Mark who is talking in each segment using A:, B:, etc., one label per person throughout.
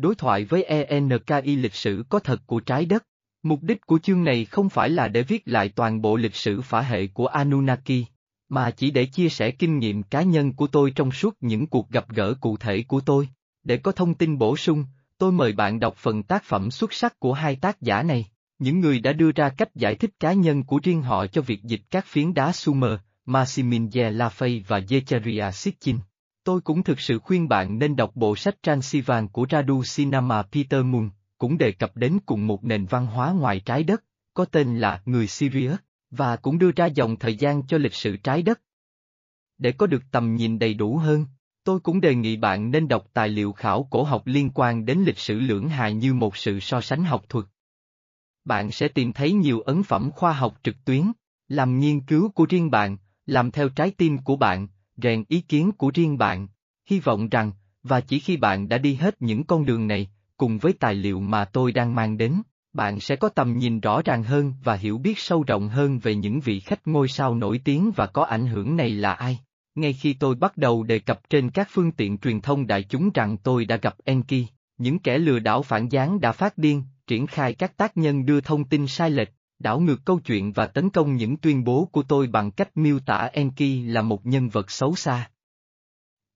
A: Đối thoại với ENKI lịch sử có thật của trái đất. Mục đích của chương này không phải là để viết lại toàn bộ lịch sử phả hệ của Anunnaki, mà chỉ để chia sẻ kinh nghiệm cá nhân của tôi trong suốt những cuộc gặp gỡ cụ thể của tôi. Để có thông tin bổ sung, tôi mời bạn đọc phần tác phẩm xuất sắc của hai tác giả này, những người đã đưa ra cách giải thích cá nhân của riêng họ cho việc dịch các phiến đá Sumer, Maximilien Lafay và Yecheria Sitchin. Tôi cũng thực sự khuyên bạn nên đọc bộ sách Transivan của Radu Sinama Peter Moon, cũng đề cập đến cùng một nền văn hóa ngoài trái đất, có tên là Người Syria, và cũng đưa ra dòng thời gian cho lịch sử trái đất. Để có được tầm nhìn đầy đủ hơn, tôi cũng đề nghị bạn nên đọc tài liệu khảo cổ học liên quan đến lịch sử lưỡng hà như một sự so sánh học thuật. Bạn sẽ tìm thấy nhiều ấn phẩm khoa học trực tuyến, làm nghiên cứu của riêng bạn, làm theo trái tim của bạn, rèn ý kiến của riêng bạn. Hy vọng rằng, và chỉ khi bạn đã đi hết những con đường này, cùng với tài liệu mà tôi đang mang đến, bạn sẽ có tầm nhìn rõ ràng hơn và hiểu biết sâu rộng hơn về những vị khách ngôi sao nổi tiếng và có ảnh hưởng này là ai. Ngay khi tôi bắt đầu đề cập trên các phương tiện truyền thông đại chúng rằng tôi đã gặp Enki, những kẻ lừa đảo phản gián đã phát điên, triển khai các tác nhân đưa thông tin sai lệch, đảo ngược câu chuyện và tấn công những tuyên bố của tôi bằng cách miêu tả Enki là một nhân vật xấu xa.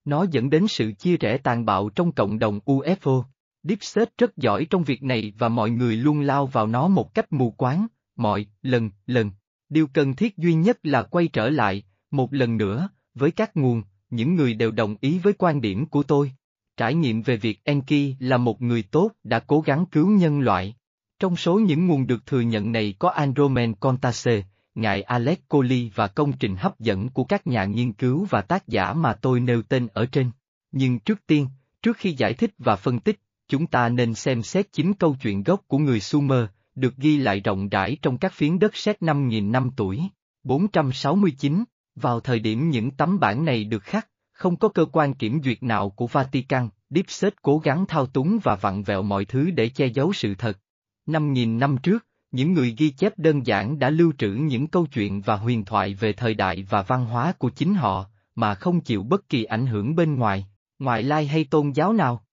A: Nó dẫn đến sự chia rẽ tàn bạo trong cộng đồng UFO. Deep State rất giỏi trong việc này và mọi người luôn lao vào nó một cách mù quáng, mọi, lần, lần. Điều cần thiết duy nhất là quay trở lại, một lần nữa, với các nguồn, những người đều đồng ý với quan điểm của tôi. Trải nghiệm về việc Enki là một người tốt đã cố gắng cứu nhân loại. Trong số những nguồn được thừa nhận này có Andromen Contase, ngài Alex Coley và công trình hấp dẫn của các nhà nghiên cứu và tác giả mà tôi nêu tên ở trên. Nhưng trước tiên, trước khi giải thích và phân tích, chúng ta nên xem xét chính câu chuyện gốc của người Sumer, được ghi lại rộng rãi trong các phiến đất sét 5.000 năm tuổi. 469, vào thời điểm những tấm bản này được khắc, không có cơ quan kiểm duyệt nào của Vatican, Dipset cố gắng thao túng và vặn vẹo mọi thứ để che giấu sự thật. 5.000 năm trước, những người ghi chép đơn giản đã lưu trữ những câu chuyện và huyền thoại về thời đại và văn hóa của chính họ, mà không chịu bất kỳ ảnh hưởng bên ngoài, ngoại lai hay tôn giáo nào.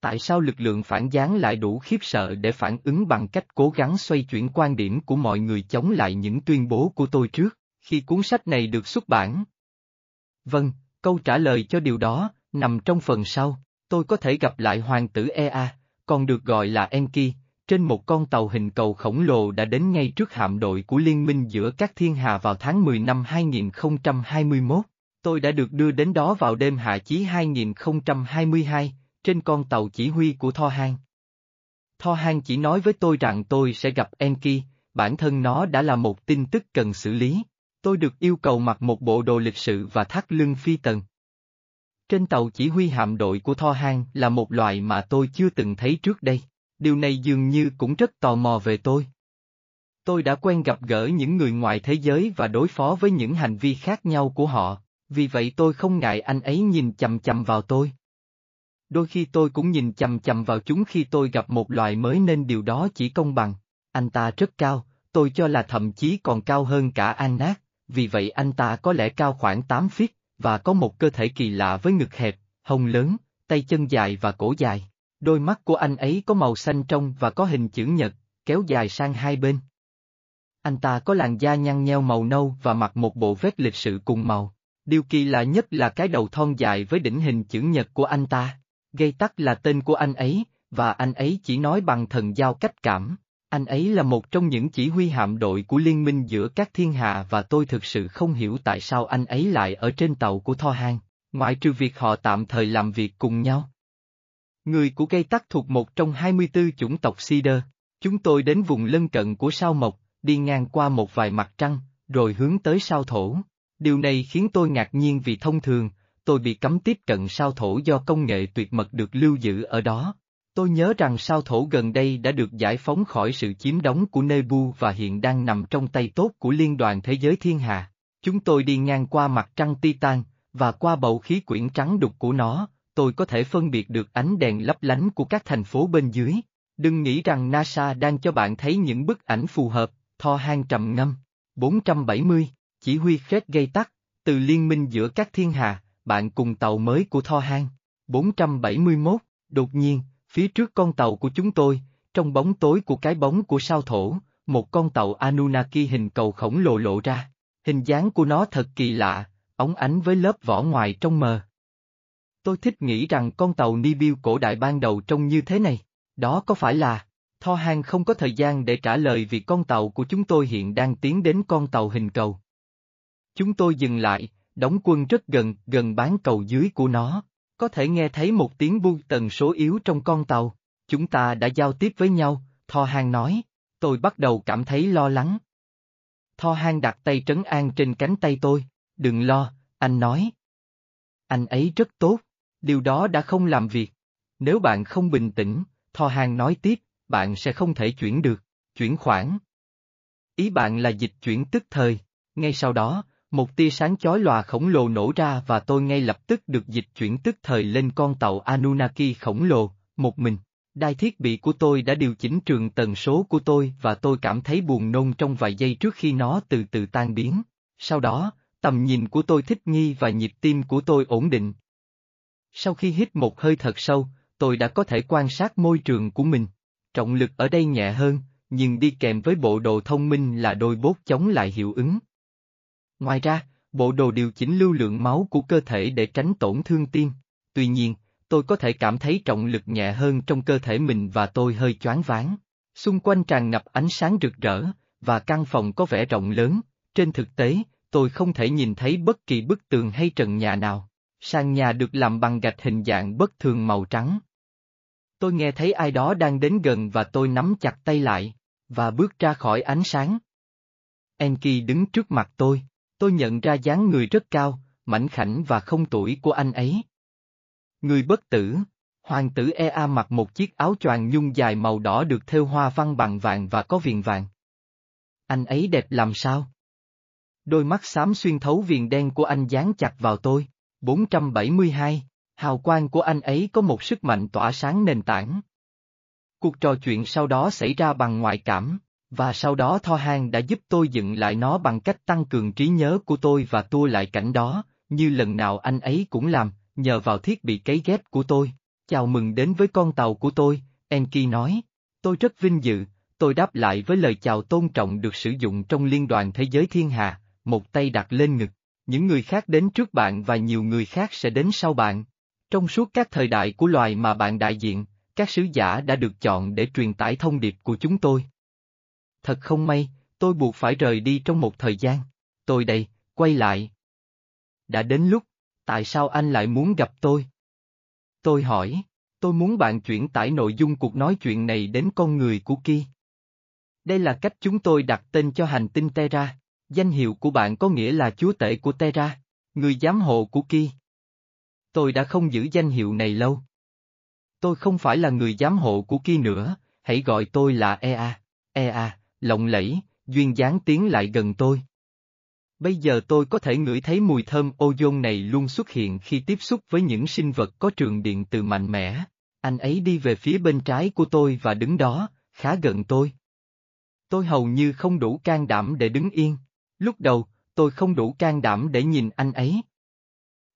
A: Tại sao lực lượng phản gián lại đủ khiếp sợ để phản ứng bằng cách cố gắng xoay chuyển quan điểm của mọi người chống lại những tuyên bố của tôi trước, khi cuốn sách này được xuất bản? Vâng, câu trả lời cho điều đó, nằm trong phần sau, tôi có thể gặp lại hoàng tử Ea, còn được gọi là Enki, trên một con tàu hình cầu khổng lồ đã đến ngay trước hạm đội của Liên minh giữa các thiên hà vào tháng 10 năm 2021. Tôi đã được đưa đến đó vào đêm hạ chí 2022, trên con tàu chỉ huy của Tho Han. Tho Han chỉ nói với tôi rằng tôi sẽ gặp Enki, bản thân nó đã là một tin tức cần xử lý. Tôi được yêu cầu mặc một bộ đồ lịch sự và thắt lưng phi tần. Trên tàu chỉ huy hạm đội của Tho Han là một loại mà tôi chưa từng thấy trước đây, điều này dường như cũng rất tò mò về tôi. Tôi đã quen gặp gỡ những người ngoài thế giới và đối phó với những hành vi khác nhau của họ, vì vậy tôi không ngại anh ấy nhìn chầm chầm vào tôi. Đôi khi tôi cũng nhìn chầm chầm vào chúng khi tôi gặp một loài mới nên điều đó chỉ công bằng. Anh ta rất cao, tôi cho là thậm chí còn cao hơn cả Anak, vì vậy anh ta có lẽ cao khoảng 8 feet, và có một cơ thể kỳ lạ với ngực hẹp, hông lớn, tay chân dài và cổ dài. Đôi mắt của anh ấy có màu xanh trong và có hình chữ nhật, kéo dài sang hai bên. Anh ta có làn da nhăn nheo màu nâu và mặc một bộ vest lịch sự cùng màu. Điều kỳ lạ nhất là cái đầu thon dài với đỉnh hình chữ nhật của anh ta. Gây tắc là tên của anh ấy, và anh ấy chỉ nói bằng thần giao cách cảm. Anh ấy là một trong những chỉ huy hạm đội của liên minh giữa các thiên hạ và tôi thực sự không hiểu tại sao anh ấy lại ở trên tàu của Tho Han, ngoại trừ việc họ tạm thời làm việc cùng nhau. Người của cây tắc thuộc một trong 24 chủng tộc Cedar. Chúng tôi đến vùng lân cận của sao mộc, đi ngang qua một vài mặt trăng, rồi hướng tới sao thổ. Điều này khiến tôi ngạc nhiên vì thông thường, tôi bị cấm tiếp cận sao thổ do công nghệ tuyệt mật được lưu giữ ở đó. Tôi nhớ rằng sao thổ gần đây đã được giải phóng khỏi sự chiếm đóng của Nebu và hiện đang nằm trong tay tốt của Liên đoàn Thế giới Thiên Hà. Chúng tôi đi ngang qua mặt trăng Titan, và qua bầu khí quyển trắng đục của nó, tôi có thể phân biệt được ánh đèn lấp lánh của các thành phố bên dưới. Đừng nghĩ rằng NASA đang cho bạn thấy những bức ảnh phù hợp, Tho hang trầm ngâm. 470, chỉ huy Fred gây tắc, từ liên minh giữa các thiên hà, bạn cùng tàu mới của Tho hang. 471, đột nhiên, Phía trước con tàu của chúng tôi, trong bóng tối của cái bóng của sao thổ, một con tàu Anunnaki hình cầu khổng lồ lộ ra. Hình dáng của nó thật kỳ lạ, ống ánh với lớp vỏ ngoài trong mờ. Tôi thích nghĩ rằng con tàu Nibiu cổ đại ban đầu trông như thế này. Đó có phải là... Tho Hang không có thời gian để trả lời vì con tàu của chúng tôi hiện đang tiến đến con tàu hình cầu. Chúng tôi dừng lại, đóng quân rất gần, gần bán cầu dưới của nó. Có thể nghe thấy một tiếng bu tần số yếu trong con tàu. Chúng ta đã giao tiếp với nhau, Tho Hang nói. Tôi bắt đầu cảm thấy lo lắng. Tho Hang đặt tay trấn an trên cánh tay tôi. Đừng lo, anh nói. Anh ấy rất tốt, điều đó đã không làm việc. Nếu bạn không bình tĩnh, thò hàng nói tiếp, bạn sẽ không thể chuyển được, chuyển khoản. Ý bạn là dịch chuyển tức thời, ngay sau đó, một tia sáng chói lòa khổng lồ nổ ra và tôi ngay lập tức được dịch chuyển tức thời lên con tàu Anunnaki khổng lồ, một mình. Đai thiết bị của tôi đã điều chỉnh trường tần số của tôi và tôi cảm thấy buồn nôn trong vài giây trước khi nó từ từ tan biến. Sau đó, tầm nhìn của tôi thích nghi và nhịp tim của tôi ổn định. Sau khi hít một hơi thật sâu, tôi đã có thể quan sát môi trường của mình. Trọng lực ở đây nhẹ hơn, nhưng đi kèm với bộ đồ thông minh là đôi bốt chống lại hiệu ứng. Ngoài ra, bộ đồ điều chỉnh lưu lượng máu của cơ thể để tránh tổn thương tim. Tuy nhiên, tôi có thể cảm thấy trọng lực nhẹ hơn trong cơ thể mình và tôi hơi choáng váng. Xung quanh tràn ngập ánh sáng rực rỡ, và căn phòng có vẻ rộng lớn, trên thực tế, tôi không thể nhìn thấy bất kỳ bức tường hay trần nhà nào. Sàn nhà được làm bằng gạch hình dạng bất thường màu trắng. Tôi nghe thấy ai đó đang đến gần và tôi nắm chặt tay lại, và bước ra khỏi ánh sáng. Enki đứng trước mặt tôi, tôi nhận ra dáng người rất cao, mảnh khảnh và không tuổi của anh ấy. Người bất tử, hoàng tử Ea mặc một chiếc áo choàng nhung dài màu đỏ được thêu hoa văn bằng vàng và có viền vàng. Anh ấy đẹp làm sao? Đôi mắt xám xuyên thấu viền đen của anh dán chặt vào tôi. 472, hào quang của anh ấy có một sức mạnh tỏa sáng nền tảng. Cuộc trò chuyện sau đó xảy ra bằng ngoại cảm, và sau đó Tho Han đã giúp tôi dựng lại nó bằng cách tăng cường trí nhớ của tôi và tua lại cảnh đó, như lần nào anh ấy cũng làm, nhờ vào thiết bị cấy ghép của tôi. Chào mừng đến với con tàu của tôi, Enki nói. Tôi rất vinh dự, tôi đáp lại với lời chào tôn trọng được sử dụng trong Liên đoàn Thế giới Thiên Hà, một tay đặt lên ngực. Những người khác đến trước bạn và nhiều người khác sẽ đến sau bạn. Trong suốt các thời đại của loài mà bạn đại diện, các sứ giả đã được chọn để truyền tải thông điệp của chúng tôi. Thật không may, tôi buộc phải rời đi trong một thời gian. Tôi đây, quay lại. Đã đến lúc, tại sao anh lại muốn gặp tôi? Tôi hỏi, tôi muốn bạn chuyển tải nội dung cuộc nói chuyện này đến con người của kia. Đây là cách chúng tôi đặt tên cho hành tinh Terra. Danh hiệu của bạn có nghĩa là chúa tể của Terra, người giám hộ của Ki. Tôi đã không giữ danh hiệu này lâu. Tôi không phải là người giám hộ của Ki nữa, hãy gọi tôi là Ea. Ea, lộng lẫy, duyên dáng tiến lại gần tôi. Bây giờ tôi có thể ngửi thấy mùi thơm ozone này luôn xuất hiện khi tiếp xúc với những sinh vật có trường điện từ mạnh mẽ. Anh ấy đi về phía bên trái của tôi và đứng đó, khá gần tôi. Tôi hầu như không đủ can đảm để đứng yên. Lúc đầu, tôi không đủ can đảm để nhìn anh ấy.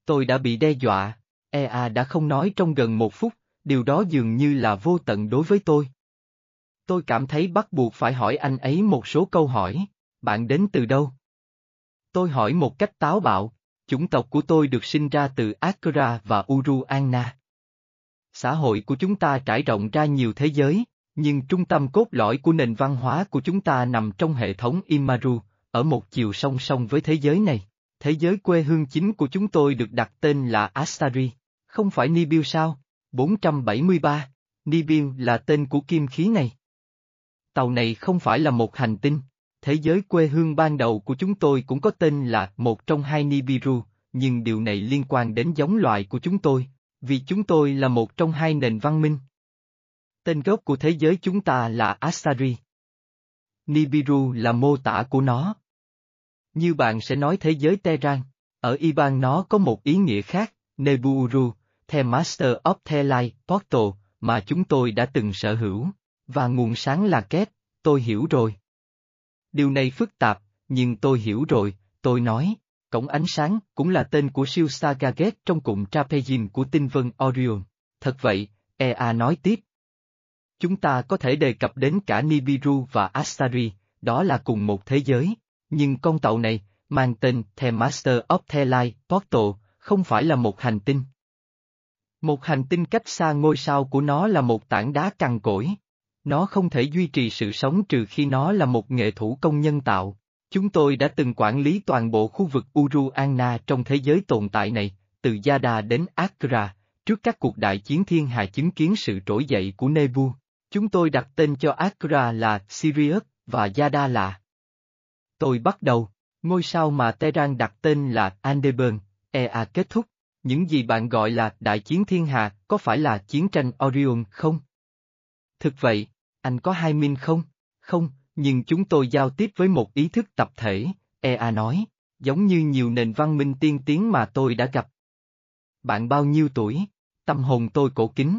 A: Tôi đã bị đe dọa, EA đã không nói trong gần một phút, điều đó dường như là vô tận đối với tôi. Tôi cảm thấy bắt buộc phải hỏi anh ấy một số câu hỏi, bạn đến từ đâu? Tôi hỏi một cách táo bạo, chủng tộc của tôi được sinh ra từ Akra và Uru Anna. Xã hội của chúng ta trải rộng ra nhiều thế giới, nhưng trung tâm cốt lõi của nền văn hóa của chúng ta nằm trong hệ thống Imaru, ở một chiều song song với thế giới này. Thế giới quê hương chính của chúng tôi được đặt tên là Astari, không phải Nibiu sao? 473, Nibiu là tên của kim khí này. Tàu này không phải là một hành tinh, thế giới quê hương ban đầu của chúng tôi cũng có tên là một trong hai Nibiru, nhưng điều này liên quan đến giống loài của chúng tôi, vì chúng tôi là một trong hai nền văn minh. Tên gốc của thế giới chúng ta là Astari. Nibiru là mô tả của nó. Như bạn sẽ nói thế giới Terran, ở Iban nó có một ý nghĩa khác, Neburu, The Master of the Light Portal, mà chúng tôi đã từng sở hữu, và nguồn sáng là Kết, tôi hiểu rồi. Điều này phức tạp, nhưng tôi hiểu rồi, tôi nói, cổng ánh sáng cũng là tên của siêu Stargate trong cụm Trapezium của tinh vân Orion. Thật vậy, EA nói tiếp. Chúng ta có thể đề cập đến cả Nibiru và Astari, đó là cùng một thế giới, nhưng con tàu này, mang tên The Master of the Light Portal, không phải là một hành tinh. Một hành tinh cách xa ngôi sao của nó là một tảng đá cằn cỗi. Nó không thể duy trì sự sống trừ khi nó là một nghệ thủ công nhân tạo. Chúng tôi đã từng quản lý toàn bộ khu vực Uru Anna trong thế giới tồn tại này, từ Yada đến Accra, trước các cuộc đại chiến thiên hà chứng kiến sự trỗi dậy của Nebu. Chúng tôi đặt tên cho Accra là Sirius, và Yada là. Tôi bắt đầu, ngôi sao mà Tehran đặt tên là Andeburn, EA kết thúc. Những gì bạn gọi là đại chiến thiên hà, có phải là chiến tranh Orion không? Thực vậy, anh có hai minh không? Không, nhưng chúng tôi giao tiếp với một ý thức tập thể, EA nói, giống như nhiều nền văn minh tiên tiến mà tôi đã gặp. Bạn bao nhiêu tuổi? Tâm hồn tôi cổ kính.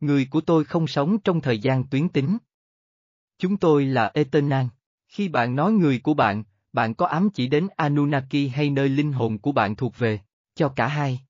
A: Người của tôi không sống trong thời gian tuyến tính. Chúng tôi là Eternan. Khi bạn nói người của bạn, bạn có ám chỉ đến Anunnaki hay nơi linh hồn của bạn thuộc về, cho cả hai.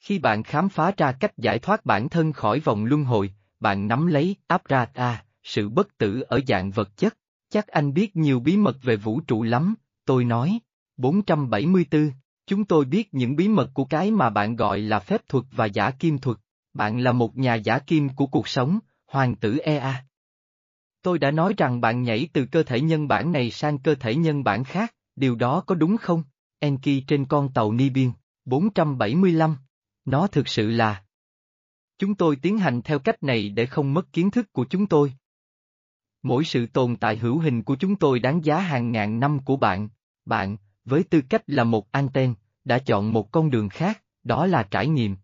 A: Khi bạn khám phá ra cách giải thoát bản thân khỏi vòng luân hồi, bạn nắm lấy Abrata, à, sự bất tử ở dạng vật chất. Chắc anh biết nhiều bí mật về vũ trụ lắm, tôi nói. 474, chúng tôi biết những bí mật của cái mà bạn gọi là phép thuật và giả kim thuật. Bạn là một nhà giả kim của cuộc sống, hoàng tử Ea. Tôi đã nói rằng bạn nhảy từ cơ thể nhân bản này sang cơ thể nhân bản khác, điều đó có đúng không? Enki trên con tàu Nibian, 475. Nó thực sự là... Chúng tôi tiến hành theo cách này để không mất kiến thức của chúng tôi. Mỗi sự tồn tại hữu hình của chúng tôi đáng giá hàng ngàn năm của bạn. Bạn, với tư cách là một anten, đã chọn một con đường khác, đó là trải nghiệm.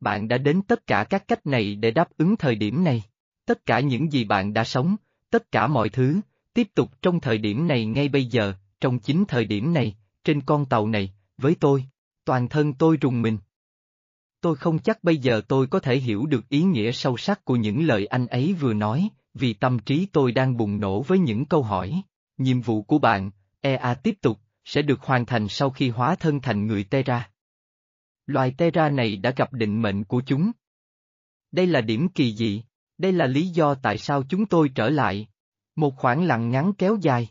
A: Bạn đã đến tất cả các cách này để đáp ứng thời điểm này. Tất cả những gì bạn đã sống, tất cả mọi thứ, tiếp tục trong thời điểm này ngay bây giờ, trong chính thời điểm này, trên con tàu này, với tôi, toàn thân tôi rùng mình. Tôi không chắc bây giờ tôi có thể hiểu được ý nghĩa sâu sắc của những lời anh ấy vừa nói, vì tâm trí tôi đang bùng nổ với những câu hỏi. Nhiệm vụ của bạn, EA tiếp tục, sẽ được hoàn thành sau khi hóa thân thành người Terra. Loài Terra này đã gặp định mệnh của chúng. Đây là điểm kỳ dị. Đây là lý do tại sao chúng tôi trở lại. Một khoảng lặng ngắn kéo dài.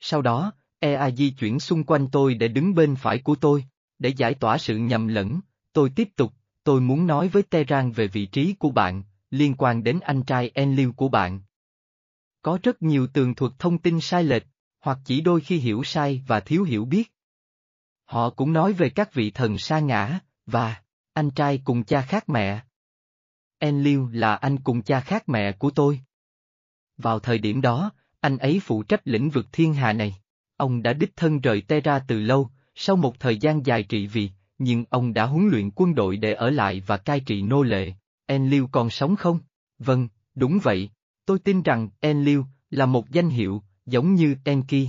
A: Sau đó, EA di chuyển xung quanh tôi để đứng bên phải của tôi, để giải tỏa sự nhầm lẫn, tôi tiếp tục, tôi muốn nói với Terran về vị trí của bạn, liên quan đến anh trai Enlil của bạn. Có rất nhiều tường thuật thông tin sai lệch, hoặc chỉ đôi khi hiểu sai và thiếu hiểu biết. Họ cũng nói về các vị thần sa ngã, và, anh trai cùng cha khác mẹ. Enlil là anh cùng cha khác mẹ của tôi. Vào thời điểm đó, anh ấy phụ trách lĩnh vực thiên hà này. Ông đã đích thân rời Terra từ lâu, sau một thời gian dài trị vì, nhưng ông đã huấn luyện quân đội để ở lại và cai trị nô lệ. Enlil còn sống không? Vâng, đúng vậy. Tôi tin rằng Enlil là một danh hiệu, giống như Enki.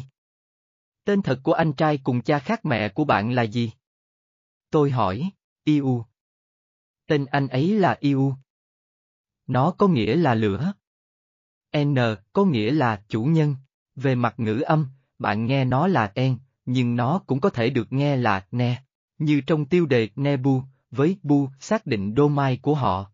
A: Tên thật của anh trai cùng cha khác mẹ của bạn là gì? Tôi hỏi, Iu. Tên anh ấy là Iu. Nó có nghĩa là lửa. N có nghĩa là chủ nhân. Về mặt ngữ âm, bạn nghe nó là en, nhưng nó cũng có thể được nghe là ne. Như trong tiêu đề Nebu, với bu xác định domain của họ.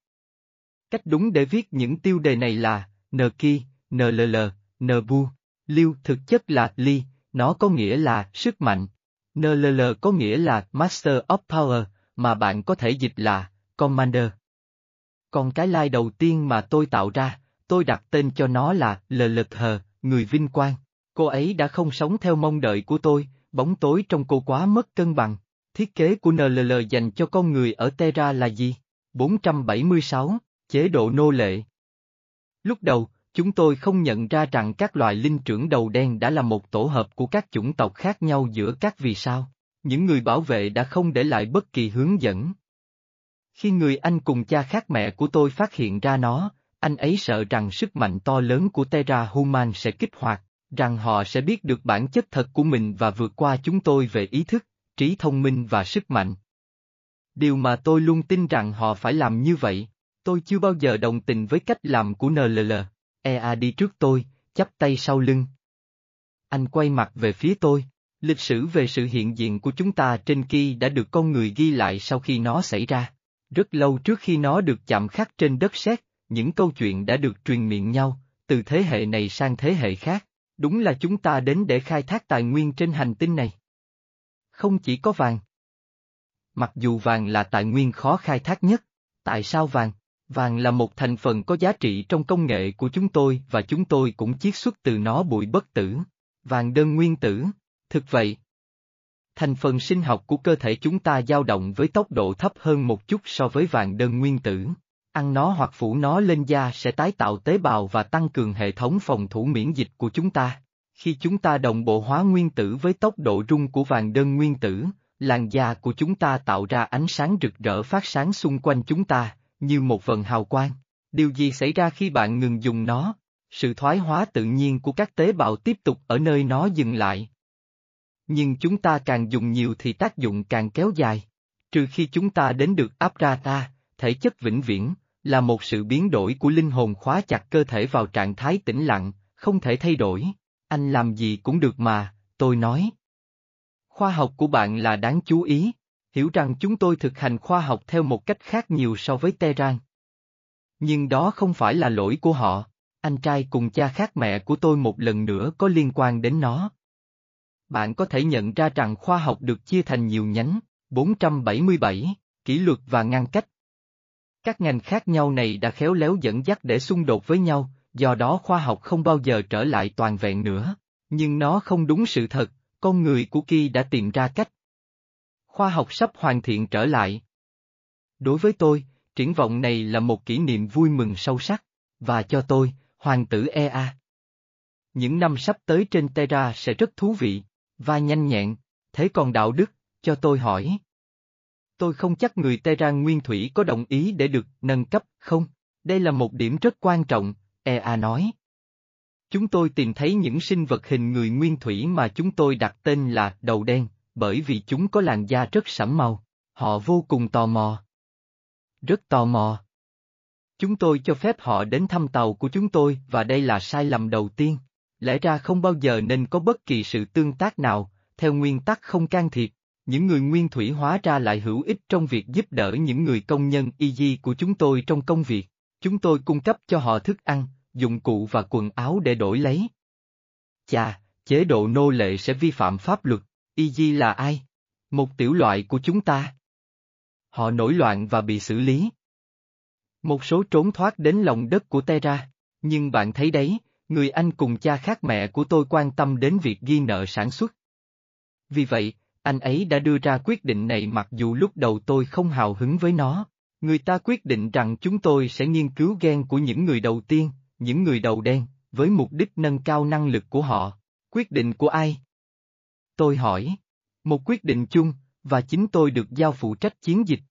A: Cách đúng để viết những tiêu đề này là Nki, Nll, Nbu. Liêu thực chất là li, nó có nghĩa là sức mạnh. Nll có nghĩa là Master of Power, mà bạn có thể dịch là Commander. Còn cái lai đầu tiên mà tôi tạo ra, tôi đặt tên cho nó là Lờ Lật Hờ, người vinh quang. Cô ấy đã không sống theo mong đợi của tôi, bóng tối trong cô quá mất cân bằng. Thiết kế của NLL dành cho con người ở Terra là gì? 476, chế độ nô lệ. Lúc đầu, chúng tôi không nhận ra rằng các loài linh trưởng đầu đen đã là một tổ hợp của các chủng tộc khác nhau giữa các vì sao. Những người bảo vệ đã không để lại bất kỳ hướng dẫn. Khi người anh cùng cha khác mẹ của tôi phát hiện ra nó, anh ấy sợ rằng sức mạnh to lớn của Terra Human sẽ kích hoạt, rằng họ sẽ biết được bản chất thật của mình và vượt qua chúng tôi về ý thức, trí thông minh và sức mạnh. Điều mà tôi luôn tin rằng họ phải làm như vậy, tôi chưa bao giờ đồng tình với cách làm của NLL. EA đi trước tôi, chắp tay sau lưng. Anh quay mặt về phía tôi. Lịch sử về sự hiện diện của chúng ta trên kia đã được con người ghi lại sau khi nó xảy ra. Rất lâu trước khi nó được chạm khắc trên đất sét, những câu chuyện đã được truyền miệng nhau, từ thế hệ này sang thế hệ khác. Đúng là chúng ta đến để khai thác tài nguyên trên hành tinh này. Không chỉ có vàng. Mặc dù vàng là tài nguyên khó khai thác nhất, tại sao vàng? Vàng là một thành phần có giá trị trong công nghệ của chúng tôi và chúng tôi cũng chiết xuất từ nó bụi bất tử. Vàng đơn nguyên tử. Thực vậy, thành phần sinh học của cơ thể chúng ta dao động với tốc độ thấp hơn một chút so với vàng đơn nguyên tử. Ăn nó hoặc phủ nó lên da sẽ tái tạo tế bào và tăng cường hệ thống phòng thủ miễn dịch của chúng ta. Khi chúng ta đồng bộ hóa nguyên tử với tốc độ rung của vàng đơn nguyên tử, làn da của chúng ta tạo ra ánh sáng rực rỡ phát sáng xung quanh chúng ta, như một vần hào quang. Điều gì xảy ra khi bạn ngừng dùng nó? Sự thoái hóa tự nhiên của các tế bào tiếp tục ở nơi nó dừng lại. Nhưng chúng ta càng dùng nhiều thì tác dụng càng kéo dài. Trừ khi chúng ta đến được Abrata, thể chất vĩnh viễn, là một sự biến đổi của linh hồn khóa chặt cơ thể vào trạng thái tĩnh lặng, không thể thay đổi. Anh làm gì cũng được mà, tôi nói. Khoa học của bạn là đáng chú ý, hiểu rằng chúng tôi thực hành khoa học theo một cách khác nhiều so với Tehran. Nhưng đó không phải là lỗi của họ, anh trai cùng cha khác mẹ của tôi một lần nữa có liên quan đến nó. Bạn có thể nhận ra rằng khoa học được chia thành nhiều nhánh, 477, kỷ luật và ngăn cách. Các ngành khác nhau này đã khéo léo dẫn dắt để xung đột với nhau, do đó khoa học không bao giờ trở lại toàn vẹn nữa. Nhưng nó không đúng sự thật, con người của Ki đã tìm ra cách. Khoa học sắp hoàn thiện trở lại. Đối với tôi, triển vọng này là một kỷ niệm vui mừng sâu sắc, và cho tôi, hoàng tử Ea. Những năm sắp tới trên Terra sẽ rất thú vị, và nhanh nhẹn, thế còn đạo đức, cho tôi hỏi. Tôi không chắc người Terra Nguyên Thủy có đồng ý để được nâng cấp, không? Đây là một điểm rất quan trọng, Ea nói. Chúng tôi tìm thấy những sinh vật hình người nguyên thủy mà chúng tôi đặt tên là đầu đen, bởi vì chúng có làn da rất sẫm màu. Họ vô cùng tò mò. Rất tò mò. Chúng tôi cho phép họ đến thăm tàu của chúng tôi và đây là sai lầm đầu tiên. Lẽ ra không bao giờ nên có bất kỳ sự tương tác nào, theo nguyên tắc không can thiệp. Những người nguyên thủy hóa ra lại hữu ích trong việc giúp đỡ những người công nhân y di của chúng tôi trong công việc. Chúng tôi cung cấp cho họ thức ăn, dụng cụ và quần áo để đổi lấy. Chà, chế độ nô lệ sẽ vi phạm pháp luật, Y là ai? Một tiểu loại của chúng ta. Họ nổi loạn và bị xử lý. Một số trốn thoát đến lòng đất của Terra, nhưng bạn thấy đấy, người anh cùng cha khác mẹ của tôi quan tâm đến việc ghi nợ sản xuất. Vì vậy, anh ấy đã đưa ra quyết định này mặc dù lúc đầu tôi không hào hứng với nó. Người ta quyết định rằng chúng tôi sẽ nghiên cứu gen của những người đầu tiên, những người đầu đen, với mục đích nâng cao năng lực của họ. Quyết định của ai? Tôi hỏi. Một quyết định chung, và chính tôi được giao phụ trách chiến dịch.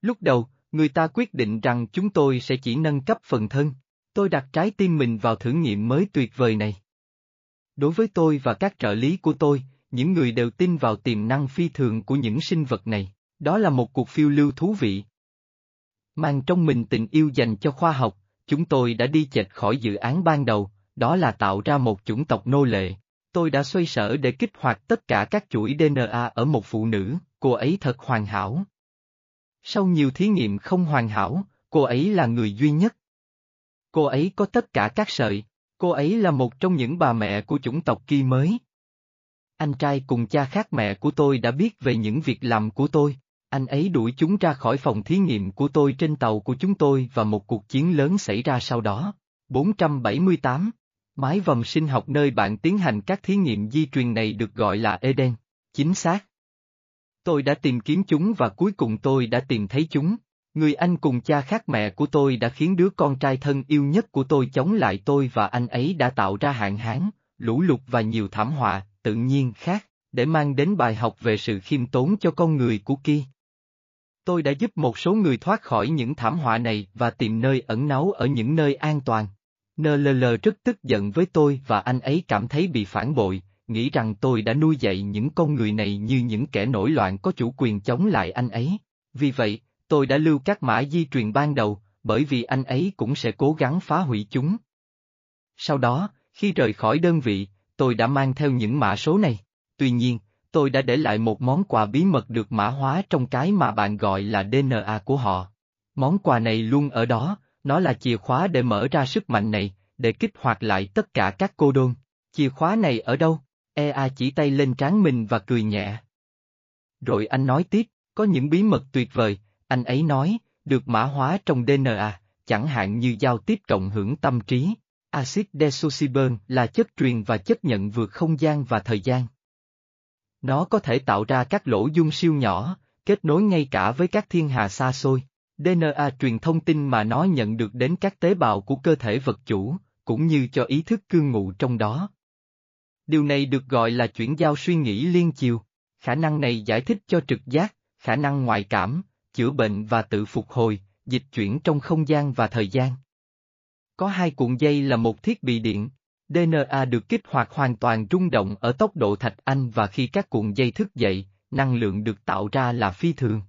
A: Lúc đầu, người ta quyết định rằng chúng tôi sẽ chỉ nâng cấp phần thân. Tôi đặt trái tim mình vào thử nghiệm mới tuyệt vời này. Đối với tôi và các trợ lý của tôi, những người đều tin vào tiềm năng phi thường của những sinh vật này, đó là một cuộc phiêu lưu thú vị. Mang trong mình tình yêu dành cho khoa học, chúng tôi đã đi chệch khỏi dự án ban đầu, đó là tạo ra một chủng tộc nô lệ. Tôi đã xoay sở để kích hoạt tất cả các chuỗi DNA ở một phụ nữ, cô ấy thật hoàn hảo. Sau nhiều thí nghiệm không hoàn hảo, cô ấy là người duy nhất. Cô ấy có tất cả các sợi, cô ấy là một trong những bà mẹ của chủng tộc kỳ mới. Anh trai cùng cha khác mẹ của tôi đã biết về những việc làm của tôi, anh ấy đuổi chúng ra khỏi phòng thí nghiệm của tôi trên tàu của chúng tôi và một cuộc chiến lớn xảy ra sau đó. 478 Mái vòng sinh học nơi bạn tiến hành các thí nghiệm di truyền này được gọi là Eden. Chính xác. Tôi đã tìm kiếm chúng và cuối cùng tôi đã tìm thấy chúng. Người anh cùng cha khác mẹ của tôi đã khiến đứa con trai thân yêu nhất của tôi chống lại tôi và anh ấy đã tạo ra hạn hán, lũ lụt và nhiều thảm họa, tự nhiên khác, để mang đến bài học về sự khiêm tốn cho con người của kia. Tôi đã giúp một số người thoát khỏi những thảm họa này và tìm nơi ẩn náu ở những nơi an toàn. NLL rất tức giận với tôi và anh ấy cảm thấy bị phản bội, nghĩ rằng tôi đã nuôi dạy những con người này như những kẻ nổi loạn có chủ quyền chống lại anh ấy. Vì vậy, tôi đã lưu các mã di truyền ban đầu, bởi vì anh ấy cũng sẽ cố gắng phá hủy chúng. Sau đó, khi rời khỏi đơn vị, tôi đã mang theo những mã số này. Tuy nhiên, tôi đã để lại một món quà bí mật được mã hóa trong cái mà bạn gọi là DNA của họ. Món quà này luôn ở đó, nó là chìa khóa để mở ra sức mạnh này, để kích hoạt lại tất cả các cô đôn. Chìa khóa này ở đâu? EA chỉ tay lên trán mình và cười nhẹ. Rồi anh nói tiếp, có những bí mật tuyệt vời, anh ấy nói, được mã hóa trong DNA, chẳng hạn như giao tiếp cộng hưởng tâm trí. Acid desoxyburn là chất truyền và chất nhận vượt không gian và thời gian. Nó có thể tạo ra các lỗ dung siêu nhỏ, kết nối ngay cả với các thiên hà xa xôi. DNA truyền thông tin mà nó nhận được đến các tế bào của cơ thể vật chủ, cũng như cho ý thức cư ngụ trong đó. Điều này được gọi là chuyển giao suy nghĩ liên chiều. Khả năng này giải thích cho trực giác, khả năng ngoại cảm, chữa bệnh và tự phục hồi, dịch chuyển trong không gian và thời gian. Có hai cuộn dây là một thiết bị điện. DNA được kích hoạt hoàn toàn rung động ở tốc độ thạch anh và khi các cuộn dây thức dậy, năng lượng được tạo ra là phi thường.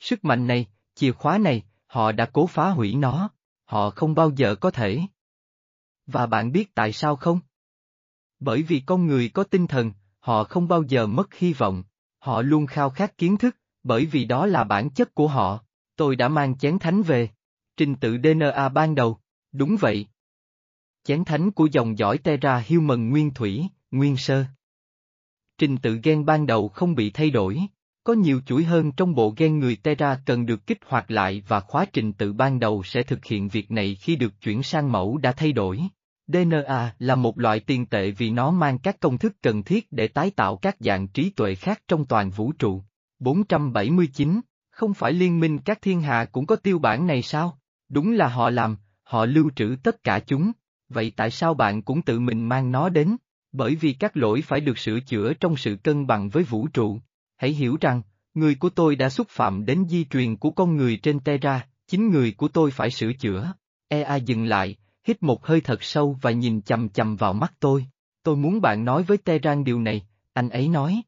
A: Sức mạnh này, chìa khóa này, họ đã cố phá hủy nó, họ không bao giờ có thể. Và bạn biết tại sao không? Bởi vì con người có tinh thần, họ không bao giờ mất hy vọng, họ luôn khao khát kiến thức, bởi vì đó là bản chất của họ. Tôi đã mang chén thánh về. Trình tự DNA ban đầu, đúng vậy. Chén thánh của dòng dõi Terra Human nguyên thủy, nguyên sơ. Trình tự gen ban đầu không bị thay đổi. Có nhiều chuỗi hơn trong bộ gen người Terra cần được kích hoạt lại và khóa trình tự ban đầu sẽ thực hiện việc này khi được chuyển sang mẫu đã thay đổi. DNA là một loại tiền tệ vì nó mang các công thức cần thiết để tái tạo các dạng trí tuệ khác trong toàn vũ trụ. 479, không phải liên minh các thiên hạ cũng có tiêu bản này sao? Đúng là họ làm, họ lưu trữ tất cả chúng, vậy tại sao bạn cũng tự mình mang nó đến? Bởi vì các lỗi phải được sửa chữa trong sự cân bằng với vũ trụ. Hãy hiểu rằng, người của tôi đã xúc phạm đến di truyền của con người trên Terra, chính người của tôi phải sửa chữa. EA dừng lại, hít một hơi thật sâu và nhìn chầm chầm vào mắt tôi. Tôi muốn bạn nói với Terran điều này, anh ấy nói.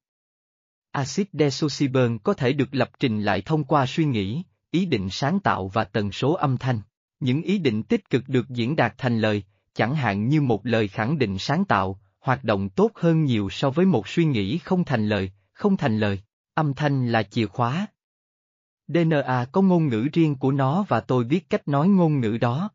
A: Acid desoxyburn có thể được lập trình lại thông qua suy nghĩ, ý định sáng tạo và tần số âm thanh. Những ý định tích cực được diễn đạt thành lời, chẳng hạn như một lời khẳng định sáng tạo, hoạt động tốt hơn nhiều so với một suy nghĩ không thành lời, không thành lời. Âm thanh là chìa khóa. DNA có ngôn ngữ riêng của nó và tôi biết cách nói ngôn ngữ đó.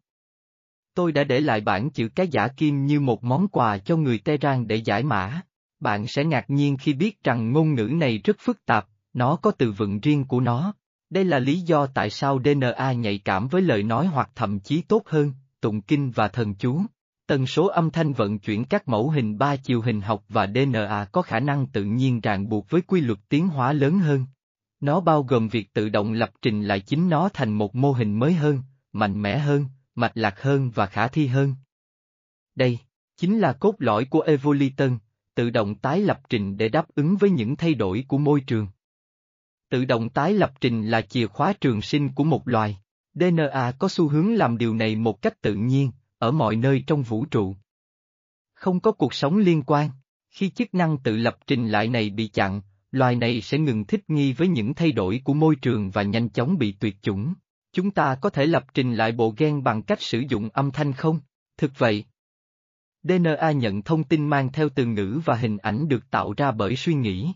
A: Tôi đã để lại bản chữ cái giả kim như một món quà cho người Tehran để giải mã. Bạn sẽ ngạc nhiên khi biết rằng ngôn ngữ này rất phức tạp, nó có từ vựng riêng của nó. Đây là lý do tại sao DNA nhạy cảm với lời nói hoặc thậm chí tốt hơn, tụng kinh và thần chú. Tần số âm thanh vận chuyển các mẫu hình ba chiều hình học và DNA có khả năng tự nhiên ràng buộc với quy luật tiến hóa lớn hơn. Nó bao gồm việc tự động lập trình lại chính nó thành một mô hình mới hơn, mạnh mẽ hơn, mạch lạc hơn và khả thi hơn. Đây, chính là cốt lõi của Evoliton, tự động tái lập trình để đáp ứng với những thay đổi của môi trường. Tự động tái lập trình là chìa khóa trường sinh của một loài. DNA có xu hướng làm điều này một cách tự nhiên, ở mọi nơi trong vũ trụ. Không có cuộc sống liên quan, khi chức năng tự lập trình lại này bị chặn, loài này sẽ ngừng thích nghi với những thay đổi của môi trường và nhanh chóng bị tuyệt chủng. Chúng ta có thể lập trình lại bộ gen bằng cách sử dụng âm thanh không? Thực vậy. DNA nhận thông tin mang theo từ ngữ và hình ảnh được tạo ra bởi suy nghĩ.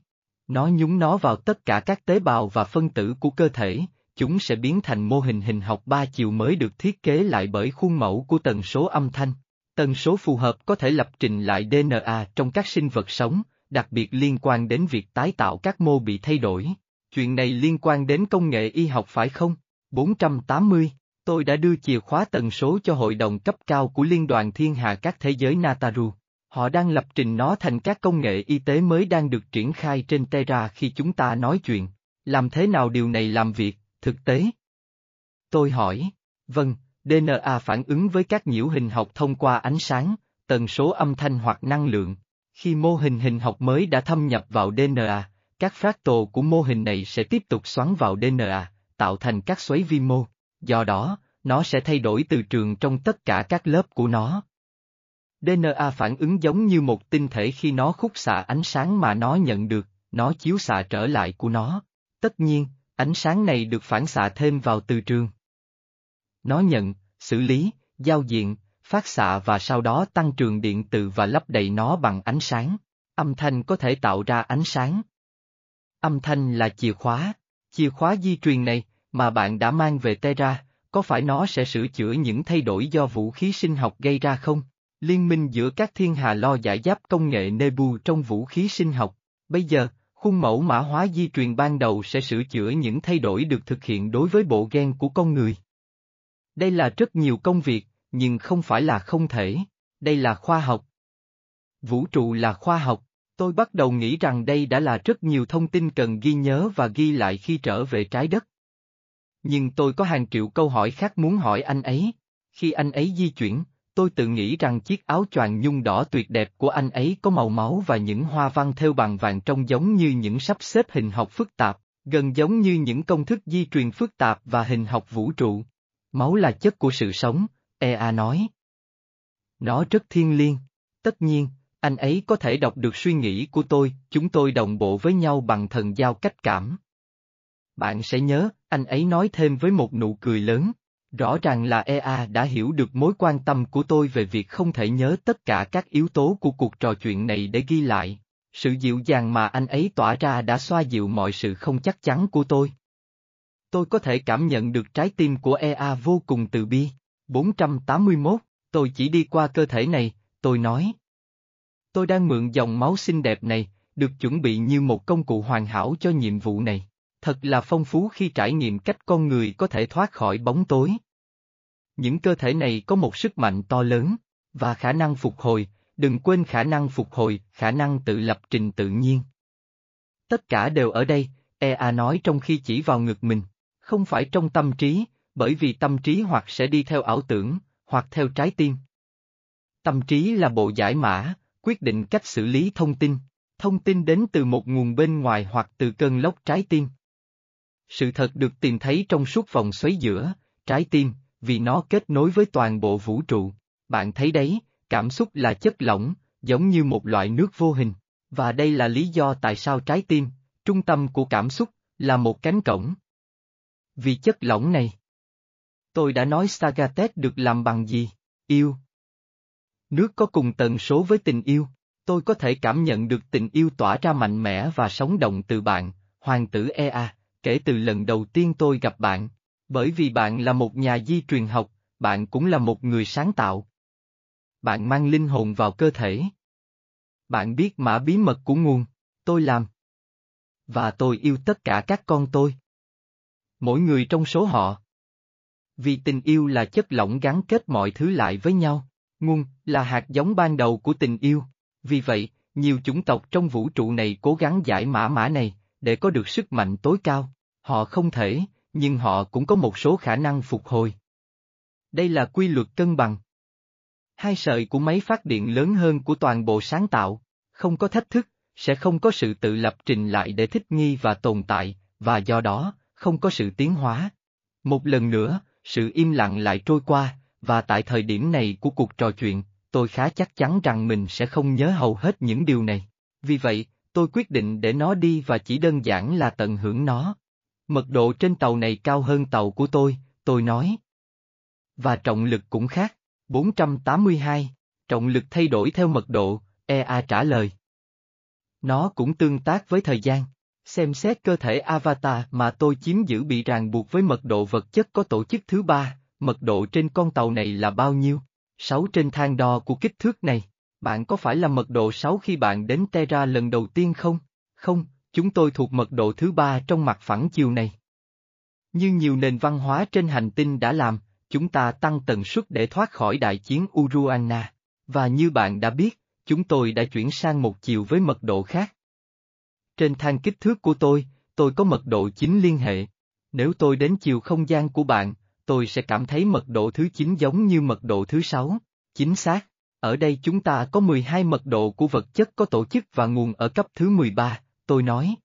A: Nó nhúng nó vào tất cả các tế bào và phân tử của cơ thể, chúng sẽ biến thành mô hình hình học ba chiều mới được thiết kế lại bởi khuôn mẫu của tần số âm thanh. Tần số phù hợp có thể lập trình lại DNA trong các sinh vật sống, đặc biệt liên quan đến việc tái tạo các mô bị thay đổi. Chuyện này liên quan đến công nghệ y học phải không? 480, tôi đã đưa chìa khóa tần số cho hội đồng cấp cao của Liên đoàn Thiên Hà các thế giới Nataru. Họ đang lập trình nó thành các công nghệ y tế mới đang được triển khai trên Terra khi chúng ta nói chuyện. Làm thế nào điều này làm việc, thực tế? Tôi hỏi, vâng, DNA phản ứng với các nhiễu hình học thông qua ánh sáng, tần số âm thanh hoặc năng lượng. Khi mô hình hình học mới đã thâm nhập vào DNA, các fractal của mô hình này sẽ tiếp tục xoắn vào DNA, tạo thành các xoáy vi mô, do đó, nó sẽ thay đổi từ trường trong tất cả các lớp của nó. DNA phản ứng giống như một tinh thể khi nó khúc xạ ánh sáng mà nó nhận được, nó chiếu xạ trở lại của nó. Tất nhiên, ánh sáng này được phản xạ thêm vào từ trường. Nó nhận, xử lý, giao diện, phát xạ và sau đó tăng trường điện từ và lấp đầy nó bằng ánh sáng. Âm thanh có thể tạo ra ánh sáng. Âm thanh là chìa khóa. Chìa khóa di truyền này, mà bạn đã mang về Terra, có phải nó sẽ sửa chữa những thay đổi do vũ khí sinh học gây ra không? Liên minh giữa các thiên hà lo giải giáp công nghệ Nebu trong vũ khí sinh học. Bây giờ, khuôn mẫu mã hóa di truyền ban đầu sẽ sửa chữa những thay đổi được thực hiện đối với bộ gen của con người. Đây là rất nhiều công việc, nhưng không phải là không thể. Đây là khoa học. Vũ trụ là khoa học. Tôi bắt đầu nghĩ rằng đây đã là rất nhiều thông tin cần ghi nhớ và ghi lại khi trở về trái đất. Nhưng tôi có hàng triệu câu hỏi khác muốn hỏi anh ấy. Khi anh ấy di chuyển, tôi tự nghĩ rằng chiếc áo choàng nhung đỏ tuyệt đẹp của anh ấy có màu máu và những hoa văn thêu bằng vàng trông giống như những sắp xếp hình học phức tạp, gần giống như những công thức di truyền phức tạp và hình học vũ trụ. Máu là chất của sự sống, Ea nói. Nó rất thiên liêng. Tất nhiên, anh ấy có thể đọc được suy nghĩ của tôi, chúng tôi đồng bộ với nhau bằng thần giao cách cảm. Bạn sẽ nhớ, anh ấy nói thêm với một nụ cười lớn. Rõ ràng là EA đã hiểu được mối quan tâm của tôi về việc không thể nhớ tất cả các yếu tố của cuộc trò chuyện này để ghi lại. Sự dịu dàng mà anh ấy tỏa ra đã xoa dịu mọi sự không chắc chắn của tôi. Tôi có thể cảm nhận được trái tim của EA vô cùng từ bi. 481, tôi chỉ đi qua cơ thể này, tôi nói. Tôi đang mượn dòng máu xinh đẹp này, được chuẩn bị như một công cụ hoàn hảo cho nhiệm vụ này. Thật là phong phú khi trải nghiệm cách con người có thể thoát khỏi bóng tối. Những cơ thể này có một sức mạnh to lớn, và khả năng phục hồi, đừng quên khả năng phục hồi, khả năng tự lập trình tự nhiên. Tất cả đều ở đây, EA nói trong khi chỉ vào ngực mình, không phải trong tâm trí, bởi vì tâm trí hoặc sẽ đi theo ảo tưởng, hoặc theo trái tim. Tâm trí là bộ giải mã, quyết định cách xử lý thông tin, thông tin đến từ một nguồn bên ngoài hoặc từ cơn lốc trái tim. Sự thật được tìm thấy trong suốt vòng xoáy giữa, trái tim, vì nó kết nối với toàn bộ vũ trụ. Bạn thấy đấy, cảm xúc là chất lỏng, giống như một loại nước vô hình. Và đây là lý do tại sao trái tim, trung tâm của cảm xúc, là một cánh cổng. Vì chất lỏng này. Tôi đã nói Sagatet được làm bằng gì? Yêu. Nước có cùng tần số với tình yêu. Tôi có thể cảm nhận được tình yêu tỏa ra mạnh mẽ và sống động từ bạn, hoàng tử Ea kể từ lần đầu tiên tôi gặp bạn, bởi vì bạn là một nhà di truyền học, bạn cũng là một người sáng tạo. Bạn mang linh hồn vào cơ thể. Bạn biết mã bí mật của nguồn, tôi làm. Và tôi yêu tất cả các con tôi. Mỗi người trong số họ. Vì tình yêu là chất lỏng gắn kết mọi thứ lại với nhau, nguồn là hạt giống ban đầu của tình yêu. Vì vậy, nhiều chủng tộc trong vũ trụ này cố gắng giải mã mã này, để có được sức mạnh tối cao. Họ không thể, nhưng họ cũng có một số khả năng phục hồi. Đây là quy luật cân bằng. Hai sợi của máy phát điện lớn hơn của toàn bộ sáng tạo, không có thách thức, sẽ không có sự tự lập trình lại để thích nghi và tồn tại, và do đó, không có sự tiến hóa. Một lần nữa, sự im lặng lại trôi qua, và tại thời điểm này của cuộc trò chuyện, tôi khá chắc chắn rằng mình sẽ không nhớ hầu hết những điều này. Vì vậy, tôi quyết định để nó đi và chỉ đơn giản là tận hưởng nó. Mật độ trên tàu này cao hơn tàu của tôi, tôi nói. Và trọng lực cũng khác, 482, trọng lực thay đổi theo mật độ, EA trả lời. Nó cũng tương tác với thời gian. Xem xét cơ thể avatar mà tôi chiếm giữ bị ràng buộc với mật độ vật chất có tổ chức thứ ba, mật độ trên con tàu này là bao nhiêu? 6 trên thang đo của kích thước này. Bạn có phải là mật độ 6 khi bạn đến Terra lần đầu tiên không? Không, chúng tôi thuộc mật độ thứ ba trong mặt phẳng chiều này. Như nhiều nền văn hóa trên hành tinh đã làm, chúng ta tăng tần suất để thoát khỏi đại chiến Uruana. Và như bạn đã biết, chúng tôi đã chuyển sang một chiều với mật độ khác. Trên thang kích thước của tôi, tôi có mật độ 9 liên hệ. Nếu tôi đến chiều không gian của bạn, tôi sẽ cảm thấy mật độ thứ 9 giống như mật độ thứ 6. Chính xác, ở đây chúng ta có 12 mật độ của vật chất có tổ chức và nguồn ở cấp thứ 13, tôi nói.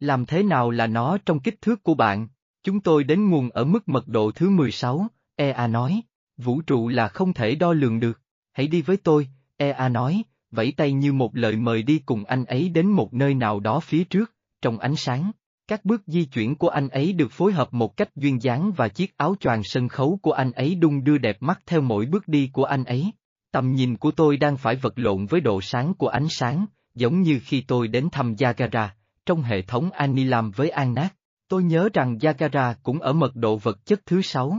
A: Làm thế nào là nó trong kích thước của bạn? Chúng tôi đến nguồn ở mức mật độ thứ 16, EA nói. Vũ trụ là không thể đo lường được. Hãy đi với tôi, EA nói, vẫy tay như một lời mời đi cùng anh ấy đến một nơi nào đó phía trước, trong ánh sáng. Các bước di chuyển của anh ấy được phối hợp một cách duyên dáng và chiếc áo choàng sân khấu của anh ấy đung đưa đẹp mắt theo mỗi bước đi của anh ấy. Tầm nhìn của tôi đang phải vật lộn với độ sáng của ánh sáng, giống như khi tôi đến thăm Yagara, trong hệ thống Anilam với An Nát. Tôi nhớ rằng Yagara cũng ở mật độ vật chất thứ sáu.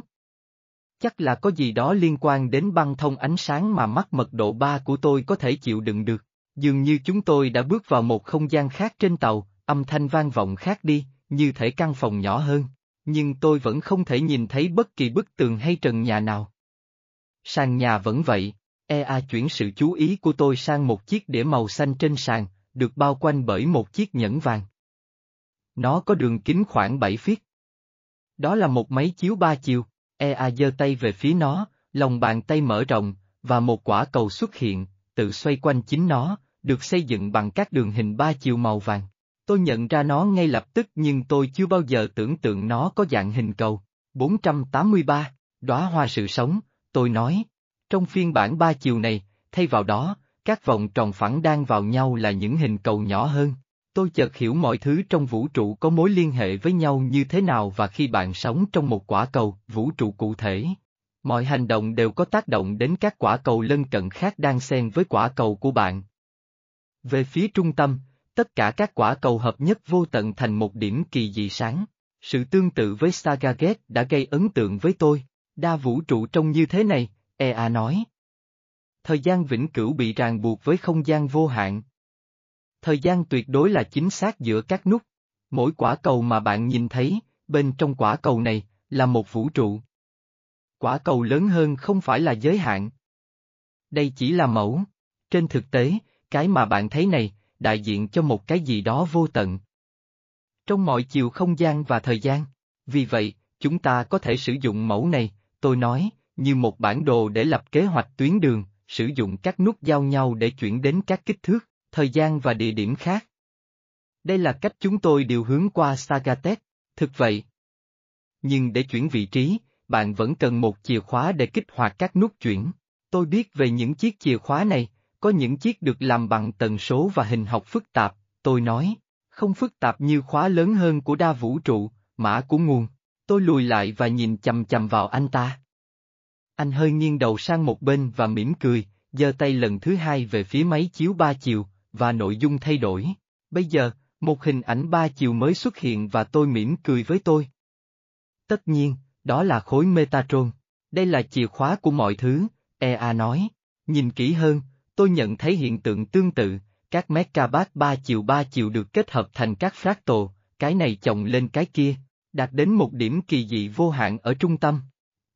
A: Chắc là có gì đó liên quan đến băng thông ánh sáng mà mắt mật độ 3 của tôi có thể chịu đựng được. Dường như chúng tôi đã bước vào một không gian khác trên tàu, âm thanh vang vọng khác đi, như thể căn phòng nhỏ hơn. Nhưng tôi vẫn không thể nhìn thấy bất kỳ bức tường hay trần nhà nào. Sàn nhà vẫn vậy, EA chuyển sự chú ý của tôi sang một chiếc đĩa màu xanh trên sàn, được bao quanh bởi một chiếc nhẫn vàng. Nó có đường kính khoảng 7 feet. Đó là một máy chiếu ba chiều, EA giơ tay về phía nó, lòng bàn tay mở rộng, và một quả cầu xuất hiện, tự xoay quanh chính nó, được xây dựng bằng các đường hình ba chiều màu vàng. Tôi nhận ra nó ngay lập tức nhưng tôi chưa bao giờ tưởng tượng nó có dạng hình cầu. 483, đóa hoa sự sống, tôi nói. Trong phiên bản ba chiều này, thay vào đó, các vòng tròn phẳng đang vào nhau là những hình cầu nhỏ hơn. Tôi chợt hiểu mọi thứ trong vũ trụ có mối liên hệ với nhau như thế nào và khi bạn sống trong một quả cầu, vũ trụ cụ thể. Mọi hành động đều có tác động đến các quả cầu lân cận khác đang xen với quả cầu của bạn. Về phía trung tâm, tất cả các quả cầu hợp nhất vô tận thành một điểm kỳ dị sáng. Sự tương tự với Stargate đã gây ấn tượng với tôi, đa vũ trụ trông như thế này, EA nói. Thời gian vĩnh cửu bị ràng buộc với không gian vô hạn. Thời gian tuyệt đối là chính xác giữa các nút. Mỗi quả cầu mà bạn nhìn thấy, bên trong quả cầu này, là một vũ trụ. Quả cầu lớn hơn không phải là giới hạn. Đây chỉ là mẫu. Trên thực tế, cái mà bạn thấy này, đại diện cho một cái gì đó vô tận. Trong mọi chiều không gian và thời gian. Vì vậy, chúng ta có thể sử dụng mẫu này, tôi nói, như một bản đồ để lập kế hoạch tuyến đường, sử dụng các nút giao nhau để chuyển đến các kích thước, thời gian và địa điểm khác. Đây là cách chúng tôi điều hướng qua Sagatet, thực vậy. Nhưng để chuyển vị trí, bạn vẫn cần một chìa khóa để kích hoạt các nút chuyển. Tôi biết về những chiếc chìa khóa này, có những chiếc được làm bằng tần số và hình học phức tạp, tôi nói, không phức tạp như khóa lớn hơn của đa vũ trụ, mã của nguồn. Tôi lùi lại và nhìn chầm chầm vào anh ta. Anh hơi nghiêng đầu sang một bên và mỉm cười, giơ tay lần thứ hai về phía máy chiếu ba chiều, và nội dung thay đổi. Bây giờ, một hình ảnh ba chiều mới xuất hiện và tôi mỉm cười với tôi. Tất nhiên, đó là khối Metatron. Đây là chìa khóa của mọi thứ, EA nói. Nhìn kỹ hơn, tôi nhận thấy hiện tượng tương tự, các megabat ba chiều ba chiều được kết hợp thành các fractal, cái này chồng lên cái kia, đạt đến một điểm kỳ dị vô hạn ở trung tâm.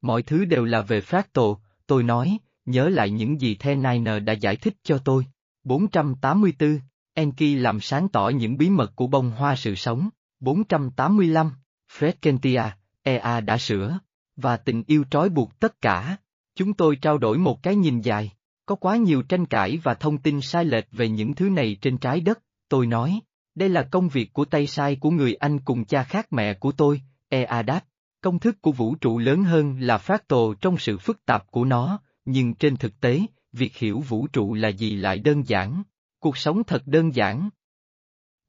A: Mọi thứ đều là về fractal, tôi nói, nhớ lại những gì The Niner đã giải thích cho tôi. 484, Enki làm sáng tỏ những bí mật của bông hoa sự sống. 485, Fred Kentia, EA đã sửa, và tình yêu trói buộc tất cả. Chúng tôi trao đổi một cái nhìn dài. Có quá nhiều tranh cãi và thông tin sai lệch về những thứ này trên trái đất, tôi nói. Đây là công việc của tay sai của người anh cùng cha khác mẹ của tôi, EA đáp. Công thức của vũ trụ lớn hơn là phát tồ trong sự phức tạp của nó, nhưng trên thực tế, việc hiểu vũ trụ là gì lại đơn giản. Cuộc sống thật đơn giản.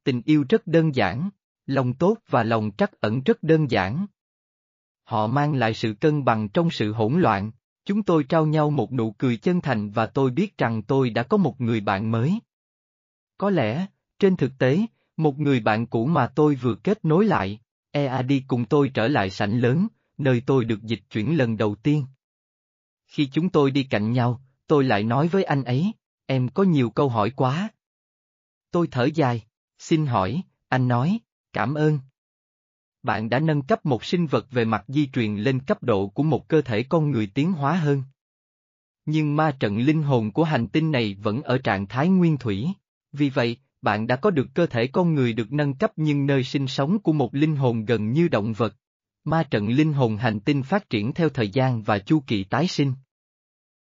A: Tình yêu rất đơn giản, lòng tốt và lòng trắc ẩn rất đơn giản. Họ mang lại sự cân bằng trong sự hỗn loạn. Chúng tôi trao nhau một nụ cười chân thành và tôi biết rằng tôi đã có một người bạn mới. Có lẽ, trên thực tế, một người bạn cũ mà tôi vừa kết nối lại, EA đi cùng tôi trở lại sảnh lớn, nơi tôi được dịch chuyển lần đầu tiên. Khi chúng tôi đi cạnh nhau, tôi lại nói với anh ấy, em có nhiều câu hỏi quá. Tôi thở dài, xin hỏi, anh nói, cảm ơn. Bạn đã nâng cấp một sinh vật về mặt di truyền lên cấp độ của một cơ thể con người tiến hóa hơn. Nhưng ma trận linh hồn của hành tinh này vẫn ở trạng thái nguyên thủy. Vì vậy, bạn đã có được cơ thể con người được nâng cấp nhưng nơi sinh sống của một linh hồn gần như động vật. Ma trận linh hồn hành tinh phát triển theo thời gian và chu kỳ tái sinh.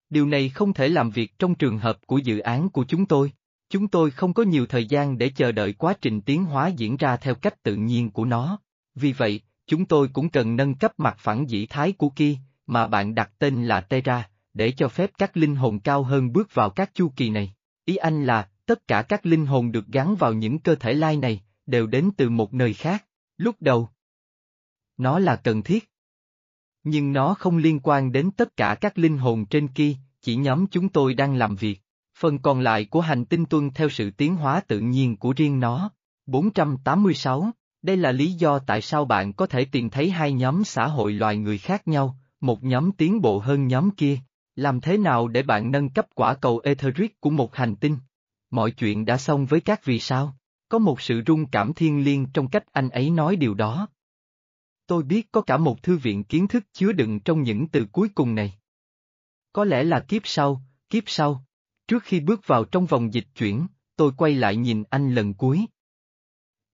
A: Điều này không thể làm việc trong trường hợp của dự án của chúng tôi. Chúng tôi không có nhiều thời gian để chờ đợi quá trình tiến hóa diễn ra theo cách tự nhiên của nó. Vì vậy, chúng tôi cũng cần nâng cấp mặt phẳng dĩ thái của kia mà bạn đặt tên là Terra, để cho phép các linh hồn cao hơn bước vào các chu kỳ này. Ý anh là, tất cả các linh hồn được gắn vào những cơ thể lai này, đều đến từ một nơi khác. Lúc đầu, nó là cần thiết. Nhưng nó không liên quan đến tất cả các linh hồn trên kia, chỉ nhóm chúng tôi đang làm việc. Phần còn lại của hành tinh tuân theo sự tiến hóa tự nhiên của riêng nó. 486, đây là lý do tại sao bạn có thể tìm thấy hai nhóm xã hội loài người khác nhau, một nhóm tiến bộ hơn nhóm kia. Làm thế nào để bạn nâng cấp quả cầu Etheric của một hành tinh? Mọi chuyện đã xong với các vì sao? Có một sự rung cảm thiên liêng trong cách anh ấy nói điều đó. Tôi biết có cả một thư viện kiến thức chứa đựng trong những từ cuối cùng này. Có lẽ là kiếp sau, kiếp sau. Trước khi bước vào trong vòng dịch chuyển, tôi quay lại nhìn anh lần cuối.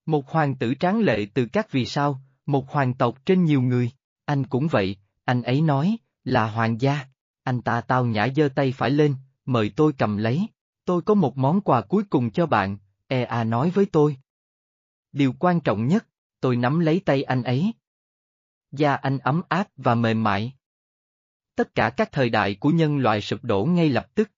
A: Một hoàng tử tráng lệ từ các vì sao, một hoàng tộc trên nhiều người, anh cũng vậy, anh ấy nói, là hoàng gia. Anh ta tao nhã giơ tay phải lên, mời tôi cầm lấy. Tôi có một món quà cuối cùng cho bạn, EA nói với tôi. Điều quan trọng nhất, tôi nắm lấy tay anh ấy. Da anh ấm áp và mềm mại. Tất cả các thời đại của nhân loại sụp đổ ngay lập tức.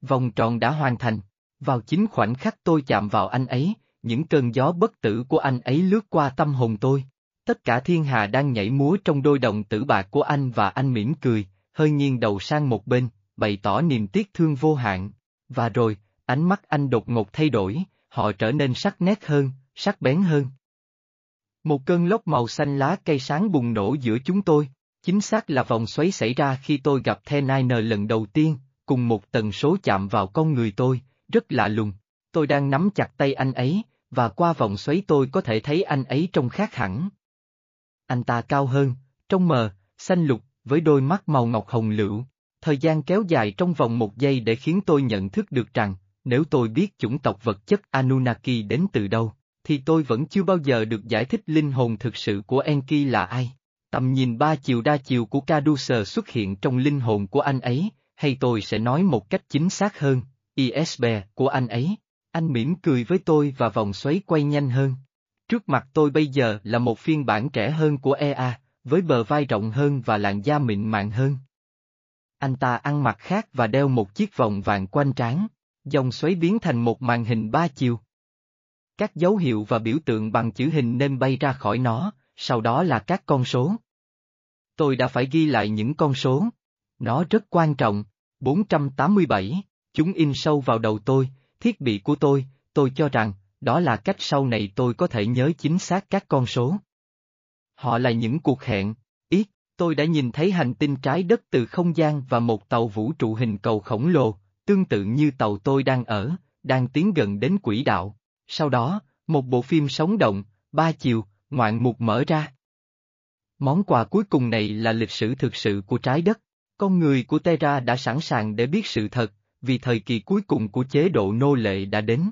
A: Vòng tròn đã hoàn thành. Vào chính khoảnh khắc tôi chạm vào anh ấy, những cơn gió bất tử của anh ấy lướt qua tâm hồn tôi. Tất cả thiên hà đang nhảy múa trong đôi đồng tử bạc của anh và anh mỉm cười, hơi nghiêng đầu sang một bên, bày tỏ niềm tiếc thương vô hạn. Và rồi, ánh mắt anh đột ngột thay đổi, họ trở nên sắc nét hơn, sắc bén hơn. Một cơn lốc màu xanh lá cây sáng bùng nổ giữa chúng tôi, chính xác là vòng xoáy xảy ra khi tôi gặp The Niner lần đầu tiên, cùng một tần số chạm vào con người tôi, rất lạ lùng. Tôi đang nắm chặt tay anh ấy, và qua vòng xoáy tôi có thể thấy anh ấy trông khác hẳn. Anh ta cao hơn, trông mờ, xanh lục, với đôi mắt màu ngọc hồng lựu. Thời gian kéo dài trong vòng một giây để khiến tôi nhận thức được rằng, nếu tôi biết chủng tộc vật chất Anunnaki đến từ đâu, thì tôi vẫn chưa bao giờ được giải thích linh hồn thực sự của Enki là ai. Tầm nhìn ba chiều đa chiều của Caduceus xuất hiện trong linh hồn của anh ấy, hay tôi sẽ nói một cách chính xác hơn, ISB của anh ấy. Anh mỉm cười với tôi và vòng xoáy quay nhanh hơn. Trước mặt tôi bây giờ là một phiên bản trẻ hơn của EA, với bờ vai rộng hơn và làn da mịn màng hơn. Anh ta ăn mặc khác và đeo một chiếc vòng vàng quanh trán, dòng xoáy biến thành một màn hình ba chiều. Các dấu hiệu và biểu tượng bằng chữ hình nên bay ra khỏi nó, sau đó là các con số. Tôi đã phải ghi lại những con số. Nó rất quan trọng. 487, chúng in sâu vào đầu tôi, thiết bị của tôi, tôi cho rằng, đó là cách sau này tôi có thể nhớ chính xác các con số. Họ là những cuộc hẹn, tôi đã nhìn thấy hành tinh trái đất từ không gian và một tàu vũ trụ hình cầu khổng lồ, tương tự như tàu tôi đang ở, đang tiến gần đến quỹ đạo. Sau đó, một bộ phim sống động, ba chiều, ngoạn mục mở ra. Món quà cuối cùng này là lịch sử thực sự của trái đất. Con người của Terra đã sẵn sàng để biết sự thật, vì thời kỳ cuối cùng của chế độ nô lệ đã đến.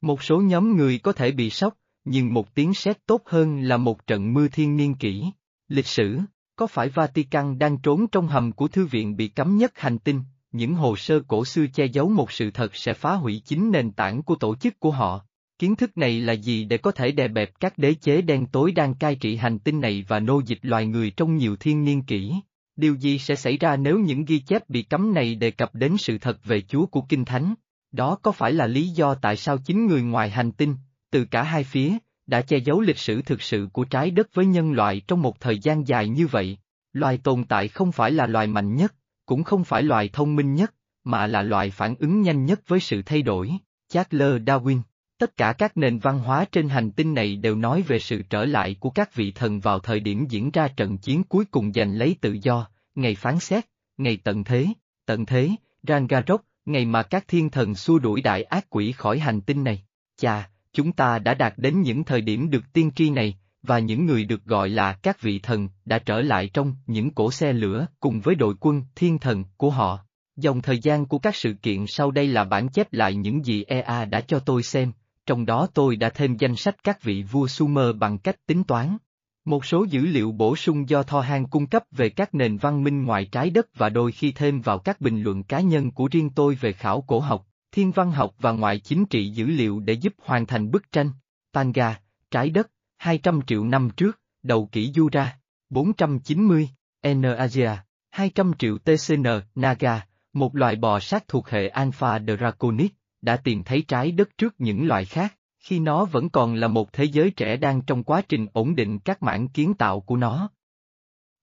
A: Một số nhóm người có thể bị sốc, nhưng một tiếng sét tốt hơn là một trận mưa thiên niên kỷ. Lịch sử, có phải Vatican đang trốn trong hầm của thư viện bị cấm nhất hành tinh, những hồ sơ cổ xưa che giấu một sự thật sẽ phá hủy chính nền tảng của tổ chức của họ. Kiến thức này là gì để có thể đè bẹp các đế chế đen tối đang cai trị hành tinh này và nô dịch loài người trong nhiều thiên niên kỷ? Điều gì sẽ xảy ra nếu những ghi chép bị cấm này đề cập đến sự thật về Chúa của Kinh Thánh? Đó có phải là lý do tại sao chính người ngoài hành tinh, từ cả hai phía, đã che giấu lịch sử thực sự của trái đất với nhân loại trong một thời gian dài như vậy? Loài tồn tại không phải là loài mạnh nhất, cũng không phải loài thông minh nhất, mà là loài phản ứng nhanh nhất với sự thay đổi. Charles Darwin Tất cả các nền văn hóa trên hành tinh này đều nói về sự trở lại của các vị thần vào thời điểm diễn ra trận chiến cuối cùng giành lấy tự do, ngày phán xét, ngày tận thế, tận thế, Rangarok, ngày mà các thiên thần xua đuổi đại ác quỷ khỏi hành tinh này. Chà, chúng ta đã đạt đến những thời điểm được tiên tri này, và những người được gọi là các vị thần đã trở lại trong những cổ xe lửa cùng với đội quân thiên thần của họ. Dòng thời gian của các sự kiện sau đây là bản chép lại những gì EA đã cho tôi xem, trong đó tôi đã thêm danh sách các vị vua Sumer bằng cách tính toán. Một số dữ liệu bổ sung do Tho Han cung cấp về các nền văn minh ngoài trái đất và đôi khi thêm vào các bình luận cá nhân của riêng tôi về khảo cổ học, thiên văn học và ngoại chính trị dữ liệu để giúp hoàn thành bức tranh. Tanga, trái đất, 200 triệu năm trước, đầu kỷ Jura, 490, N Asia, 200 triệu TCN, Naga, một loại bò sát thuộc hệ Alpha Draconic, đã tìm thấy trái đất trước những loài khác, khi nó vẫn còn là một thế giới trẻ đang trong quá trình ổn định các mảng kiến tạo của nó.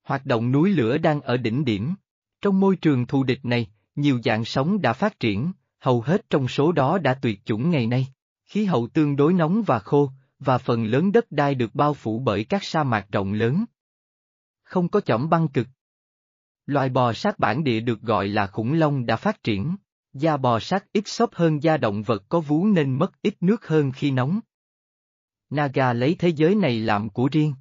A: Hoạt động núi lửa đang ở đỉnh điểm. Trong môi trường thù địch này, nhiều dạng sống đã phát triển, hầu hết trong số đó đã tuyệt chủng ngày nay. Khí hậu tương đối nóng và khô, và phần lớn đất đai được bao phủ bởi các sa mạc rộng lớn. Không có chỏm băng cực. Loài bò sát bản địa được gọi là khủng long đã phát triển. Da bò sát ít xốp hơn da động vật có vú nên mất ít nước hơn khi nóng. Naga lấy thế giới này làm của riêng.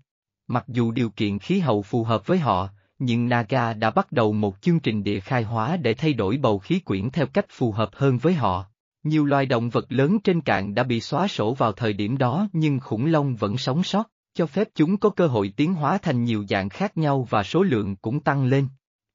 A: Mặc dù điều kiện khí hậu phù hợp với họ, nhưng Naga đã bắt đầu một chương trình địa khai hóa để thay đổi bầu khí quyển theo cách phù hợp hơn với họ. Nhiều loài động vật lớn trên cạn đã bị xóa sổ vào thời điểm đó nhưng khủng long vẫn sống sót, cho phép chúng có cơ hội tiến hóa thành nhiều dạng khác nhau và số lượng cũng tăng lên.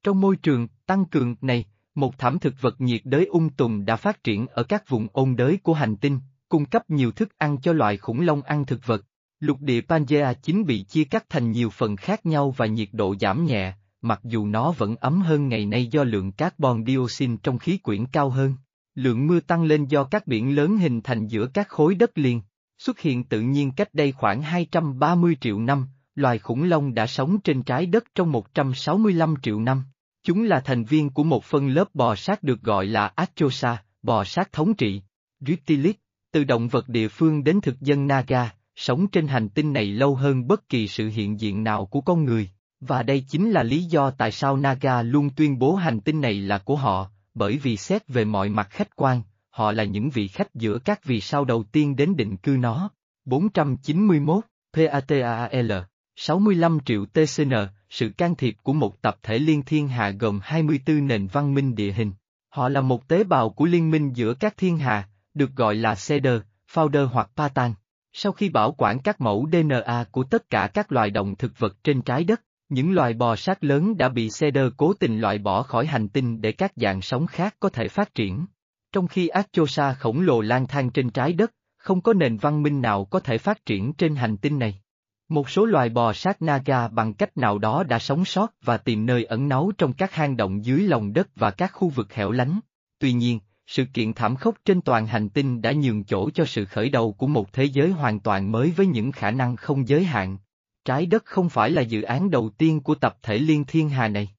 A: Trong môi trường tăng cường này, một thảm thực vật nhiệt đới ung tùm đã phát triển ở các vùng ôn đới của hành tinh, cung cấp nhiều thức ăn cho loài khủng long ăn thực vật. Lục địa Pangea chính bị chia cắt thành nhiều phần khác nhau và nhiệt độ giảm nhẹ, mặc dù nó vẫn ấm hơn ngày nay do lượng carbon dioxide trong khí quyển cao hơn. Lượng mưa tăng lên do các biển lớn hình thành giữa các khối đất liền, xuất hiện tự nhiên cách đây khoảng 230 triệu năm, loài khủng long đã sống trên trái đất trong 165 triệu năm. Chúng là thành viên của một phân lớp bò sát được gọi là Achosa, bò sát thống trị. Reptilis, từ động vật địa phương đến thực dân Naga, sống trên hành tinh này lâu hơn bất kỳ sự hiện diện nào của con người. Và đây chính là lý do tại sao Naga luôn tuyên bố hành tinh này là của họ, bởi vì xét về mọi mặt khách quan, họ là những vị khách giữa các vì sao đầu tiên đến định cư nó. 491, PATAL, 65 triệu TCN, sự can thiệp của một tập thể liên thiên hà gồm 24 nền văn minh địa hình. Họ là một tế bào của liên minh giữa các thiên hà, được gọi là Cedar, Founder hoặc Patan. Sau khi bảo quản các mẫu DNA của tất cả các loài động thực vật trên trái đất, những loài bò sát lớn đã bị Cedar cố tình loại bỏ khỏi hành tinh để các dạng sống khác có thể phát triển. Trong khi Archosa khổng lồ lang thang trên trái đất, không có nền văn minh nào có thể phát triển trên hành tinh này. Một số loài bò sát Naga bằng cách nào đó đã sống sót và tìm nơi ẩn náu trong các hang động dưới lòng đất và các khu vực hẻo lánh. Tuy nhiên, sự kiện thảm khốc trên toàn hành tinh đã nhường chỗ cho sự khởi đầu của một thế giới hoàn toàn mới với những khả năng không giới hạn. Trái đất không phải là dự án đầu tiên của tập thể liên thiên hà này.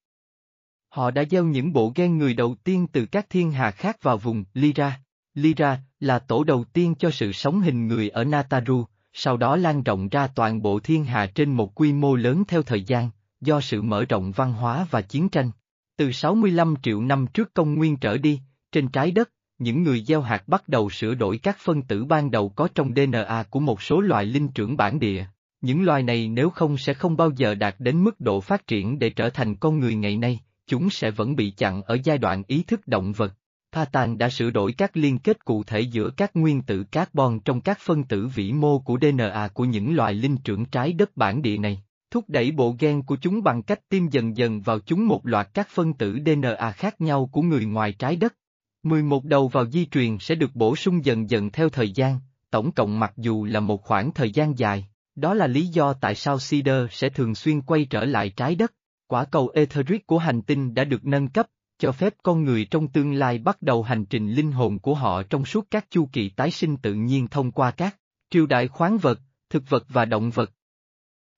A: Họ đã gieo những bộ gen người đầu tiên từ các thiên hà khác vào vùng Lyra. Lyra là tổ đầu tiên cho sự sống hình người ở Nataru, sau đó lan rộng ra toàn bộ thiên hà trên một quy mô lớn theo thời gian, do sự mở rộng văn hóa và chiến tranh. Từ 65 triệu năm trước công nguyên trở đi, trên trái đất, những người gieo hạt bắt đầu sửa đổi các phân tử ban đầu có trong DNA của một số loài linh trưởng bản địa. Những loài này nếu không sẽ không bao giờ đạt đến mức độ phát triển để trở thành con người ngày nay, chúng sẽ vẫn bị chặn ở giai đoạn ý thức động vật. Patan đã sửa đổi các liên kết cụ thể giữa các nguyên tử carbon trong các phân tử vĩ mô của DNA của những loài linh trưởng trái đất bản địa này, thúc đẩy bộ gen của chúng bằng cách tiêm dần dần vào chúng một loạt các phân tử DNA khác nhau của người ngoài trái đất. 11 đầu vào di truyền sẽ được bổ sung dần dần theo thời gian, tổng cộng mặc dù là một khoảng thời gian dài, đó là lý do tại sao Cedar sẽ thường xuyên quay trở lại trái đất. Quả cầu Etheric của hành tinh đã được nâng cấp, cho phép con người trong tương lai bắt đầu hành trình linh hồn của họ trong suốt các chu kỳ tái sinh tự nhiên thông qua các triều đại khoáng vật, thực vật và động vật.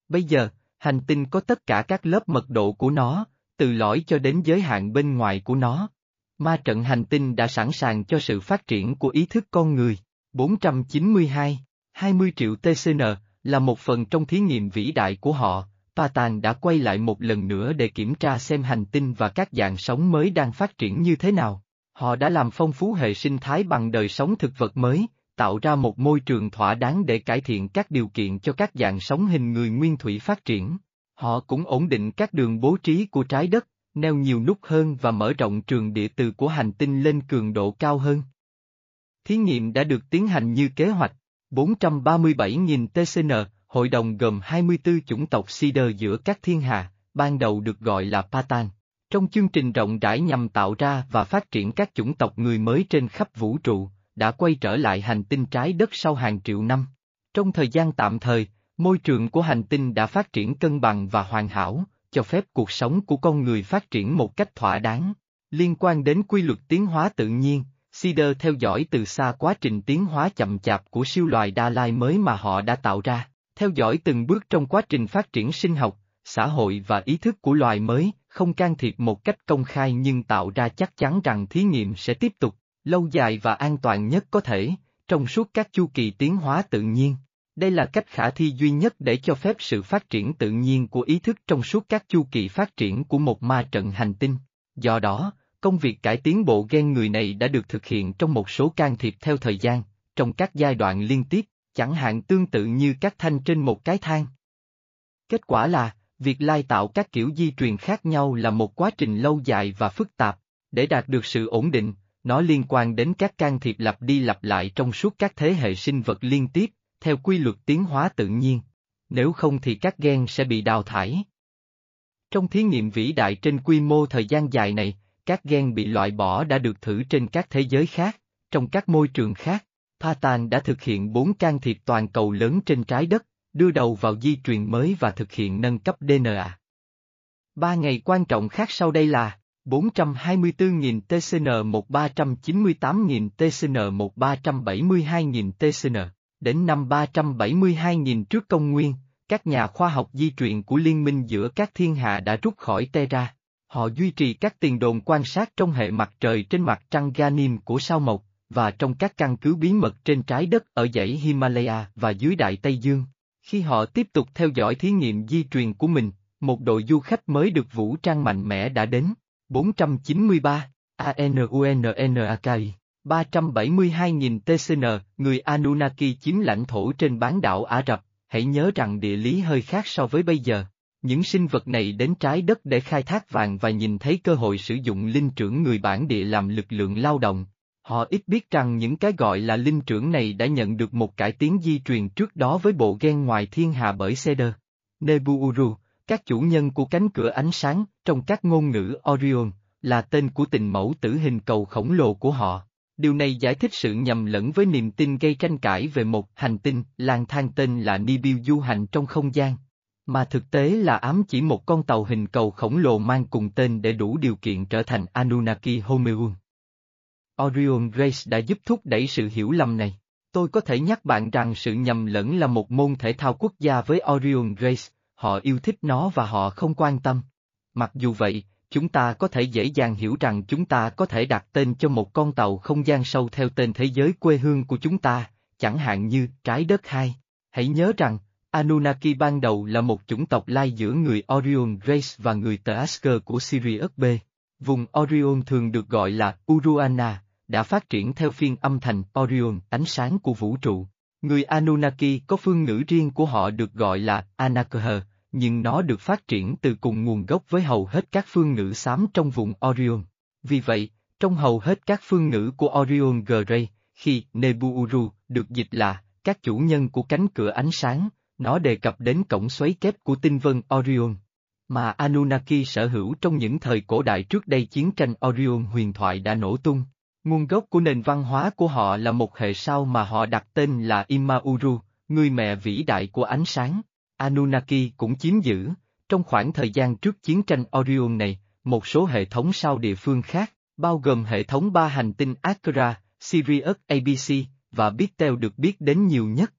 A: Bây giờ, hành tinh có tất cả các lớp mật độ của nó, từ lõi cho đến giới hạn bên ngoài của nó. Ma trận hành tinh đã sẵn sàng cho sự phát triển của ý thức con người. 492, 20 triệu TCN, là một phần trong thí nghiệm vĩ đại của họ, Patan đã quay lại một lần nữa để kiểm tra xem hành tinh và các dạng sống mới đang phát triển như thế nào. Họ đã làm phong phú hệ sinh thái bằng đời sống thực vật mới, tạo ra một môi trường thỏa đáng để cải thiện các điều kiện cho các dạng sống hình người nguyên thủy phát triển. Họ cũng ổn định các đường bố trí của trái đất, neo nhiều nút hơn và mở rộng trường địa từ của hành tinh lên cường độ cao hơn. Thí nghiệm đã được tiến hành như kế hoạch, 437.000 TCN, hội đồng gồm 24 chủng tộc sider giữa các thiên hà, ban đầu được gọi là Patan. Trong chương trình rộng rãi nhằm tạo ra và phát triển các chủng tộc người mới trên khắp vũ trụ, đã quay trở lại hành tinh trái đất sau hàng triệu năm. Trong thời gian tạm thời, môi trường của hành tinh đã phát triển cân bằng và hoàn hảo, cho phép cuộc sống của con người phát triển một cách thỏa đáng. Liên quan đến quy luật tiến hóa tự nhiên, Cedar theo dõi từ xa quá trình tiến hóa chậm chạp của siêu loài Đa Lai mới mà họ đã tạo ra theo dõi từng bước trong quá trình phát triển sinh học, xã hội và ý thức của loài mới, không can thiệp một cách công khai nhưng tạo ra chắc chắn rằng thí nghiệm sẽ tiếp tục. lâu dài và an toàn nhất có thể, trong suốt các chu kỳ tiến hóa tự nhiên. Đây là cách khả thi duy nhất để cho phép sự phát triển tự nhiên của ý thức trong suốt các chu kỳ phát triển của một ma trận hành tinh. Do đó, công việc cải tiến bộ gen người này đã được thực hiện trong một số can thiệp theo thời gian, trong các giai đoạn liên tiếp, chẳng hạn tương tự như các thanh trên một cái thang. Kết quả là, việc lai tạo các kiểu di truyền khác nhau là một quá trình lâu dài và phức tạp. Để đạt được sự ổn định, nó liên quan đến các can thiệp lặp đi lặp lại trong suốt các thế hệ sinh vật liên tiếp, theo quy luật tiến hóa tự nhiên. Nếu không thì các gen sẽ bị đào thải. Trong thí nghiệm vĩ đại trên quy mô thời gian dài này, các gen bị loại bỏ đã được thử trên các thế giới khác, trong các môi trường khác. Patan đã thực hiện bốn can thiệp toàn cầu lớn trên trái đất, đưa đầu vào di truyền mới và thực hiện nâng cấp DNA. Ba ngày quan trọng khác sau đây là 424.000 TCN 1398.000 TCN 1372.000 TCN. Đến năm 372.000 trước công nguyên, các nhà khoa học di truyền của liên minh giữa các thiên hạ đã rút khỏi Terra. Họ duy trì các tiền đồn quan sát trong hệ mặt trời trên mặt trăng Ganim của sao mộc, và trong các căn cứ bí mật trên trái đất ở dãy Himalaya và dưới Đại Tây Dương. Khi họ tiếp tục theo dõi thí nghiệm di truyền của mình, một đội du khách mới được vũ trang mạnh mẽ đã đến. 493, ANUNNAKI, 372.000 TCN, người Anunnaki chiếm lãnh thổ trên bán đảo Ả Rập, hãy nhớ rằng địa lý hơi khác so với bây giờ. Những sinh vật này đến trái đất để khai thác vàng và nhìn thấy cơ hội sử dụng linh trưởng người bản địa làm lực lượng lao động. Họ ít biết rằng những cái gọi là linh trưởng này đã nhận được một cải tiến di truyền trước đó với bộ gen ngoài thiên hà bởi Seder, Nebuuru, các chủ nhân của cánh cửa ánh sáng, trong các ngôn ngữ Orion, là tên của tình mẫu tử hình cầu khổng lồ của họ. Điều này giải thích sự nhầm lẫn với niềm tin gây tranh cãi về một hành tinh lang thang tên là Nibiu du hành trong không gian, mà thực tế là ám chỉ một con tàu hình cầu khổng lồ mang cùng tên để đủ điều kiện trở thành Anunnaki Homeun. Orion Race đã giúp thúc đẩy sự hiểu lầm này. Tôi có thể nhắc bạn rằng sự nhầm lẫn là một môn thể thao quốc gia với Orion Race, họ yêu thích nó và họ không quan tâm. Mặc dù vậy, chúng ta có thể dễ dàng hiểu rằng chúng ta có thể đặt tên cho một con tàu không gian sâu theo tên thế giới quê hương của chúng ta, chẳng hạn như Trái Đất 2. Hãy nhớ rằng, Anunnaki ban đầu là một chủng tộc lai giữa người Orion Race và người Taasker của Sirius B. Vùng Orion thường được gọi là Uruana, đã phát triển theo phiên âm thành Orion, ánh sáng của vũ trụ. Người Anunnaki có phương ngữ riêng của họ được gọi là Anakher, nhưng nó được phát triển từ cùng nguồn gốc với hầu hết các phương ngữ xám trong vùng Orion. Vì vậy, trong hầu hết các phương ngữ của Orion Grey, khi Nebuuru được dịch là các chủ nhân của cánh cửa ánh sáng, nó đề cập đến cổng xoáy kép của tinh vân Orion. Mà Anunnaki sở hữu trong những thời cổ đại trước đây chiến tranh Orion huyền thoại đã nổ tung. Nguồn gốc của nền văn hóa của họ là một hệ sao mà họ đặt tên là Imauru, người mẹ vĩ đại của ánh sáng. Anunnaki cũng chiếm giữ, trong khoảng thời gian trước chiến tranh Orion này, một số hệ thống sao địa phương khác, bao gồm hệ thống ba hành tinh Akra, Sirius ABC, và Betel được biết đến nhiều nhất.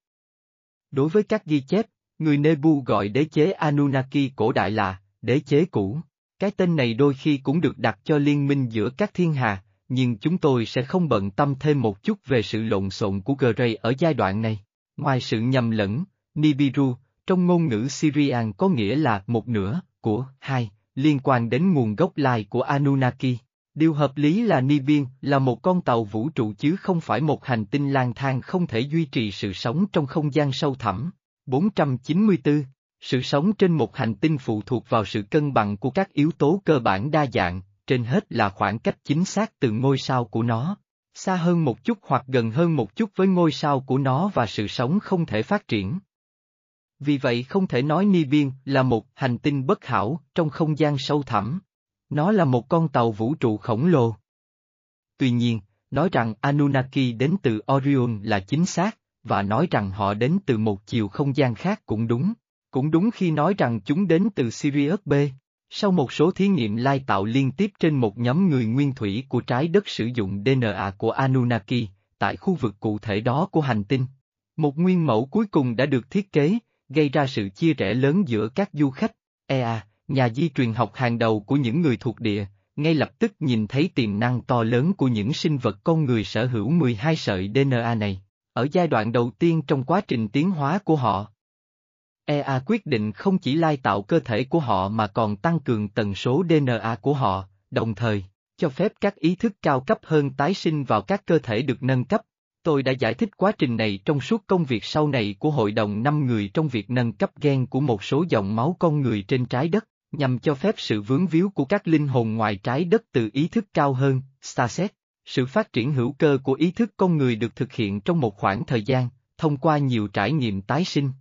A: Đối với các ghi chép, người Nebu gọi đế chế Anunnaki cổ đại là, đế chế cũ. Cái tên này đôi khi cũng được đặt cho liên minh giữa các thiên hà, nhưng chúng tôi sẽ không bận tâm thêm một chút về sự lộn xộn của Grey ở giai đoạn này. Ngoài sự nhầm lẫn, Nibiru, trong ngôn ngữ Syrian có nghĩa là một nửa, của, hai, liên quan đến nguồn gốc lai của Anunnaki. Điều hợp lý là Nibian là một con tàu vũ trụ chứ không phải một hành tinh lang thang không thể duy trì sự sống trong không gian sâu thẳm. 494. Sự sống trên một hành tinh phụ thuộc vào sự cân bằng của các yếu tố cơ bản đa dạng, trên hết là khoảng cách chính xác từ ngôi sao của nó. Xa hơn một chút hoặc gần hơn một chút với ngôi sao của nó và sự sống không thể phát triển. Vì vậy không thể nói Nibian là một hành tinh bất hảo trong không gian sâu thẳm. Nó là một con tàu vũ trụ khổng lồ. Tuy nhiên, nói rằng Anunnaki đến từ Orion là chính xác, và nói rằng họ đến từ một chiều không gian khác cũng đúng. Cũng đúng khi nói rằng chúng đến từ Sirius B. Sau một số thí nghiệm lai tạo liên tiếp trên một nhóm người nguyên thủy của trái đất sử dụng DNA của Anunnaki, tại khu vực cụ thể đó của hành tinh, một nguyên mẫu cuối cùng đã được thiết kế, gây ra sự chia rẽ lớn giữa các du khách. EA, à, nhà di truyền học hàng đầu của những người thuộc địa, ngay lập tức nhìn thấy tiềm năng to lớn của những sinh vật con người sở hữu 12 sợi DNA này. Ở giai đoạn đầu tiên trong quá trình tiến hóa của họ, EA à quyết định không chỉ lai tạo cơ thể của họ mà còn tăng cường tần số DNA của họ, đồng thời, cho phép các ý thức cao cấp hơn tái sinh vào các cơ thể được nâng cấp. Tôi đã giải thích quá trình này trong suốt công việc sau này của Hội đồng 5 người trong việc nâng cấp gen của một số dòng máu con người trên trái đất, nhằm cho phép sự vướng víu của các linh hồn ngoài trái đất từ ý thức cao hơn, Starset. Sự phát triển hữu cơ của ý thức con người được thực hiện trong một khoảng thời gian, thông qua nhiều trải nghiệm tái sinh.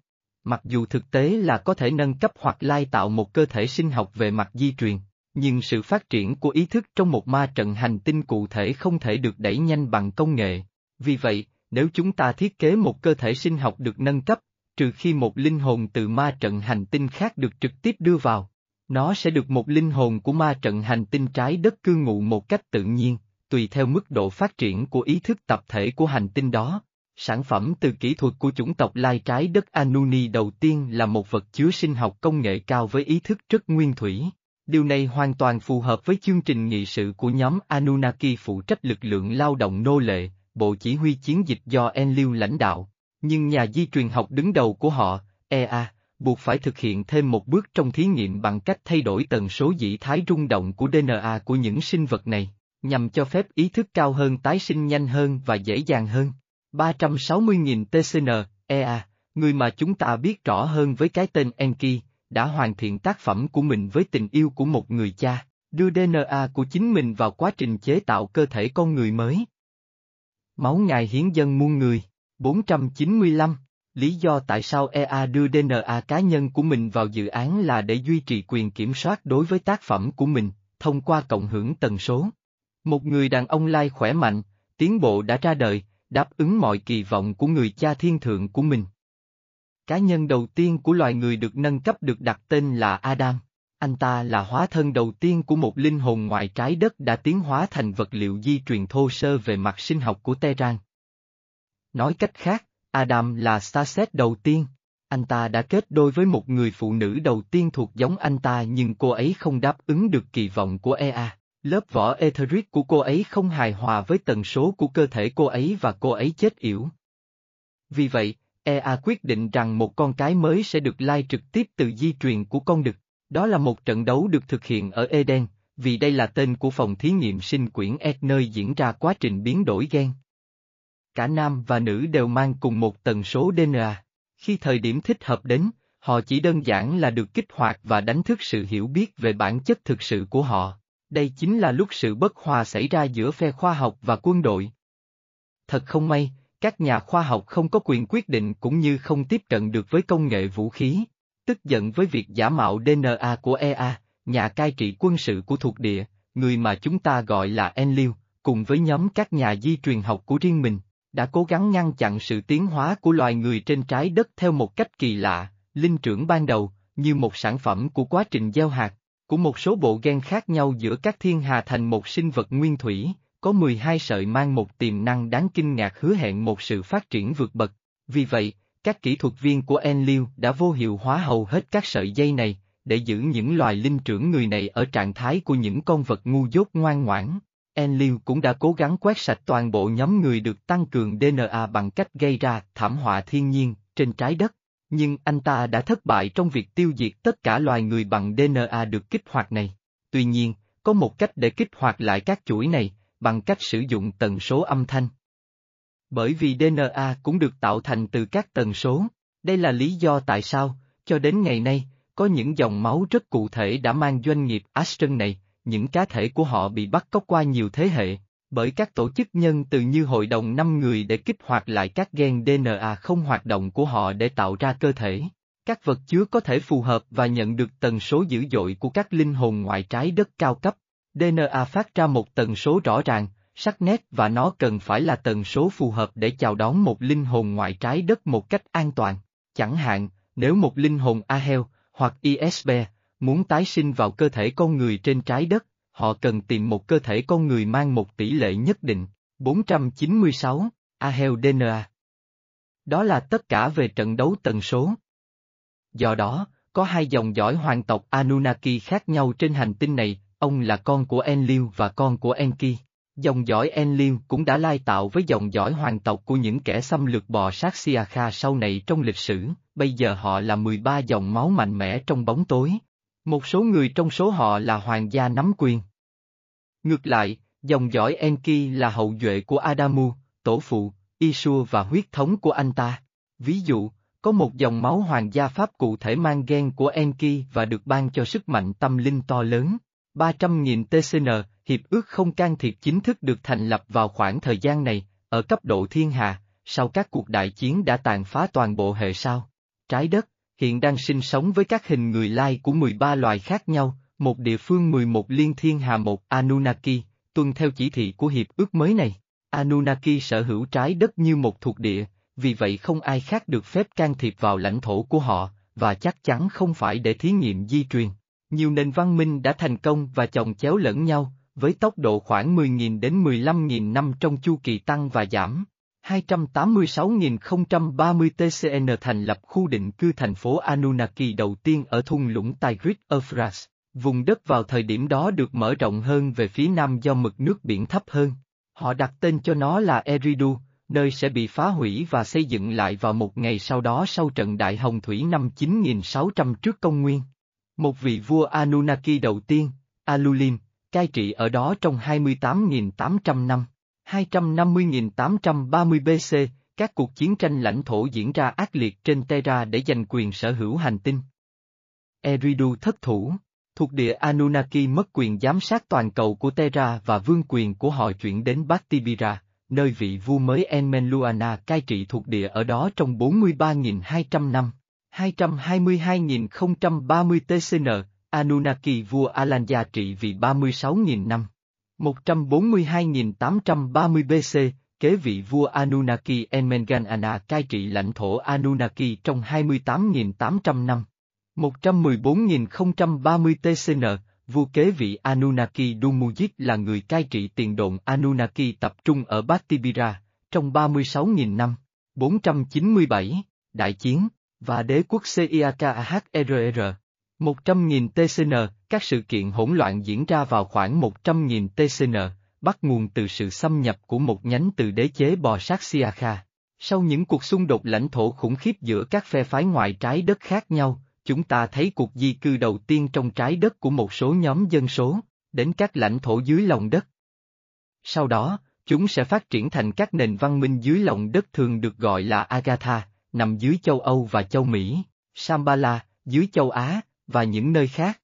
A: Mặc dù thực tế là có thể nâng cấp hoặc lai tạo một cơ thể sinh học về mặt di truyền, nhưng sự phát triển của ý thức trong một ma trận hành tinh cụ thể không thể được đẩy nhanh bằng công nghệ. Vì vậy, nếu chúng ta thiết kế một cơ thể sinh học được nâng cấp, trừ khi một linh hồn từ ma trận hành tinh khác được trực tiếp đưa vào, nó sẽ được một linh hồn của ma trận hành tinh trái đất cư ngụ một cách tự nhiên, tùy theo mức độ phát triển của ý thức tập thể của hành tinh đó. Sản phẩm từ kỹ thuật của chủng tộc lai trái đất Anuni đầu tiên là một vật chứa sinh học công nghệ cao với ý thức rất nguyên thủy. Điều này hoàn toàn phù hợp với chương trình nghị sự của nhóm Anunnaki phụ trách lực lượng lao động nô lệ, bộ chỉ huy chiến dịch do Enlil lãnh đạo. Nhưng nhà di truyền học đứng đầu của họ, EA, buộc phải thực hiện thêm một bước trong thí nghiệm bằng cách thay đổi tần số dĩ thái rung động của DNA của những sinh vật này, nhằm cho phép ý thức cao hơn tái sinh nhanh hơn và dễ dàng hơn. 360.000 TCN, EA, người mà chúng ta biết rõ hơn với cái tên Enki, đã hoàn thiện tác phẩm của mình với tình yêu của một người cha, đưa DNA của chính mình vào quá trình chế tạo cơ thể con người mới. Máu ngài hiến dân muôn người, 495 Lý do tại sao EA đưa DNA cá nhân của mình vào dự án là để duy trì quyền kiểm soát đối với tác phẩm của mình, thông qua cộng hưởng tần số. Một người đàn ông lai khỏe mạnh, tiến bộ đã ra đời, đáp ứng mọi kỳ vọng của người cha thiên thượng của mình. Cá nhân đầu tiên của loài người được nâng cấp được đặt tên là Adam. Anh ta là hóa thân đầu tiên của một linh hồn ngoài trái đất đã tiến hóa thành vật liệu di truyền thô sơ về mặt sinh học của Terran. Nói cách khác, Adam là Starset đầu tiên. Anh ta đã kết đôi với một người phụ nữ đầu tiên thuộc giống anh ta nhưng cô ấy không đáp ứng được kỳ vọng của EA. Lớp vỏ etheric của cô ấy không hài hòa với tần số của cơ thể cô ấy và cô ấy chết yểu. Vì vậy, EA quyết định rằng một con cái mới sẽ được lai trực tiếp từ di truyền của con đực. Đó là một trận đấu được thực hiện ở Eden, vì đây là tên của phòng thí nghiệm sinh quyển S nơi diễn ra quá trình biến đổi gen. Cả nam và nữ đều mang cùng một tần số DNA. Khi thời điểm thích hợp đến, họ chỉ đơn giản là được kích hoạt và đánh thức sự hiểu biết về bản chất thực sự của họ. Đây chính là lúc sự bất hòa xảy ra giữa phe khoa học và quân đội. Thật không may, các nhà khoa học không có quyền quyết định cũng như không tiếp cận được với công nghệ vũ khí. Tức giận với việc giả mạo DNA của EA, nhà cai trị quân sự của thuộc địa, người mà chúng ta gọi là Enlil, cùng với nhóm các nhà di truyền học của riêng mình, đã cố gắng ngăn chặn sự tiến hóa của loài người trên trái đất theo một cách kỳ lạ, linh trưởng ban đầu, như một sản phẩm của quá trình gieo hạt, của một số bộ gen khác nhau giữa các thiên hà thành một sinh vật nguyên thủy, có 12 sợi mang một tiềm năng đáng kinh ngạc hứa hẹn một sự phát triển vượt bậc. Vì vậy, các kỹ thuật viên của Enlil đã vô hiệu hóa hầu hết các sợi dây này, để giữ những loài linh trưởng người này ở trạng thái của những con vật ngu dốt ngoan ngoãn. Enlil cũng đã cố gắng quét sạch toàn bộ nhóm người được tăng cường DNA bằng cách gây ra thảm họa thiên nhiên trên trái đất, nhưng anh ta đã thất bại trong việc tiêu diệt tất cả loài người bằng DNA được kích hoạt này. Tuy nhiên, có một cách để kích hoạt lại các chuỗi này, bằng cách sử dụng tần số âm thanh. Bởi vì DNA cũng được tạo thành từ các tần số, đây là lý do tại sao, cho đến ngày nay, có những dòng máu rất cụ thể đã mang doanh nghiệp Aston này, những cá thể của họ bị bắt cóc qua nhiều thế hệ, bởi các tổ chức nhân từ như hội đồng 5 người để kích hoạt lại các gen DNA không hoạt động của họ để tạo ra cơ thể. Các vật chứa có thể phù hợp và nhận được tần số dữ dội của các linh hồn ngoại trái đất cao cấp. DNA phát ra một tần số rõ ràng, sắc nét và nó cần phải là tần số phù hợp để chào đón một linh hồn ngoại trái đất một cách an toàn. Chẳng hạn, nếu một linh hồn Ahel, hoặc ISB, muốn tái sinh vào cơ thể con người trên trái đất, họ cần tìm một cơ thể con người mang một tỷ lệ nhất định, 496, Ahel DNA. Đó là tất cả về trận đấu tần số. Do đó, có hai dòng dõi hoàng tộc Anunnaki khác nhau trên hành tinh này, Ông là con của Enlil và con của Enki. Dòng dõi Enlil cũng đã lai tạo với dòng dõi hoàng tộc của những kẻ xâm lược bò sát Siakha sau này trong lịch sử, bây giờ họ là 13 dòng máu mạnh mẽ trong bóng tối. Một số người trong số họ là hoàng gia nắm quyền. Ngược lại, dòng dõi Enki là hậu duệ của Adamu, tổ phụ, Isua và huyết thống của anh ta. Ví dụ, có một dòng máu hoàng gia Pháp cụ thể mang gen của Enki và được ban cho sức mạnh tâm linh to lớn. 300.000 TCN, hiệp ước không can thiệp chính thức được thành lập vào khoảng thời gian này, ở cấp độ thiên hà, sau các cuộc đại chiến đã tàn phá toàn bộ hệ sao. Trái đất, hiện đang sinh sống với các hình người lai của 13 loài khác nhau, một địa phương 11 liên thiên hà một Anunnaki, tuân theo chỉ thị của hiệp ước mới này. Anunnaki sở hữu trái đất như một thuộc địa, vì vậy không ai khác được phép can thiệp vào lãnh thổ của họ, và chắc chắn không phải để thí nghiệm di truyền. Nhiều nền văn minh đã thành công và chồng chéo lẫn nhau, với tốc độ khoảng 10.000 đến 15.000 năm trong chu kỳ tăng và giảm. 286.030 TCN thành lập khu định cư thành phố Anunnaki đầu tiên ở thung lũng Tigris Euphrates. Vùng đất vào thời điểm đó được mở rộng hơn về phía nam do mực nước biển thấp hơn. Họ đặt tên cho nó là Eridu, nơi sẽ bị phá hủy và xây dựng lại vào một ngày sau đó sau trận Đại Hồng Thủy năm 9600 trước công nguyên. Một vị vua Anunnaki đầu tiên, Alulim, cai trị ở đó trong 28.800 năm. 250.830 BC, các cuộc chiến tranh lãnh thổ diễn ra ác liệt trên Terra để giành quyền sở hữu hành tinh. Eridu thất thủ, thuộc địa Anunnaki mất quyền giám sát toàn cầu của Terra và vương quyền của họ chuyển đến Baktibira, nơi vị vua mới Enmenluana cai trị thuộc địa ở đó trong 43.200 năm. 222.030 TCN, Anunnaki vua Alanya trị vì 36.000 năm. 142.830 BC, kế vị vua Anunnaki Enmenganana cai trị lãnh thổ Anunnaki trong 28.800 năm. 114.030 TCN, vua kế vị Anunnaki Dumujit là người cai trị tiền đồn Anunnaki tập trung ở Batibira, trong 36.000 năm. 497, Đại chiến, và đế quốc CIAKAHRR. 100.000 TCN, các sự kiện hỗn loạn diễn ra vào khoảng 100.000 TCN, bắt nguồn từ sự xâm nhập của một nhánh từ đế chế bò sát Siakha. Sau những cuộc xung đột lãnh thổ khủng khiếp giữa các phe phái ngoại trái đất khác nhau, chúng ta thấy cuộc di cư đầu tiên trong trái đất của một số nhóm dân số, đến các lãnh thổ dưới lòng đất. Sau đó, chúng sẽ phát triển thành các nền văn minh dưới lòng đất thường được gọi là Agatha, nằm dưới châu Âu và châu Mỹ, Shambhala, dưới châu Á, và những nơi khác.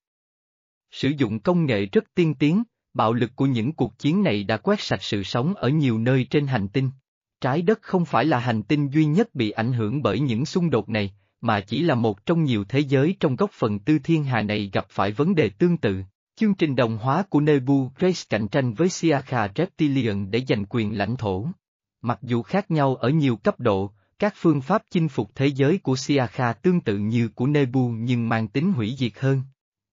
A: Sử dụng công nghệ rất tiên tiến, bạo lực của những cuộc chiến này đã quét sạch sự sống ở nhiều nơi trên hành tinh. Trái đất không phải là hành tinh duy nhất bị ảnh hưởng bởi những xung đột này, mà chỉ là một trong nhiều thế giới trong góc phần tư thiên hà này gặp phải vấn đề tương tự. Chương trình đồng hóa của Nebu Grace cạnh tranh với Siakha Reptilian để giành quyền lãnh thổ. Mặc dù khác nhau ở nhiều cấp độ, các phương pháp chinh phục thế giới của Siakha tương tự như của Nebu nhưng mang tính hủy diệt hơn.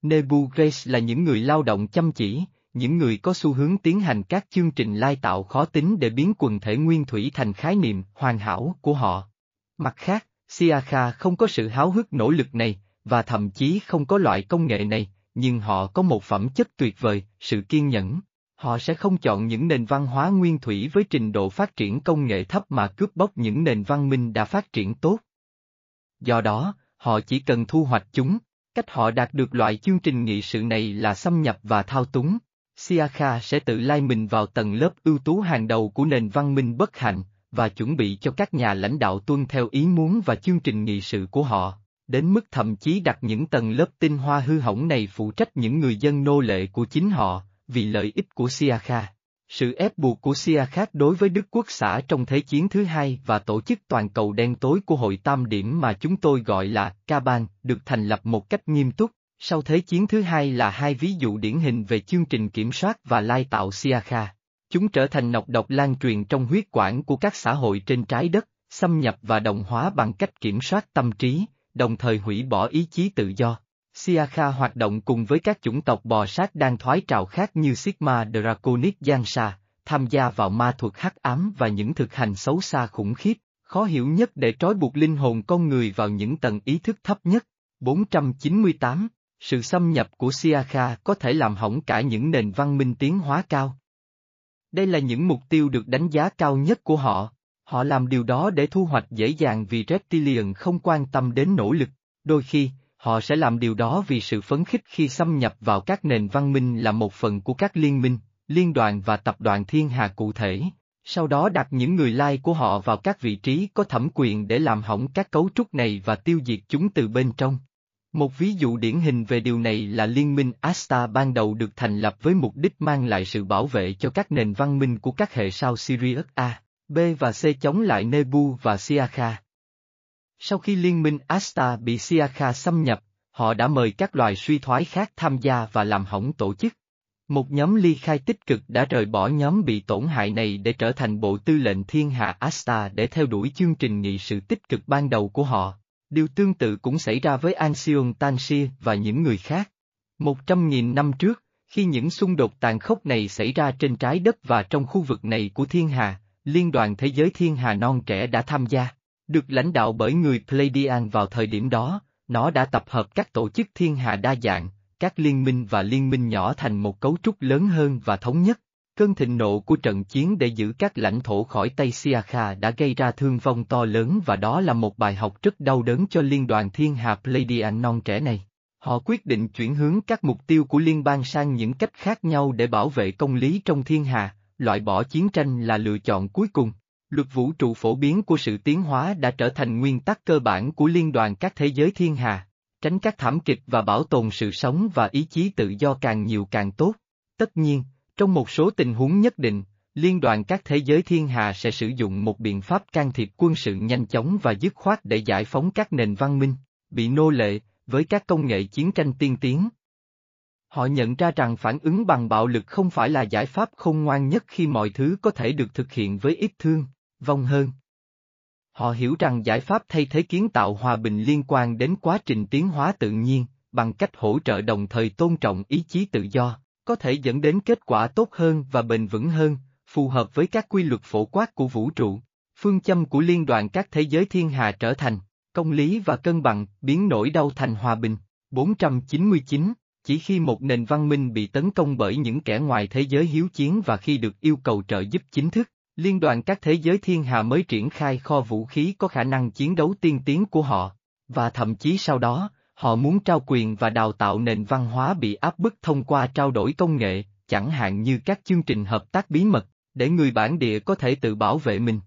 A: Nebu Grace là những người lao động chăm chỉ, những người có xu hướng tiến hành các chương trình lai tạo khó tính để biến quần thể nguyên thủy thành khái niệm hoàn hảo của họ. Mặt khác, Siakha không có sự háo hức nỗ lực này, và thậm chí không có loại công nghệ này, nhưng họ có một phẩm chất tuyệt vời, sự kiên nhẫn. Họ sẽ không chọn những nền văn hóa nguyên thủy với trình độ phát triển công nghệ thấp mà cướp bóc những nền văn minh đã phát triển tốt. Do đó, họ chỉ cần thu hoạch chúng, cách họ đạt được loại chương trình nghị sự này là xâm nhập và thao túng. Siakha sẽ tự lai mình vào tầng lớp ưu tú hàng đầu của nền văn minh bất hạnh, và chuẩn bị cho các nhà lãnh đạo tuân theo ý muốn và chương trình nghị sự của họ, đến mức thậm chí đặt những tầng lớp tinh hoa hư hỏng này phụ trách những người dân nô lệ của chính họ, vì lợi ích của Siakha. Sự ép buộc của Siakha đối với Đức Quốc xã trong Thế chiến thứ hai và tổ chức toàn cầu đen tối của Hội Tam Điểm mà chúng tôi gọi là Kaban được thành lập một cách nghiêm túc, sau Thế chiến thứ hai là hai ví dụ điển hình về chương trình kiểm soát và lai tạo Siakha. Chúng trở thành nọc độc lan truyền trong huyết quản của các xã hội trên trái đất, xâm nhập và đồng hóa bằng cách kiểm soát tâm trí, đồng thời hủy bỏ ý chí tự do. Siakha hoạt động cùng với các chủng tộc bò sát đang thoái trào khác như Sigma Draconic Jansa, tham gia vào ma thuật hắc ám và những thực hành xấu xa khủng khiếp, khó hiểu nhất để trói buộc linh hồn con người vào những tầng ý thức thấp nhất. 498 Sự xâm nhập của Siakha có thể làm hỏng cả những nền văn minh tiến hóa cao. Đây là những mục tiêu được đánh giá cao nhất của họ. Họ làm điều đó để thu hoạch dễ dàng vì Reptilian không quan tâm đến nỗ lực. Đôi khi, họ sẽ làm điều đó vì sự phấn khích khi xâm nhập vào các nền văn minh là một phần của các liên minh, liên đoàn và tập đoàn thiên hà cụ thể, sau đó đặt những người lai của họ vào các vị trí có thẩm quyền để làm hỏng các cấu trúc này và tiêu diệt chúng từ bên trong. Một ví dụ điển hình về điều này là Liên minh Asta ban đầu được thành lập với mục đích mang lại sự bảo vệ cho các nền văn minh của các hệ sao Sirius A, B và C chống lại Nebu và Siakha. Sau khi Liên minh Asta bị Siakha xâm nhập, họ đã mời các loài suy thoái khác tham gia và làm hỏng tổ chức. Một nhóm ly khai tích cực đã rời bỏ nhóm bị tổn hại này để trở thành bộ tư lệnh thiên hạ Asta để theo đuổi chương trình nghị sự tích cực ban đầu của họ. Điều tương tự cũng xảy ra với Anxion Tanshir và những người khác. Một trăm nghìn năm trước, khi những xung đột tàn khốc này xảy ra trên trái đất và trong khu vực này của thiên hà, Liên đoàn Thế giới Thiên Hà Non Trẻ đã tham gia. Được lãnh đạo bởi người Pleiadian vào thời điểm đó, nó đã tập hợp các tổ chức thiên hà đa dạng, các liên minh và liên minh nhỏ thành một cấu trúc lớn hơn và thống nhất. Cơn thịnh nộ của trận chiến để giữ các lãnh thổ khỏi Tây Siakha đã gây ra thương vong to lớn và đó là một bài học rất đau đớn cho liên đoàn thiên hà Pleiadian non trẻ này. Họ quyết định chuyển hướng các mục tiêu của liên bang sang những cách khác nhau để bảo vệ công lý trong thiên hà, loại bỏ chiến tranh là lựa chọn cuối cùng. Luật vũ trụ phổ biến của sự tiến hóa đã trở thành nguyên tắc cơ bản của liên đoàn các thế giới thiên hà, tránh các thảm kịch và bảo tồn sự sống và ý chí tự do càng nhiều càng tốt. Tất nhiên, trong một số tình huống nhất định, liên đoàn các thế giới thiên hà sẽ sử dụng một biện pháp can thiệp quân sự nhanh chóng và dứt khoát để giải phóng các nền văn minh, bị nô lệ, với các công nghệ chiến tranh tiên tiến. Họ nhận ra rằng phản ứng bằng bạo lực không phải là giải pháp khôn ngoan nhất khi mọi thứ có thể được thực hiện với ít thương, vong hơn. Họ hiểu rằng giải pháp thay thế kiến tạo hòa bình liên quan đến quá trình tiến hóa tự nhiên, bằng cách hỗ trợ đồng thời tôn trọng ý chí tự do, có thể dẫn đến kết quả tốt hơn và bền vững hơn, phù hợp với các quy luật phổ quát của vũ trụ. Phương châm của Liên đoàn các thế giới thiên hà trở thành công lý và cân bằng, biến nỗi đau thành hòa bình. 499 chỉ khi một nền văn minh bị tấn công bởi những kẻ ngoài thế giới hiếu chiến và khi được yêu cầu trợ giúp chính thức, liên đoàn các thế giới thiên hà mới triển khai kho vũ khí có khả năng chiến đấu tiên tiến của họ, và thậm chí sau đó, họ muốn trao quyền và đào tạo nền văn hóa bị áp bức thông qua trao đổi công nghệ, chẳng hạn như các chương trình hợp tác bí mật, để người bản địa có thể tự bảo vệ mình.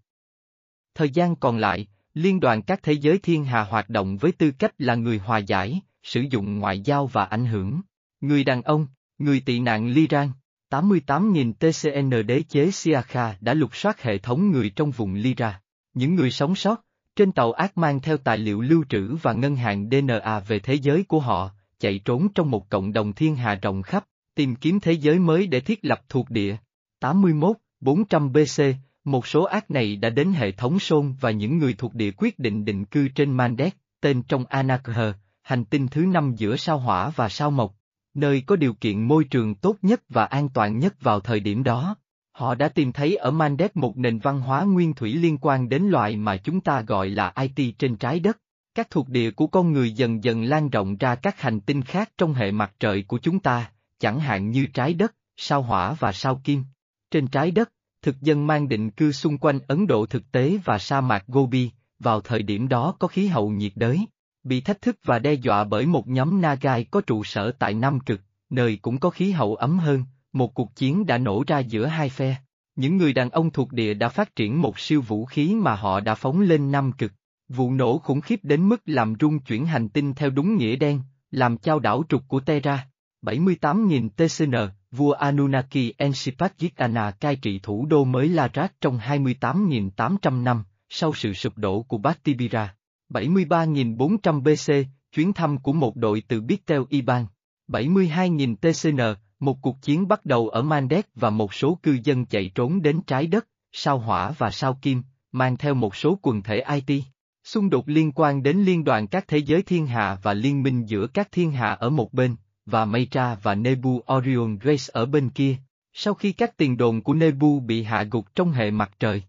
A: Thời gian còn lại, Liên đoàn các thế giới thiên hà hoạt động với tư cách là người hòa giải, sử dụng ngoại giao và ảnh hưởng. Người đàn ông, người tị nạn Liran, 88.000 TCN đế chế Siakha đã lục soát hệ thống người trong vùng Lyra. Những người sống sót, trên tàu ác mang theo tài liệu lưu trữ và ngân hàng DNA về thế giới của họ, chạy trốn trong một cộng đồng thiên hà rộng khắp, tìm kiếm thế giới mới để thiết lập thuộc địa. 81, 400 BC, một số ác này đã đến hệ thống Sôn và những người thuộc địa quyết định định cư trên Mandet, tên trong Anakher, hành tinh thứ năm giữa sao hỏa và sao mộc, nơi có điều kiện môi trường tốt nhất và an toàn nhất vào thời điểm đó. Họ đã tìm thấy ở Mandet một nền văn hóa nguyên thủy liên quan đến loài mà chúng ta gọi là IT trên trái đất. Các thuộc địa của con người dần dần lan rộng ra các hành tinh khác trong hệ mặt trời của chúng ta, chẳng hạn như trái đất, sao hỏa và sao kim. Trên trái đất, thực dân mang định cư xung quanh Ấn Độ thực tế và sa mạc Gobi, vào thời điểm đó có khí hậu nhiệt đới bị thách thức và đe dọa bởi một nhóm Nagai có trụ sở tại Nam Cực, nơi cũng có khí hậu ấm hơn, một cuộc chiến đã nổ ra giữa hai phe. Những người đàn ông thuộc địa đã phát triển một siêu vũ khí mà họ đã phóng lên Nam Cực. Vụ nổ khủng khiếp đến mức làm rung chuyển hành tinh theo đúng nghĩa đen, làm trao đảo trục của Terra. 78.000 TCN, vua Anunnaki Enshipatjitana cai trị thủ đô mới Larat trong 28.800 năm, sau sự sụp đổ của Batibira. 73.400 BC, chuyến thăm của một đội từ Bittel Iban. 72.000 TCN, một cuộc chiến bắt đầu ở Mandek và một số cư dân chạy trốn đến trái đất, sao hỏa và sao kim, mang theo một số quần thể IT. Xung đột liên quan đến liên đoàn các thế giới thiên hạ và liên minh giữa các thiên hạ ở một bên, và Maitra và Nebu Orion Grace ở bên kia, sau khi các tiền đồn của Nebu bị hạ gục trong hệ mặt trời.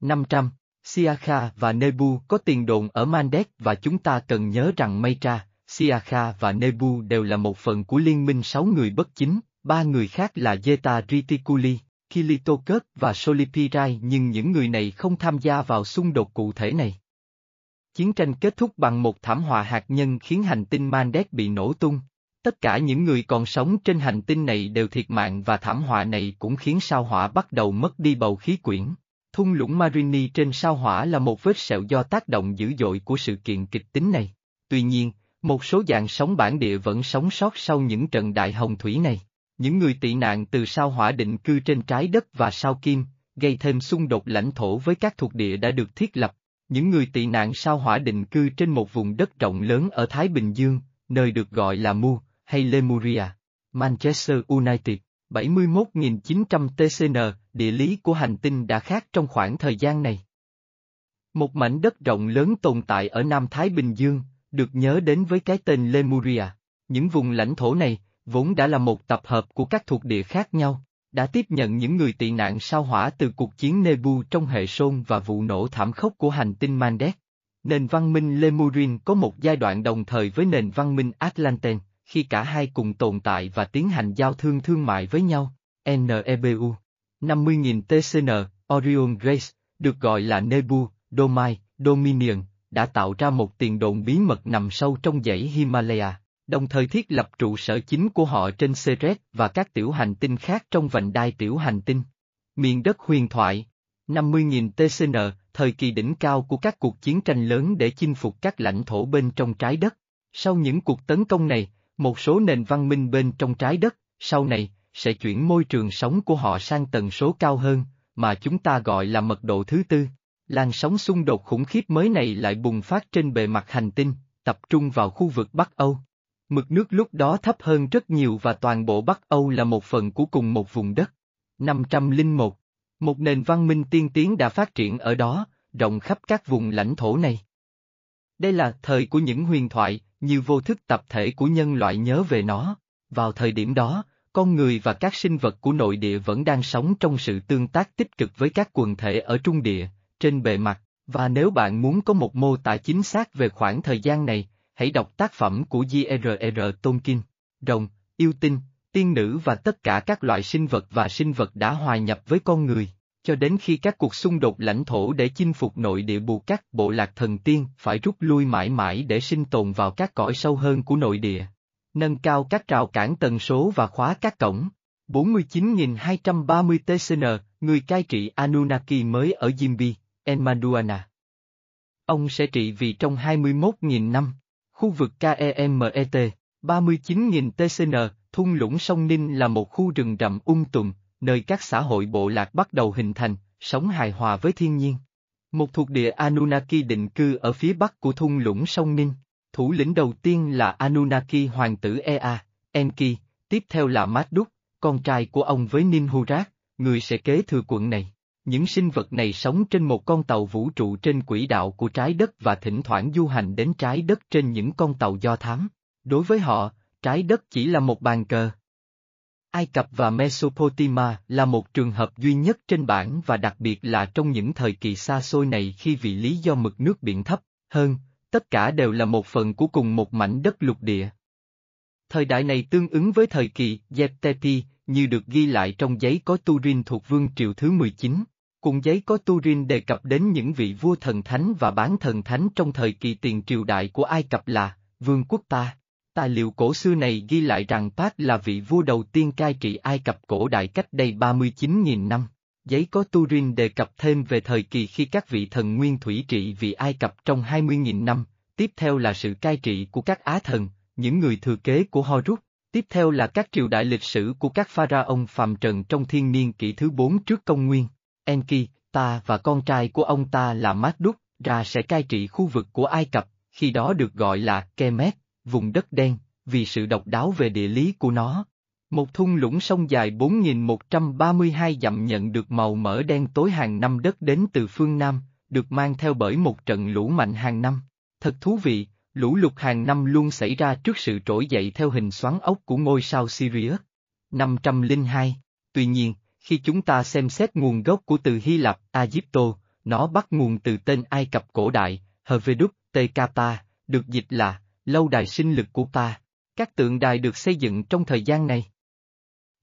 A: 500 Siakha và Nebu có tiền đồn ở Mandet và chúng ta cần nhớ rằng Maitra, Siakha và Nebu đều là một phần của liên minh sáu người bất chính, ba người khác là Zeta Ritikuli, Kilitokert và Solipirai nhưng những người này không tham gia vào xung đột cụ thể này. Chiến tranh kết thúc bằng một thảm họa hạt nhân khiến hành tinh Mandet bị nổ tung. Tất cả những người còn sống trên hành tinh này đều thiệt mạng và thảm họa này cũng khiến sao hỏa bắt đầu mất đi bầu khí quyển. Thung lũng Marini trên sao hỏa là một vết sẹo do tác động dữ dội của sự kiện kịch tính này. Tuy nhiên, một số dạng sống bản địa vẫn sống sót sau những trận đại hồng thủy này. Những người tị nạn từ sao hỏa định cư trên trái đất và sao kim, gây thêm xung đột lãnh thổ với các thuộc địa đã được thiết lập. Những người tị nạn sao hỏa định cư trên một vùng đất rộng lớn ở Thái Bình Dương, nơi được gọi là Mu, hay Lemuria, Manchester United, 71.900 TCN, địa lý của hành tinh đã khác trong khoảng thời gian này. Một mảnh đất rộng lớn tồn tại ở Nam Thái Bình Dương, được nhớ đến với cái tên Lemuria. Những vùng lãnh thổ này, vốn đã là một tập hợp của các thuộc địa khác nhau, đã tiếp nhận những người tị nạn sao hỏa từ cuộc chiến Nebu trong hệ sôn và vụ nổ thảm khốc của hành tinh Mandet. Nền văn minh Lemurin có một giai đoạn đồng thời với nền văn minh Atlanten, khi cả hai cùng tồn tại và tiến hành giao thương thương mại với nhau. NEBU 50.000 TCN, Orion Grace, được gọi là Nebu, Domai, Dominion, đã tạo ra một tiền đồn bí mật nằm sâu trong dãy Himalaya, đồng thời thiết lập trụ sở chính của họ trên Ceres và các tiểu hành tinh khác trong vành đai tiểu hành tinh. Miền đất huyền thoại 50.000 TCN, thời kỳ đỉnh cao của các cuộc chiến tranh lớn để chinh phục các lãnh thổ bên trong trái đất. Sau những cuộc tấn công này, một số nền văn minh bên trong trái đất, sau này, sẽ chuyển môi trường sống của họ sang tần số cao hơn, mà chúng ta gọi là mật độ thứ tư. Làn sóng xung đột khủng khiếp mới này lại bùng phát trên bề mặt hành tinh, tập trung vào khu vực Bắc Âu. Mực nước lúc đó thấp hơn rất nhiều và toàn bộ Bắc Âu là một phần của cùng một vùng đất. 501. Một nền văn minh tiên tiến đã phát triển ở đó, rộng khắp các vùng lãnh thổ này. Đây là thời của những huyền thoại, như vô thức tập thể của nhân loại nhớ về nó. Vào thời điểm đó, con người và các sinh vật của nội địa vẫn đang sống trong sự tương tác tích cực với các quần thể ở trung địa, trên bề mặt, và nếu bạn muốn có một mô tả chính xác về khoảng thời gian này, hãy đọc tác phẩm của J.R.R. Tolkien, rồng, yêu tinh, tiên nữ và tất cả các loại sinh vật và sinh vật đã hòa nhập với con người, cho đến khi các cuộc xung đột lãnh thổ để chinh phục nội địa buộc các bộ lạc thần tiên phải rút lui mãi mãi để sinh tồn vào các cõi sâu hơn của nội địa. Nâng cao các rào cản tần số và khóa các cổng. 49.230 TCN, người cai trị Anunnaki mới ở Jimbi, Enmanduana. Ông sẽ trị vì trong 21.000 năm. Khu vực KEMET, 39.000 TCN, thung lũng sông Ninh là một khu rừng rậm ung tùm, nơi các xã hội bộ lạc bắt đầu hình thành, sống hài hòa với thiên nhiên. Một thuộc địa Anunnaki định cư ở phía bắc của thung lũng sông Ninh. Thủ lĩnh đầu tiên là Anunnaki hoàng tử Ea, Enki, tiếp theo là Marduk, con trai của ông với Ninhurak, người sẽ kế thừa quận này. Những sinh vật này sống trên một con tàu vũ trụ trên quỹ đạo của trái đất và thỉnh thoảng du hành đến trái đất trên những con tàu do thám. Đối với họ, trái đất chỉ là một bàn cờ. Ai Cập và Mesopotamia là một trường hợp duy nhất trên bản và đặc biệt là trong những thời kỳ xa xôi này khi vì lý do mực nước biển thấp, hơn, tất cả đều là một phần của cùng một mảnh đất lục địa. Thời đại này tương ứng với thời kỳ Yepteti, như được ghi lại trong giấy có Turin thuộc vương triều thứ 19. Cùng giấy có Turin đề cập đến những vị vua thần thánh và bán thần thánh trong thời kỳ tiền triều đại của Ai Cập là, vương quốc ta. Tài liệu cổ xưa này ghi lại rằng Pat là vị vua đầu tiên cai trị Ai Cập cổ đại cách đây 39.000 năm. Giấy có Turin đề cập thêm về thời kỳ khi các vị thần nguyên thủy trị vì Ai Cập trong 20.000 năm, tiếp theo là sự cai trị của các Á thần, những người thừa kế của Horus, tiếp theo là các triều đại lịch sử của các pharaoh phàm trần trong thiên niên kỷ thứ 4 trước công nguyên. Enki, ta và con trai của ông ta là Marduk, ra sẽ cai trị khu vực của Ai Cập, khi đó được gọi là Kemet, vùng đất đen, vì sự độc đáo về địa lý của nó. Một thung lũng sông dài 4.132 dặm nhận được màu mỡ đen tối hàng năm đất đến từ phương Nam, được mang theo bởi một trận lũ mạnh hàng năm. Thật thú vị, lũ lụt hàng năm luôn xảy ra trước sự trỗi dậy theo hình xoắn ốc của ngôi sao Sirius. 502. Tuy nhiên, khi chúng ta xem xét nguồn gốc của từ Hy Lạp, Egypto, nó bắt nguồn từ tên Ai Cập cổ đại, Herveduk, Tekata, được dịch là, lâu đài sinh lực của ta. Các tượng đài được xây dựng trong thời gian này.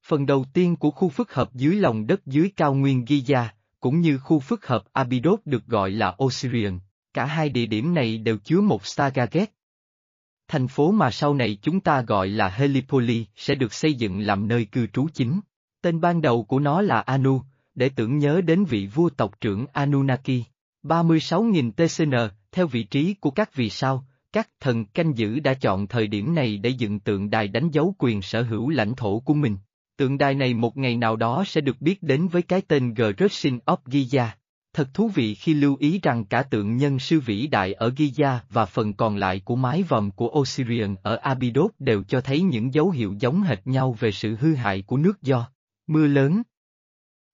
A: Phần đầu tiên của khu phức hợp dưới lòng đất dưới cao nguyên Giza, cũng như khu phức hợp Abydos được gọi là Osirian, cả hai địa điểm này đều chứa một Stargate. Thành phố mà sau này chúng ta gọi là Helipoli sẽ được xây dựng làm nơi cư trú chính. Tên ban đầu của nó là Anu, để tưởng nhớ đến vị vua tộc trưởng Anunnaki. 36.000 TCN, theo vị trí của các vì sao, các thần canh giữ đã chọn thời điểm này để dựng tượng đài đánh dấu quyền sở hữu lãnh thổ của mình. Tượng đài này một ngày nào đó sẽ được biết đến với cái tên Gershon of Giza. Thật thú vị khi lưu ý rằng cả tượng nhân sư vĩ đại ở Giza và phần còn lại của mái vòm của Osirian ở Abydos đều cho thấy những dấu hiệu giống hệt nhau về sự hư hại của nước do mưa lớn.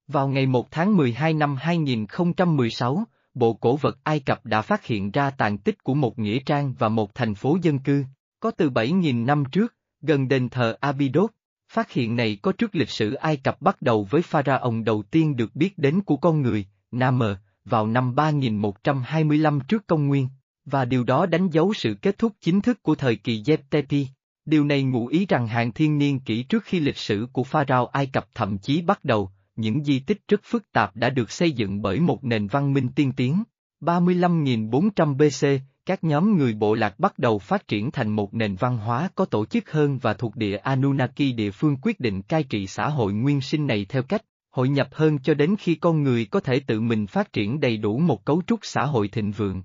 A: Vào ngày 1 tháng 12 năm 2016, Bộ Cổ vật Ai Cập đã phát hiện ra tàn tích của một nghĩa trang và một thành phố dân cư, có từ 7.000 năm trước, gần đền thờ Abydos. Phát hiện này có trước lịch sử Ai Cập bắt đầu với pharaoh đầu tiên được biết đến của con người, Nam vào năm 3125 trước công nguyên, và điều đó đánh dấu sự kết thúc chính thức của thời kỳ Yepteti. Điều này ngụ ý rằng hàng thiên niên kỷ trước khi lịch sử của pharaoh Ai Cập thậm chí bắt đầu, những di tích rất phức tạp đã được xây dựng bởi một nền văn minh tiên tiến. 35.400 BC, các nhóm người bộ lạc bắt đầu phát triển thành một nền văn hóa có tổ chức hơn và thuộc địa Anunnaki địa phương quyết định cai trị xã hội nguyên sinh này theo cách hội nhập hơn cho đến khi con người có thể tự mình phát triển đầy đủ một cấu trúc xã hội thịnh vượng.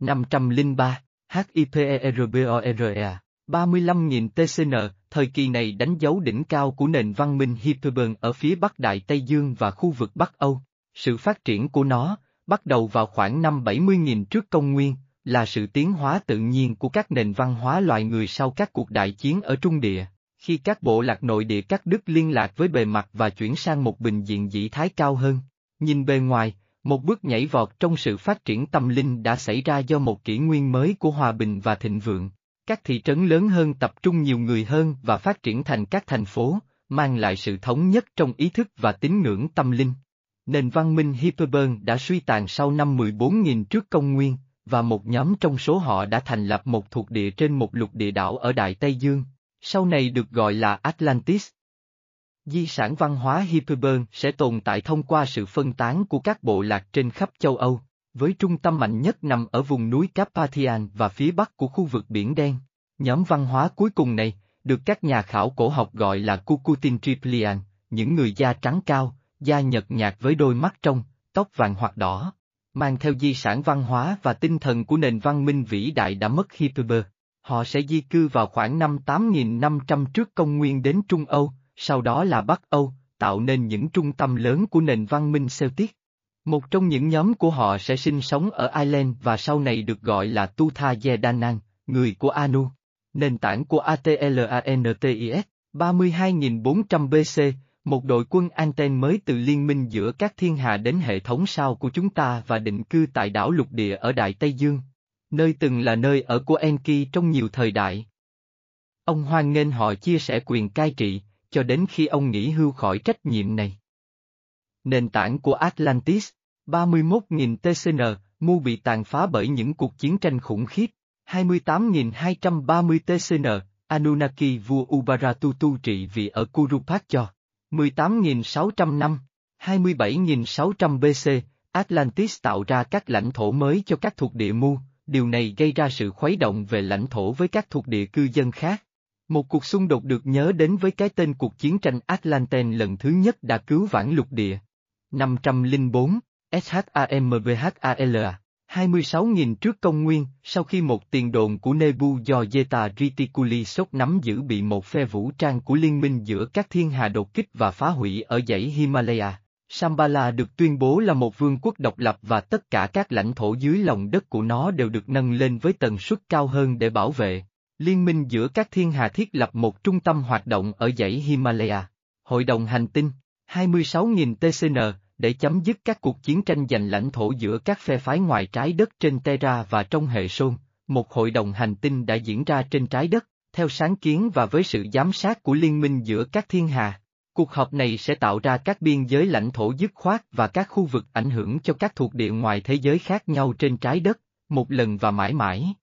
A: 503, HIPERBOREA, 35.000 TCN, thời kỳ này đánh dấu đỉnh cao của nền văn minh Hyperburn ở phía Bắc Đại Tây Dương và khu vực Bắc Âu. Sự phát triển của nó, bắt đầu vào khoảng năm 70.000 trước công nguyên, là sự tiến hóa tự nhiên của các nền văn hóa loài người sau các cuộc đại chiến ở Trung Địa, khi các bộ lạc nội địa cắt đứt liên lạc với bề mặt và chuyển sang một bình diện dĩ thái cao hơn. Nhìn bề ngoài, một bước nhảy vọt trong sự phát triển tâm linh đã xảy ra do một kỷ nguyên mới của hòa bình và thịnh vượng. Các thị trấn lớn hơn tập trung nhiều người hơn và phát triển thành các thành phố, mang lại sự thống nhất trong ý thức và tín ngưỡng tâm linh. Nền văn minh Hyperburn đã suy tàn sau năm 14.000 trước công nguyên, và một nhóm trong số họ đã thành lập một thuộc địa trên một lục địa đảo ở Đại Tây Dương, sau này được gọi là Atlantis. Di sản văn hóa Hyperburn sẽ tồn tại thông qua sự phân tán của các bộ lạc trên khắp châu Âu, với trung tâm mạnh nhất nằm ở vùng núi Carpathian và phía bắc của khu vực Biển Đen. Nhóm văn hóa cuối cùng này, được các nhà khảo cổ học gọi là Cucutin Triplian, những người da trắng cao, da nhợt nhạt với đôi mắt trong, tóc vàng hoặc đỏ, mang theo di sản văn hóa và tinh thần của nền văn minh vĩ đại đã mất Hyperber. Họ sẽ di cư vào khoảng năm 8.500 trước công nguyên đến Trung Âu, sau đó là Bắc Âu, tạo nên những trung tâm lớn của nền văn minh Celtic. Một trong những nhóm của họ sẽ sinh sống ở Ireland và sau này được gọi là Tutha Yedanan, người của Anu. Nền tảng của ATLANTIS, 32.400 BC, một đội quân Anten mới từ liên minh giữa các thiên hà đến hệ thống sao của chúng ta và định cư tại đảo lục địa ở Đại Tây Dương, nơi từng là nơi ở của Enki trong nhiều thời đại. Ông hoan nghênh họ chia sẻ quyền cai trị, cho đến khi ông nghỉ hưu khỏi trách nhiệm này. Nền tảng của Atlantis, 31.000 TCN, mu bị tàn phá bởi những cuộc chiến tranh khủng khiếp, 28.230 TCN, Anunnaki vua Ubaratutu trị vì ở Kurupacho. 18.600 năm, 27.600 BC, Atlantis tạo ra các lãnh thổ mới cho các thuộc địa Mu, điều này gây ra sự khuấy động về lãnh thổ với các thuộc địa cư dân khác. Một cuộc xung đột được nhớ đến với cái tên cuộc chiến tranh Atlanten lần thứ nhất đã cứu vãn lục địa. 504, SHAMBHALA 26.000 trước công nguyên, sau khi một tiền đồn của Nebu do Zeta Reticuli sốc nắm giữ bị một phe vũ trang của liên minh giữa các thiên hà đột kích và phá hủy ở dãy Himalaya, Sambala được tuyên bố là một vương quốc độc lập và tất cả các lãnh thổ dưới lòng đất của nó đều được nâng lên với tần suất cao hơn để bảo vệ. Liên minh giữa các thiên hà thiết lập một trung tâm hoạt động ở dãy Himalaya. Hội đồng hành tinh, 26.000 TCN, để chấm dứt các cuộc chiến tranh giành lãnh thổ giữa các phe phái ngoài trái đất trên Terra và trong hệ Sôn, một hội đồng hành tinh đã diễn ra trên trái đất, theo sáng kiến và với sự giám sát của liên minh giữa các thiên hà. Cuộc họp này sẽ tạo ra các biên giới lãnh thổ dứt khoát và các khu vực ảnh hưởng cho các thuộc địa ngoài thế giới khác nhau trên trái đất, một lần và mãi mãi.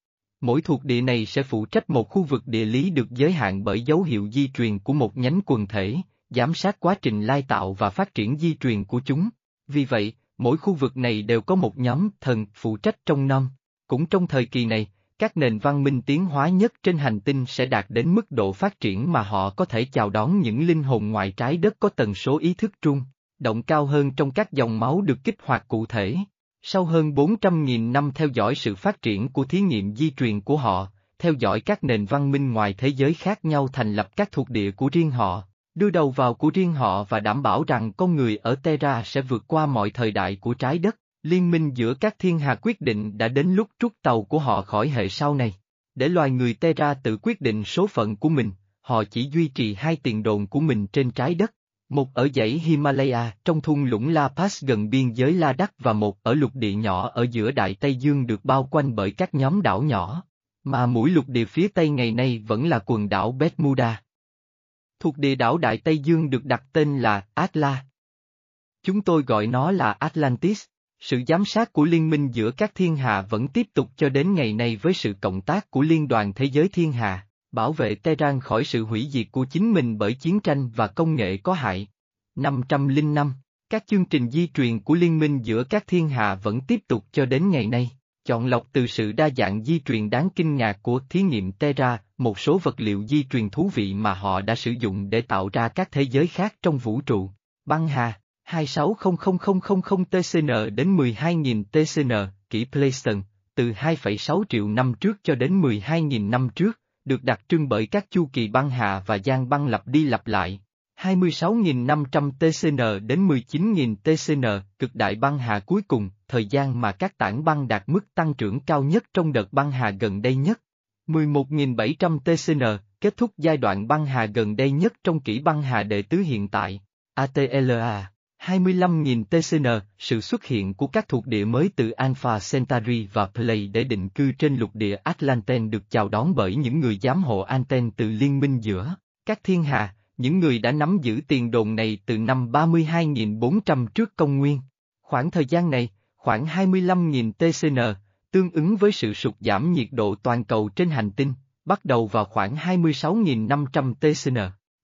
A: Mỗi thuộc địa này sẽ phụ trách một khu vực địa lý được giới hạn bởi dấu hiệu di truyền của một nhánh quần thể, giám sát quá trình lai tạo và phát triển di truyền của chúng. Vì vậy, mỗi khu vực này đều có một nhóm thần phụ trách trong năm. Cũng trong thời kỳ này, các nền văn minh tiến hóa nhất trên hành tinh sẽ đạt đến mức độ phát triển mà họ có thể chào đón những linh hồn ngoài trái đất có tần số ý thức trung, động cao hơn trong các dòng máu được kích hoạt cụ thể. Sau hơn 400.000 năm theo dõi sự phát triển của thí nghiệm di truyền của họ, theo dõi các nền văn minh ngoài thế giới khác nhau thành lập các thuộc địa của riêng họ, đưa đầu vào của riêng họ và đảm bảo rằng con người ở Terra sẽ vượt qua mọi thời đại của trái đất. Liên minh giữa các thiên hà quyết định đã đến lúc rút tàu của họ khỏi hệ sau này. Để loài người Terra tự quyết định số phận của mình, họ chỉ duy trì hai tiền đồn của mình trên trái đất. Một ở dãy Himalaya trong thung lũng La Paz gần biên giới La Đắc và một ở lục địa nhỏ ở giữa Đại Tây Dương được bao quanh bởi các nhóm đảo nhỏ. Mà mũi lục địa phía Tây ngày nay vẫn là quần đảo Bermuda. Thuộc địa đảo Đại Tây Dương được đặt tên là Atla. Chúng tôi gọi nó là Atlantis. Sự giám sát của liên minh giữa các thiên hà vẫn tiếp tục cho đến ngày nay với sự cộng tác của Liên đoàn Thế giới Thiên Hà, bảo vệ Tehran khỏi sự hủy diệt của chính mình bởi chiến tranh và công nghệ có hại. 505. Các chương trình di truyền của liên minh giữa các thiên hà vẫn tiếp tục cho đến ngày nay. Chọn lọc từ sự đa dạng di truyền đáng kinh ngạc của thí nghiệm Terra, một số vật liệu di truyền thú vị mà họ đã sử dụng để tạo ra các thế giới khác trong vũ trụ. Băng hà, 260000 TCN đến 12.000 TCN, kỷ Playson, từ 2,6 triệu năm trước cho đến 12.000 năm trước, được đặc trưng bởi các chu kỳ băng hà và gian băng lặp đi lặp lại. 26.500 TCN đến 19.000 TCN, cực đại băng hà cuối cùng, thời gian mà các tảng băng đạt mức tăng trưởng cao nhất trong đợt băng hà gần đây nhất. 11.700 TCN, kết thúc giai đoạn băng hà gần đây nhất trong kỷ băng hà đệ tứ hiện tại. ATLA 25.000 TCN, sự xuất hiện của các thuộc địa mới từ Alpha Centauri và Play để định cư trên lục địa Atlanten được chào đón bởi những người giám hộ Anten từ liên minh giữa các thiên hà, những người đã nắm giữ tiền đồn này từ năm 32.400 trước công nguyên. Khoảng thời gian này, khoảng 25.000 TCN, tương ứng với sự sụt giảm nhiệt độ toàn cầu trên hành tinh, bắt đầu vào khoảng 26.500 TCN.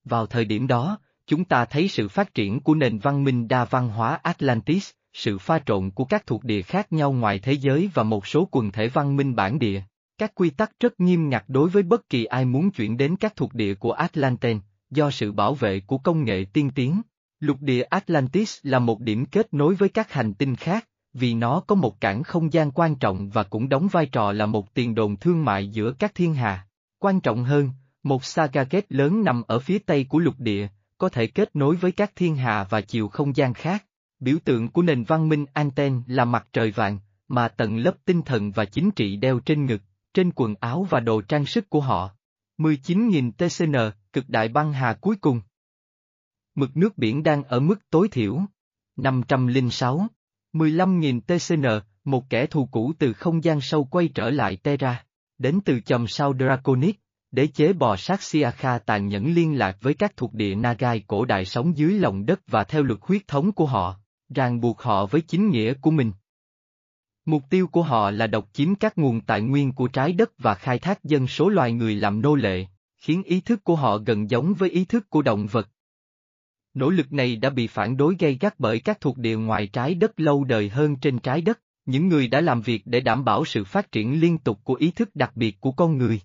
A: Vào thời điểm đó, chúng ta thấy sự phát triển của nền văn minh đa văn hóa Atlantis, sự pha trộn của các thuộc địa khác nhau ngoài thế giới và một số quần thể văn minh bản địa. Các quy tắc rất nghiêm ngặt đối với bất kỳ ai muốn chuyển đến các thuộc địa của Atlanten, do sự bảo vệ của công nghệ tiên tiến. Lục địa Atlantis là một điểm kết nối với các hành tinh khác, vì nó có một cảng không gian quan trọng và cũng đóng vai trò là một tiền đồn thương mại giữa các thiên hà. Quan trọng hơn, một saga kết lớn nằm ở phía tây của lục địa, có thể kết nối với các thiên hà và chiều không gian khác. Biểu tượng của nền văn minh Anten là mặt trời vàng, mà tầng lớp tinh thần và chính trị đeo trên ngực, trên quần áo và đồ trang sức của họ. 19.000 TCN, cực đại băng hà cuối cùng. Mực nước biển đang ở mức tối thiểu. 506. 15.000 TCN, một kẻ thù cũ từ không gian sâu quay trở lại Terra, đến từ chòm sao Draconic, đế chế bò sát Siakha tàn nhẫn liên lạc với các thuộc địa Nagai cổ đại sống dưới lòng đất và theo luật huyết thống của họ, ràng buộc họ với chính nghĩa của mình. Mục tiêu của họ là độc chiếm các nguồn tài nguyên của trái đất và khai thác dân số loài người làm nô lệ, khiến ý thức của họ gần giống với ý thức của động vật. Nỗ lực này đã bị phản đối gay gắt bởi các thuộc địa ngoài trái đất lâu đời hơn trên trái đất, những người đã làm việc để đảm bảo sự phát triển liên tục của ý thức đặc biệt của con người.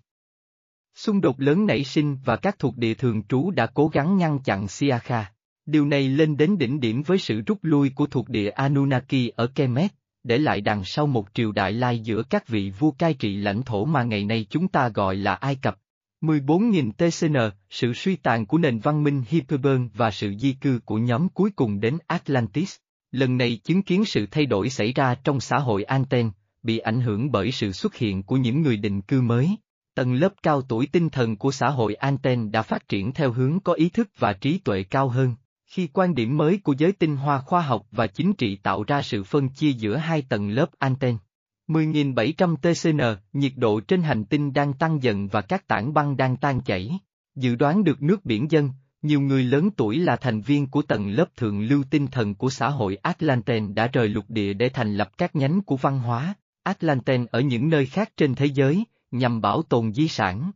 A: Xung đột lớn nảy sinh và các thuộc địa thường trú đã cố gắng ngăn chặn Siakha. Điều này lên đến đỉnh điểm với sự rút lui của thuộc địa Anunnaki ở Kemet, để lại đằng sau một triều đại lai giữa các vị vua cai trị lãnh thổ mà ngày nay chúng ta gọi là Ai Cập. 14.000 TCN, sự suy tàn của nền văn minh Hyperburn và sự di cư của nhóm cuối cùng đến Atlantis. Lần này chứng kiến sự thay đổi xảy ra trong xã hội Anten, bị ảnh hưởng bởi sự xuất hiện của những người định cư mới. Tầng lớp cao tuổi tinh thần của xã hội Anten đã phát triển theo hướng có ý thức và trí tuệ cao hơn, khi quan điểm mới của giới tinh hoa khoa học và chính trị tạo ra sự phân chia giữa hai tầng lớp Anten. 10.700 TCN, nhiệt độ trên hành tinh đang tăng dần và các tảng băng đang tan chảy. Dự đoán được nước biển dân, nhiều người lớn tuổi là thành viên của tầng lớp thượng lưu tinh thần của xã hội Atlanten đã rời lục địa để thành lập các nhánh của văn hóa. Atlanten ở những nơi khác trên thế giới, nhằm bảo tồn di sản.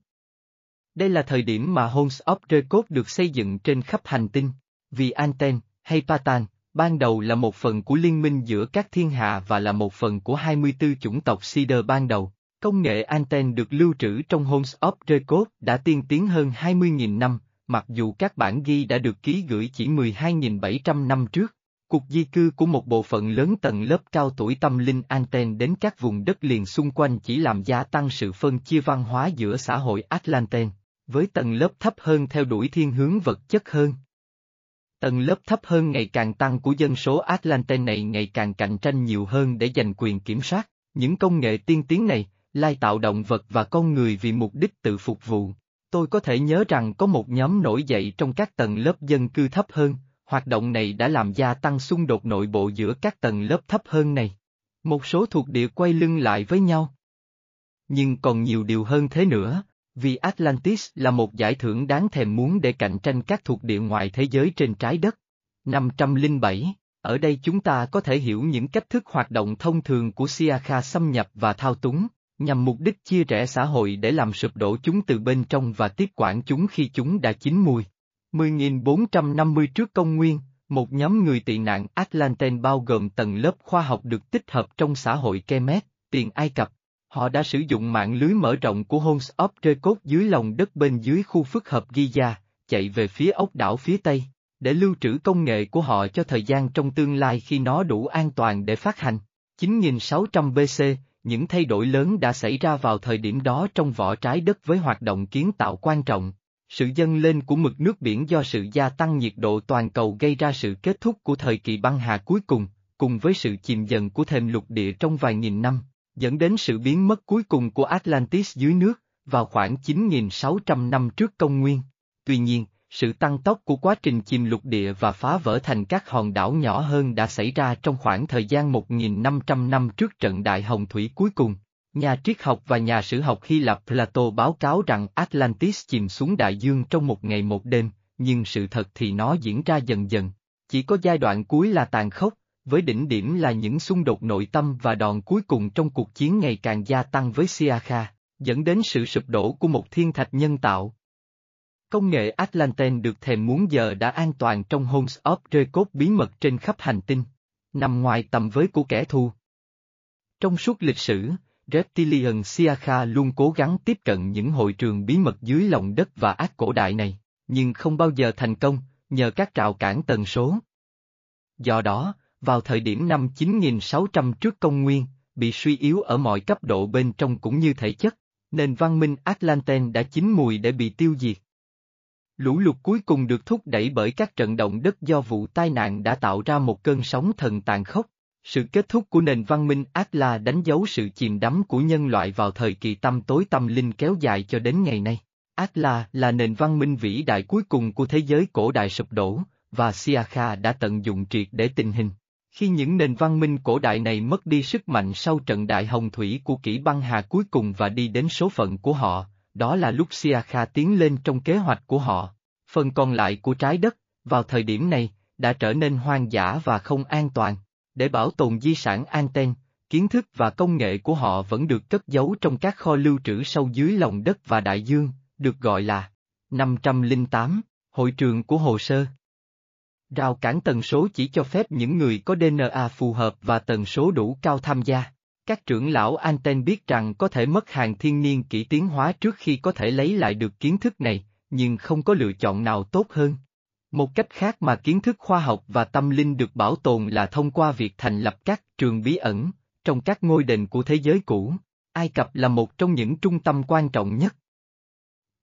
A: Đây là thời điểm mà Homes of Record được xây dựng trên khắp hành tinh, vì Anten, hay Patan, ban đầu là một phần của liên minh giữa các thiên hạ và là một phần của 24 chủng tộc Cedar ban đầu. Công nghệ Anten được lưu trữ trong Homes of Record đã tiên tiến hơn 20.000 năm, mặc dù các bản ghi đã được ký gửi chỉ 12.700 năm trước. Cuộc di cư của một bộ phận lớn tầng lớp cao tuổi tâm linh Anten đến các vùng đất liền xung quanh chỉ làm gia tăng sự phân chia văn hóa giữa xã hội Atlanten, với tầng lớp thấp hơn theo đuổi thiên hướng vật chất hơn. Tầng lớp thấp hơn ngày càng tăng của dân số Atlante này ngày càng cạnh tranh nhiều hơn để giành quyền kiểm soát. Những công nghệ tiên tiến này, lai tạo động vật và con người vì mục đích tự phục vụ. Tôi có thể nhớ rằng có một nhóm nổi dậy trong các tầng lớp dân cư thấp hơn, hoạt động này đã làm gia tăng xung đột nội bộ giữa các tầng lớp thấp hơn này. Một số thuộc địa quay lưng lại với nhau. Nhưng còn nhiều điều hơn thế nữa, vì Atlantis là một giải thưởng đáng thèm muốn để cạnh tranh các thuộc địa ngoài thế giới trên trái đất. 507, ở đây chúng ta có thể hiểu những cách thức hoạt động thông thường của Siakha xâm nhập và thao túng, nhằm mục đích chia rẽ xã hội để làm sụp đổ chúng từ bên trong và tiếp quản chúng khi chúng đã chín mùi. 10.450 trước công nguyên, một nhóm người tị nạn Atlanten bao gồm tầng lớp khoa học được tích hợp trong xã hội Kemet, tiền Ai Cập. Họ đã sử dụng mạng lưới mở rộng của Holmes of Recode dưới lòng đất bên dưới khu phức hợp Giza, chạy về phía ốc đảo phía Tây, để lưu trữ công nghệ của họ cho thời gian trong tương lai khi nó đủ an toàn để phát hành. 9600 BC, những thay đổi lớn đã xảy ra vào thời điểm đó trong vỏ trái đất với hoạt động kiến tạo quan trọng. Sự dâng lên của mực nước biển do sự gia tăng nhiệt độ toàn cầu gây ra sự kết thúc của thời kỳ băng hà cuối cùng, cùng với sự chìm dần của thềm lục địa trong vài nghìn năm, dẫn đến sự biến mất cuối cùng của Atlantis dưới nước, vào khoảng 9.600 năm trước công nguyên. Tuy nhiên, sự tăng tốc của quá trình chìm lục địa và phá vỡ thành các hòn đảo nhỏ hơn đã xảy ra trong khoảng thời gian 1.500 năm trước trận đại hồng thủy cuối cùng. Nhà triết học và nhà sử học Hy Lạp Plato báo cáo rằng Atlantis chìm xuống đại dương trong một ngày một đêm, nhưng sự thật thì nó diễn ra dần dần. Chỉ có giai đoạn cuối là tàn khốc, với đỉnh điểm là những xung đột nội tâm và đòn cuối cùng trong cuộc chiến ngày càng gia tăng với Siakha, dẫn đến sự sụp đổ của một thiên thạch nhân tạo. Công nghệ Atlanten được thèm muốn giờ đã an toàn trong Homes of Recode bí mật trên khắp hành tinh, nằm ngoài tầm với của kẻ thù. Trong suốt lịch sử, Reptilian Siakha luôn cố gắng tiếp cận những hội trường bí mật dưới lòng đất và ác cổ đại này, nhưng không bao giờ thành công, nhờ các trào cản tần số. Do đó, vào thời điểm năm 9600 trước công nguyên, bị suy yếu ở mọi cấp độ bên trong cũng như thể chất, nền văn minh Atlanten đã chín mùi để bị tiêu diệt. Lũ lụt cuối cùng được thúc đẩy bởi các trận động đất do vụ tai nạn đã tạo ra một cơn sóng thần tàn khốc. Sự kết thúc của nền văn minh Atla đánh dấu sự chìm đắm của nhân loại vào thời kỳ tâm tối tâm linh kéo dài cho đến ngày nay. Atla là nền văn minh vĩ đại cuối cùng của thế giới cổ đại sụp đổ, và Siakha đã tận dụng triệt để tình hình. Khi những nền văn minh cổ đại này mất đi sức mạnh sau trận đại hồng thủy của kỷ băng hà cuối cùng và đi đến số phận của họ, đó là lúc Siakha tiến lên trong kế hoạch của họ. Phần còn lại của trái đất, vào thời điểm này, đã trở nên hoang dã và không an toàn. Để bảo tồn di sản anten, kiến thức và công nghệ của họ vẫn được cất giấu trong các kho lưu trữ sâu dưới lòng đất và đại dương, được gọi là 508, hội trường của hồ sơ. Rào cản tần số chỉ cho phép những người có DNA phù hợp và tần số đủ cao tham gia. Các trưởng lão Anten biết rằng có thể mất hàng thiên niên kỹ tiến hóa trước khi có thể lấy lại được kiến thức này, nhưng không có lựa chọn nào tốt hơn. Một cách khác mà kiến thức khoa học và tâm linh được bảo tồn là thông qua việc thành lập các trường bí ẩn, trong các ngôi đền của thế giới cũ. Ai Cập là một trong những trung tâm quan trọng nhất.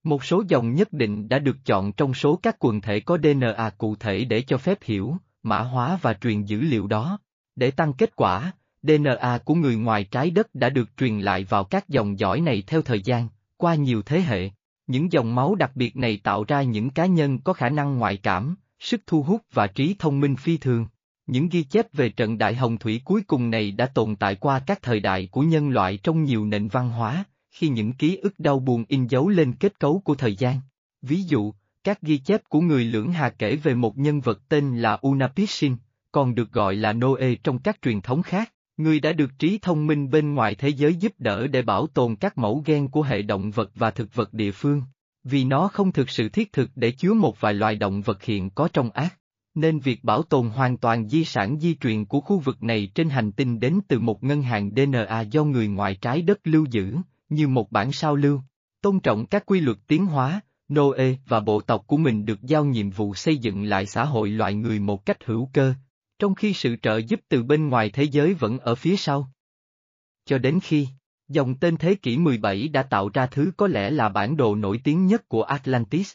A: Một số dòng nhất định đã được chọn trong số các quần thể có DNA cụ thể để cho phép hiểu, mã hóa và truyền dữ liệu đó. Để tăng kết quả, DNA của người ngoài trái đất đã được truyền lại vào các dòng dõi này theo thời gian, qua nhiều thế hệ. Những dòng máu đặc biệt này tạo ra những cá nhân có khả năng ngoại cảm, sức thu hút và trí thông minh phi thường. Những ghi chép về trận đại hồng thủy cuối cùng này đã tồn tại qua các thời đại của nhân loại trong nhiều nền văn hóa, khi những ký ức đau buồn in dấu lên kết cấu của thời gian. Ví dụ, các ghi chép của người lưỡng hà kể về một nhân vật tên là Unapishin, còn được gọi là Noe trong các truyền thống khác, người đã được trí thông minh bên ngoài thế giới giúp đỡ để bảo tồn các mẫu gen của hệ động vật và thực vật địa phương, vì nó không thực sự thiết thực để chứa một vài loài động vật hiện có trong ác. Nên việc bảo tồn hoàn toàn di sản di truyền của khu vực này trên hành tinh đến từ một ngân hàng DNA do người ngoài trái đất lưu giữ, như một bản sao lưu. Tôn trọng các quy luật tiến hóa, Noe và bộ tộc của mình được giao nhiệm vụ xây dựng lại xã hội loài người một cách hữu cơ, trong khi sự trợ giúp từ bên ngoài thế giới vẫn ở phía sau. Cho đến khi, dòng tên thế kỷ 17 đã tạo ra thứ có lẽ là bản đồ nổi tiếng nhất của Atlantis.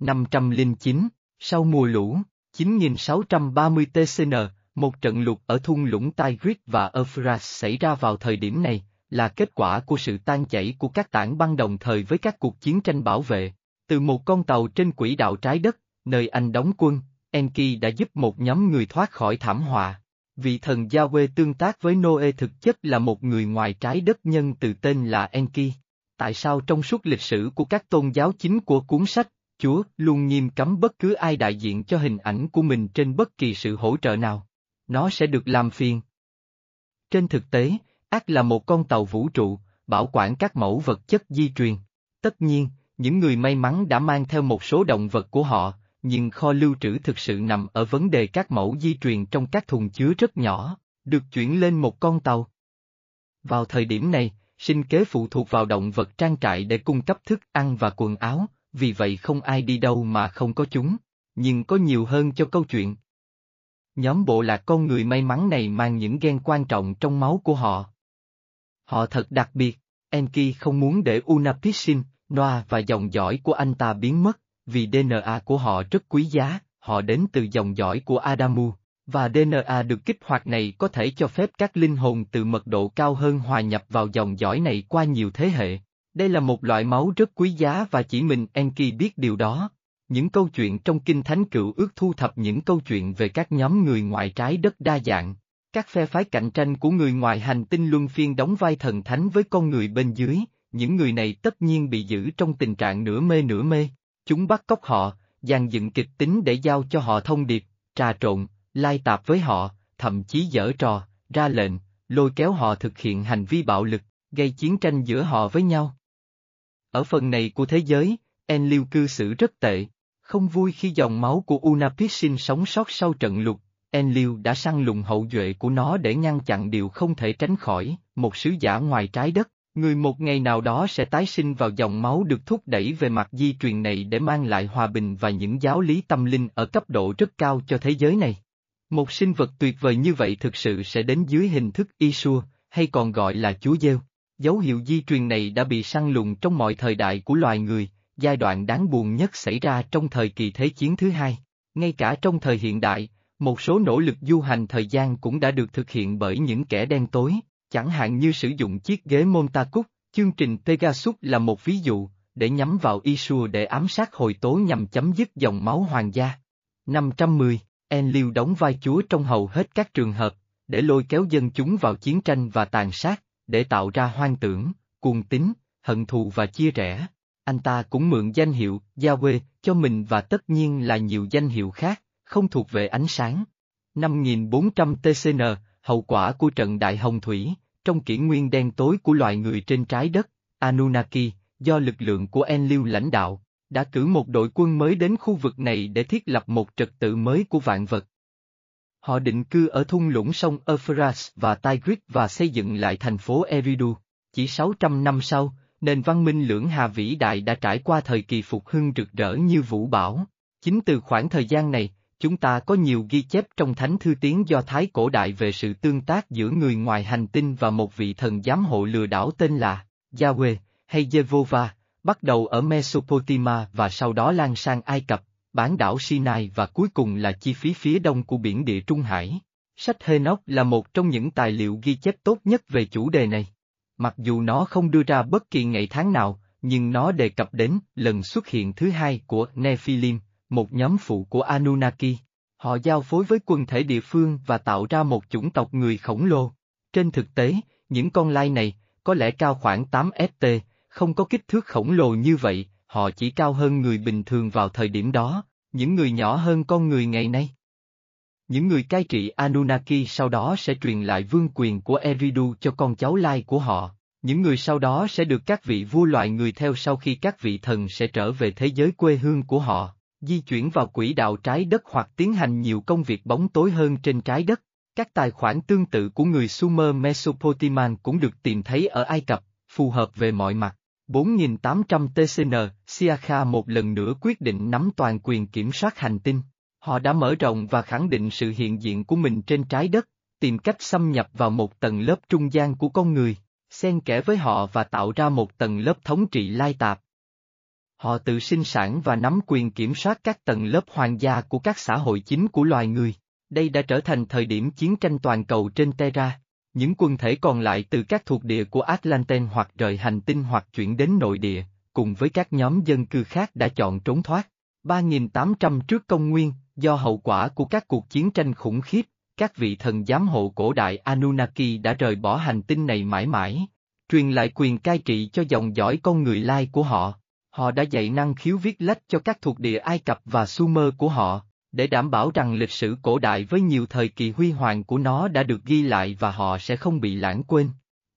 A: 509, sau mùa lũ, 9630 TCN, một trận lụt ở thung lũng Tigris và Euphrates xảy ra vào thời điểm này, là kết quả của sự tan chảy của các tảng băng đồng thời với các cuộc chiến tranh bảo vệ. Từ một con tàu trên quỹ đạo trái đất, nơi anh đóng quân, Enki đã giúp một nhóm người thoát khỏi thảm họa. Vị thần Yahweh tương tác với Noe thực chất là một người ngoài trái đất nhân từ tên là Enki. Tại sao trong suốt lịch sử của các tôn giáo chính của cuốn sách, Chúa luôn nghiêm cấm bất cứ ai đại diện cho hình ảnh của mình trên bất kỳ sự hỗ trợ nào? Nó sẽ được làm phiền. Trên thực tế, ác là một con tàu vũ trụ, bảo quản các mẫu vật chất di truyền. Tất nhiên, những người may mắn đã mang theo một số động vật của họ, nhưng kho lưu trữ thực sự nằm ở vấn đề các mẫu di truyền trong các thùng chứa rất nhỏ, được chuyển lên một con tàu. Vào thời điểm này, sinh kế phụ thuộc vào động vật trang trại để cung cấp thức ăn và quần áo, vì vậy không ai đi đâu mà không có chúng, nhưng có nhiều hơn cho câu chuyện. Nhóm bộ lạc con người may mắn này mang những gen quan trọng trong máu của họ. Họ thật đặc biệt, Enki không muốn để Unapishin, Noa và dòng dõi của anh ta biến mất, vì DNA của họ rất quý giá, họ đến từ dòng dõi của Adamu, và DNA được kích hoạt này có thể cho phép các linh hồn từ mật độ cao hơn hòa nhập vào dòng dõi này qua nhiều thế hệ. Đây là một loại máu rất quý giá và chỉ mình Enki biết điều đó. Những câu chuyện trong Kinh Thánh Cựu ước thu thập những câu chuyện về các nhóm người ngoài trái đất đa dạng. Các phe phái cạnh tranh của người ngoài hành tinh luân phiên đóng vai thần thánh với con người bên dưới, những người này tất nhiên bị giữ trong tình trạng nửa mê nửa mê. Chúng bắt cóc họ, dàn dựng kịch tính để giao cho họ thông điệp, trà trộn, lai tạp với họ, thậm chí dở trò, ra lệnh, lôi kéo họ thực hiện hành vi bạo lực, gây chiến tranh giữa họ với nhau. Ở phần này của thế giới, Enlil cư xử rất tệ, không vui khi dòng máu của Unapishin sống sót sau trận lục, Enlil đã săn lùng hậu duệ của nó để ngăn chặn điều không thể tránh khỏi, một sứ giả ngoài trái đất. Người một ngày nào đó sẽ tái sinh vào dòng máu được thúc đẩy về mặt di truyền này để mang lại hòa bình và những giáo lý tâm linh ở cấp độ rất cao cho thế giới này. Một sinh vật tuyệt vời như vậy thực sự sẽ đến dưới hình thức Isua, hay còn gọi là Chúa Gieo. Dấu hiệu di truyền này đã bị săn lùng trong mọi thời đại của loài người, giai đoạn đáng buồn nhất xảy ra trong thời kỳ Thế chiến thứ hai. Ngay cả trong thời hiện đại, một số nỗ lực du hành thời gian cũng đã được thực hiện bởi những kẻ đen tối, Chẳng hạn như sử dụng chiếc ghế Montauk, chương trình Pegasus là một ví dụ, để nhắm vào Isua để ám sát hồi tố nhằm chấm dứt dòng máu hoàng gia. 510, Enlil đóng vai chúa trong hầu hết các trường hợp, để lôi kéo dân chúng vào chiến tranh và tàn sát, để tạo ra hoang tưởng, cuồng tín, hận thù và chia rẽ. Anh ta cũng mượn danh hiệu Yahweh cho mình và tất nhiên là nhiều danh hiệu khác, không thuộc về ánh sáng. 5400 TCN, hậu quả của trận đại hồng thủy, trong kỷ nguyên đen tối của loài người trên trái đất, Anunnaki, do lực lượng của Enlil lãnh đạo, đã cử một đội quân mới đến khu vực này để thiết lập một trật tự mới của vạn vật. Họ định cư ở thung lũng sông Euphrates và Tigris và xây dựng lại thành phố Eridu. Chỉ 600 năm sau, nền văn minh lưỡng hà vĩ đại đã trải qua thời kỳ phục hưng rực rỡ như vũ bão. Chính từ khoảng thời gian này, Chúng ta có nhiều ghi chép trong thánh thư tiếng do Thái cổ đại về sự tương tác giữa người ngoài hành tinh và một vị thần giám hộ lừa đảo tên là Yahweh hay Jehovah, bắt đầu ở Mesopotamia và sau đó lan sang Ai Cập, bán đảo Sinai và cuối cùng là chi phí phía đông của biển địa Trung Hải. Sách Henoch là một trong những tài liệu ghi chép tốt nhất về chủ đề này. Mặc dù nó không đưa ra bất kỳ ngày tháng nào, nhưng nó đề cập đến lần xuất hiện thứ hai của Nephilim, một nhóm phụ của Anunnaki. Họ giao phối với quần thể địa phương và tạo ra một chủng tộc người khổng lồ. Trên thực tế, những con lai này, có lẽ cao khoảng 8 ft, không có kích thước khổng lồ như vậy, họ chỉ cao hơn người bình thường vào thời điểm đó, những người nhỏ hơn con người ngày nay. Những người cai trị Anunnaki sau đó sẽ truyền lại vương quyền của Eridu cho con cháu lai của họ. Những người sau đó sẽ được các vị vua loại người theo sau khi các vị thần sẽ trở về thế giới quê hương của họ, di chuyển vào quỹ đạo trái đất hoặc tiến hành nhiều công việc bóng tối hơn trên trái đất. Các tài khoản tương tự của người Sumer Mesopotamian cũng được tìm thấy ở Ai Cập, phù hợp về mọi mặt. 4.800 TCN, Siakha một lần nữa quyết định nắm toàn quyền kiểm soát hành tinh. Họ đã mở rộng và khẳng định sự hiện diện của mình trên trái đất, tìm cách xâm nhập vào một tầng lớp trung gian của con người, xen kẽ với họ và tạo ra một tầng lớp thống trị lai tạp. Họ tự sinh sản và nắm quyền kiểm soát các tầng lớp hoàng gia của các xã hội chính của loài người. Đây đã trở thành thời điểm chiến tranh toàn cầu trên Terra. Những quân thể còn lại từ các thuộc địa của Atlanten hoặc rời hành tinh hoặc chuyển đến nội địa, cùng với các nhóm dân cư khác đã chọn trốn thoát. 3.800 trước công nguyên, do hậu quả của các cuộc chiến tranh khủng khiếp, các vị thần giám hộ cổ đại Anunnaki đã rời bỏ hành tinh này mãi mãi, truyền lại quyền cai trị cho dòng dõi con người lai của họ. Họ đã dạy năng khiếu viết lách cho các thuộc địa Ai Cập và Sumer của họ, để đảm bảo rằng lịch sử cổ đại với nhiều thời kỳ huy hoàng của nó đã được ghi lại và họ sẽ không bị lãng quên.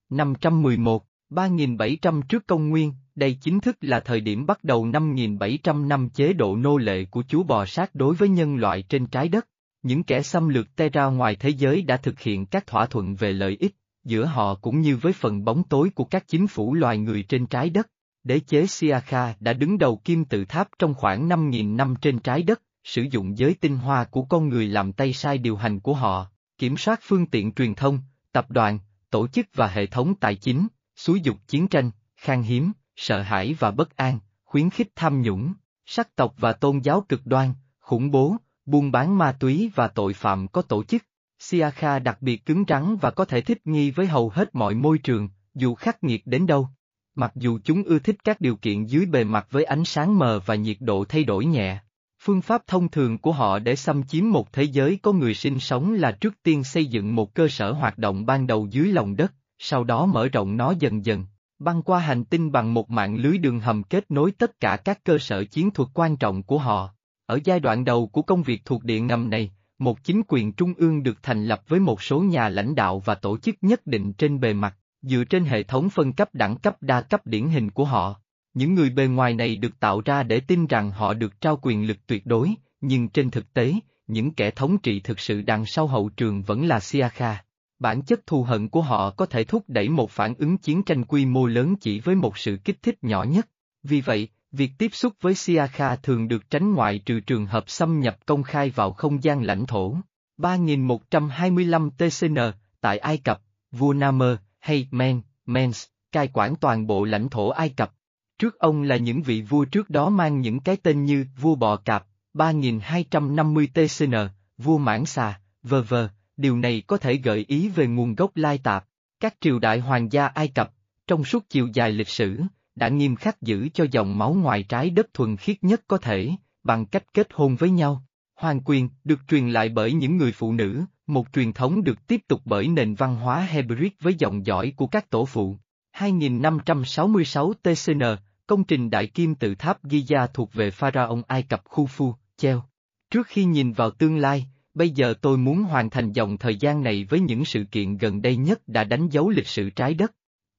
A: 511, 3700 trước công nguyên, đây chính thức là thời điểm bắt đầu 5700 năm chế độ nô lệ của chú bò sát đối với nhân loại trên trái đất. Những kẻ xâm lược Terra ngoài thế giới đã thực hiện các thỏa thuận về lợi ích, giữa họ cũng như với phần bóng tối của các chính phủ loài người trên trái đất. Đế chế Siakha đã đứng đầu kim tự tháp trong khoảng 5.000 năm trên trái đất, sử dụng giới tinh hoa của con người làm tay sai điều hành của họ, kiểm soát phương tiện truyền thông, tập đoàn, tổ chức và hệ thống tài chính, xúi dục chiến tranh, khan hiếm, sợ hãi và bất an, khuyến khích tham nhũng, sắc tộc và tôn giáo cực đoan, khủng bố, buôn bán ma túy và tội phạm có tổ chức. Siakha đặc biệt cứng rắn và có thể thích nghi với hầu hết mọi môi trường, dù khắc nghiệt đến đâu. Mặc dù chúng ưa thích các điều kiện dưới bề mặt với ánh sáng mờ và nhiệt độ thay đổi nhẹ. Phương pháp thông thường của họ để xâm chiếm một thế giới có người sinh sống là trước tiên xây dựng một cơ sở hoạt động ban đầu dưới lòng đất, sau đó mở rộng nó dần dần, băng qua hành tinh bằng một mạng lưới đường hầm kết nối tất cả các cơ sở chiến thuật quan trọng của họ. Ở giai đoạn đầu của công việc thuộc địa ngầm này, một chính quyền trung ương được thành lập với một số nhà lãnh đạo và tổ chức nhất định trên bề mặt, dựa trên hệ thống phân cấp đẳng cấp đa cấp điển hình của họ. Những người bề ngoài này được tạo ra để tin rằng họ được trao quyền lực tuyệt đối, nhưng trên thực tế, những kẻ thống trị thực sự đằng sau hậu trường vẫn là Siakha. Bản chất thù hận của họ có thể thúc đẩy một phản ứng chiến tranh quy mô lớn chỉ với một sự kích thích nhỏ nhất. Vì vậy, việc tiếp xúc với Siakha thường được tránh ngoại trừ trường hợp xâm nhập công khai vào không gian lãnh thổ. 3125 TCN, tại Ai Cập, vua Namer, hay Men, Mens, cai quản toàn bộ lãnh thổ Ai Cập. Trước ông là những vị vua trước đó mang những cái tên như vua bò cạp, 3250 TCN, vua mãn xà, vờ vờ, điều này có thể gợi ý về nguồn gốc lai tạp. Các triều đại hoàng gia Ai Cập, trong suốt chiều dài lịch sử, đã nghiêm khắc giữ cho dòng máu ngoài trái đất thuần khiết nhất có thể, bằng cách kết hôn với nhau. Hoàng quyền được truyền lại bởi những người phụ nữ, một truyền thống được tiếp tục bởi nền văn hóa Hebrew với dòng dõi của các tổ phụ. 2566 TCN, công trình đại kim tự tháp Giza thuộc về pharaoh Ai Cập Khufu, treo. Trước khi nhìn vào tương lai, bây giờ tôi muốn hoàn thành dòng thời gian này với những sự kiện gần đây nhất đã đánh dấu lịch sử trái đất.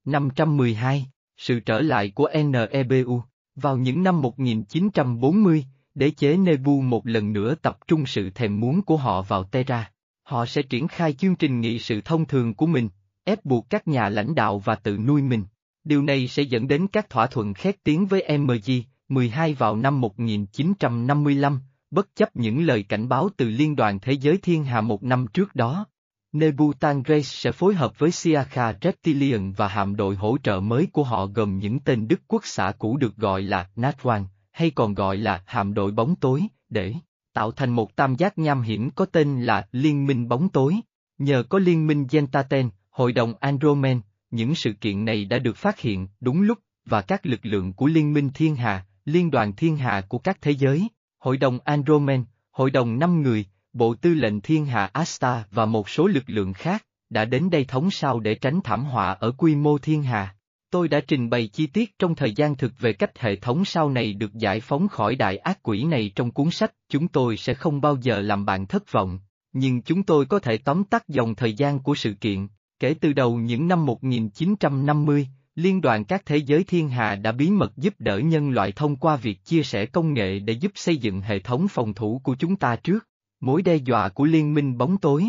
A: 512, sự trở lại của NEBU. Vào những năm 1940, đế chế Nebu một lần nữa tập trung sự thèm muốn của họ vào Terra. Họ sẽ triển khai chương trình nghị sự thông thường của mình, ép buộc các nhà lãnh đạo và tự nuôi mình. Điều này sẽ dẫn đến các thỏa thuận khét tiếng với MG, 12 vào năm 1955, bất chấp những lời cảnh báo từ Liên đoàn Thế giới Thiên Hà một năm trước đó. Nebutangres sẽ phối hợp với Siakha Reptilian và hạm đội hỗ trợ mới của họ gồm những tên Đức quốc xã cũ được gọi là Natwan, hay còn gọi là hạm đội bóng tối, để tạo thành một tam giác nham hiểm có tên là Liên minh bóng tối. Nhờ có Liên minh Gentaten, Hội đồng Andromen, những sự kiện này đã được phát hiện đúng lúc, và các lực lượng của Liên minh Thiên Hà, Liên đoàn Thiên Hà của các thế giới, Hội đồng Andromen, Hội đồng 5 người, Bộ Tư lệnh Thiên Hạ Asta và một số lực lượng khác, đã đến đây thống sao để tránh thảm họa ở quy mô thiên hà. Tôi đã trình bày chi tiết trong thời gian thực về cách hệ thống sau này được giải phóng khỏi đại ác quỷ này trong cuốn sách, chúng tôi sẽ không bao giờ làm bạn thất vọng. nhưng chúng tôi có thể tóm tắt dòng thời gian của sự kiện. Kể từ đầu những năm 1950, Liên đoàn các thế giới thiên hà đã bí mật giúp đỡ nhân loại thông qua việc chia sẻ công nghệ để giúp xây dựng hệ thống phòng thủ của chúng ta trước. Mối đe dọa của liên minh bóng tối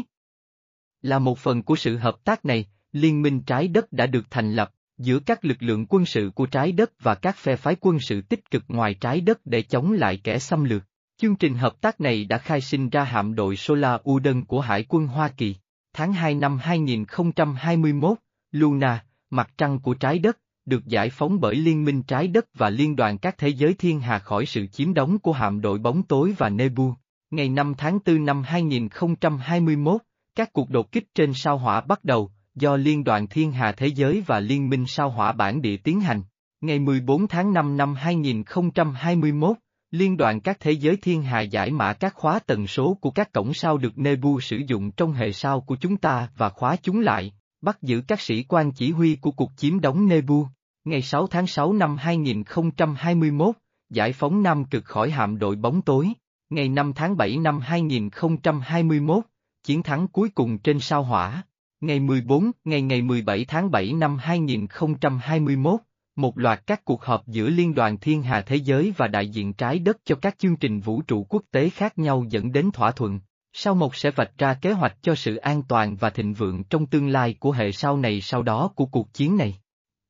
A: là một phần của sự hợp tác này, liên minh trái đất đã được thành lập, giữa các lực lượng quân sự của trái đất và các phe phái quân sự tích cực ngoài trái đất để chống lại kẻ xâm lược. Chương trình hợp tác này đã khai sinh ra hạm đội Solar Uden của Hải quân Hoa Kỳ. Tháng 2 năm 2021, Luna, mặt trăng của trái đất, được giải phóng bởi Liên minh Trái đất và Liên đoàn các thế giới thiên hà khỏi sự chiếm đóng của hạm đội bóng tối và Nebu. Ngày 5 tháng 4 năm 2021, các cuộc đột kích trên sao hỏa bắt đầu, do Liên đoàn Thiên Hà Thế Giới và Liên minh sao hỏa bản địa tiến hành. Ngày 14 tháng 5 năm 2021, Liên đoàn các thế giới thiên hà giải mã các khóa tần số của các cổng sao được Nebu sử dụng trong hệ sao của chúng ta và khóa chúng lại, bắt giữ các sĩ quan chỉ huy của cuộc chiếm đóng Nebu. Ngày 6 tháng 6 năm 2021, giải phóng Nam Cực khỏi hạm đội bóng tối. Ngày 5 tháng 7 năm 2021, chiến thắng cuối cùng trên sao hỏa. Ngày 14, ngày ngày 17 tháng 7 năm 2021, một loạt các cuộc họp giữa Liên đoàn Thiên Hà Thế Giới và đại diện trái đất cho các chương trình vũ trụ quốc tế khác nhau dẫn đến thỏa thuận. Sao Mộc sẽ vạch ra kế hoạch cho sự an toàn và thịnh vượng trong tương lai của hệ sao này sau đó của cuộc chiến này.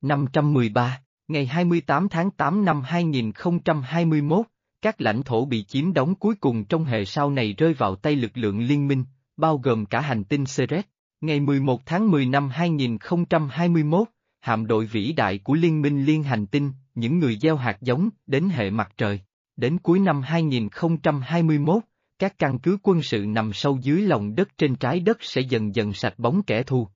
A: 513, ngày 28 tháng 8 năm 2021, các lãnh thổ bị chiếm đóng cuối cùng trong hệ sao này rơi vào tay lực lượng liên minh, bao gồm cả hành tinh Ceres. Ngày 11 tháng 10 năm 2021, hạm đội vĩ đại của Liên minh Liên Hành Tinh, những người gieo hạt giống, đến hệ mặt trời. Đến cuối năm 2021, các căn cứ quân sự nằm sâu dưới lòng đất trên trái đất sẽ dần dần sạch bóng kẻ thù.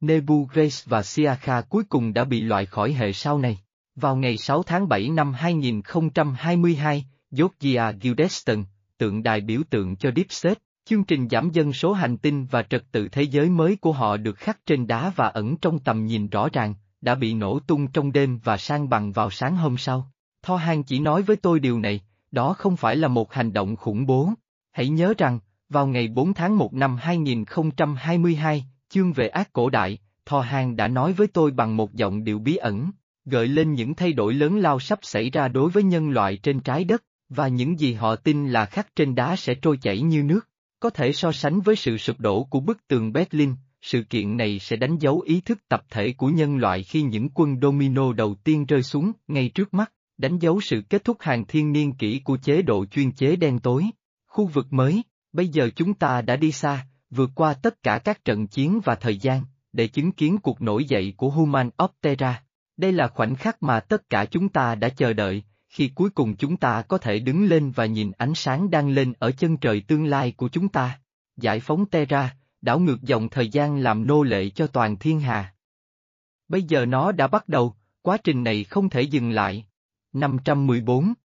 A: Nebu Grace và Siakha cuối cùng đã bị loại khỏi hệ sau này. Vào ngày 6 tháng 7 năm 2022, Georgia Gildeston, tượng đài biểu tượng cho Dipset, Chương trình giảm dân số hành tinh và trật tự thế giới mới của họ được khắc trên đá và ẩn trong tầm nhìn rõ ràng, đã bị nổ tung trong đêm và sang bằng vào sáng hôm sau. Tho Han chỉ nói với tôi điều này, đó không phải là một hành động khủng bố. Hãy nhớ rằng, vào ngày 4 tháng 1 năm 2022, chương về ác cổ đại, Tho Han đã nói với tôi bằng một giọng điệu bí ẩn, gợi lên những thay đổi lớn lao sắp xảy ra đối với nhân loại trên trái đất, và những gì họ tin là khắc trên đá sẽ trôi chảy như nước. Có thể so sánh với sự sụp đổ của bức tường Berlin, sự kiện này sẽ đánh dấu ý thức tập thể của nhân loại khi những quân domino đầu tiên rơi xuống ngay trước mắt, đánh dấu sự kết thúc hàng thiên niên kỷ của chế độ chuyên chế đen tối. Khu vực mới, bây giờ chúng ta đã đi xa, vượt qua tất cả các trận chiến và thời gian, để chứng kiến cuộc nổi dậy của Human Optera. Đây là khoảnh khắc mà tất cả chúng ta đã chờ đợi, khi cuối cùng chúng ta có thể đứng lên và nhìn ánh sáng đang lên ở chân trời tương lai của chúng ta. Giải phóng Terra, đảo ngược dòng thời gian làm nô lệ cho toàn thiên hà. Bây giờ nó đã bắt đầu, quá trình này không thể dừng lại. 514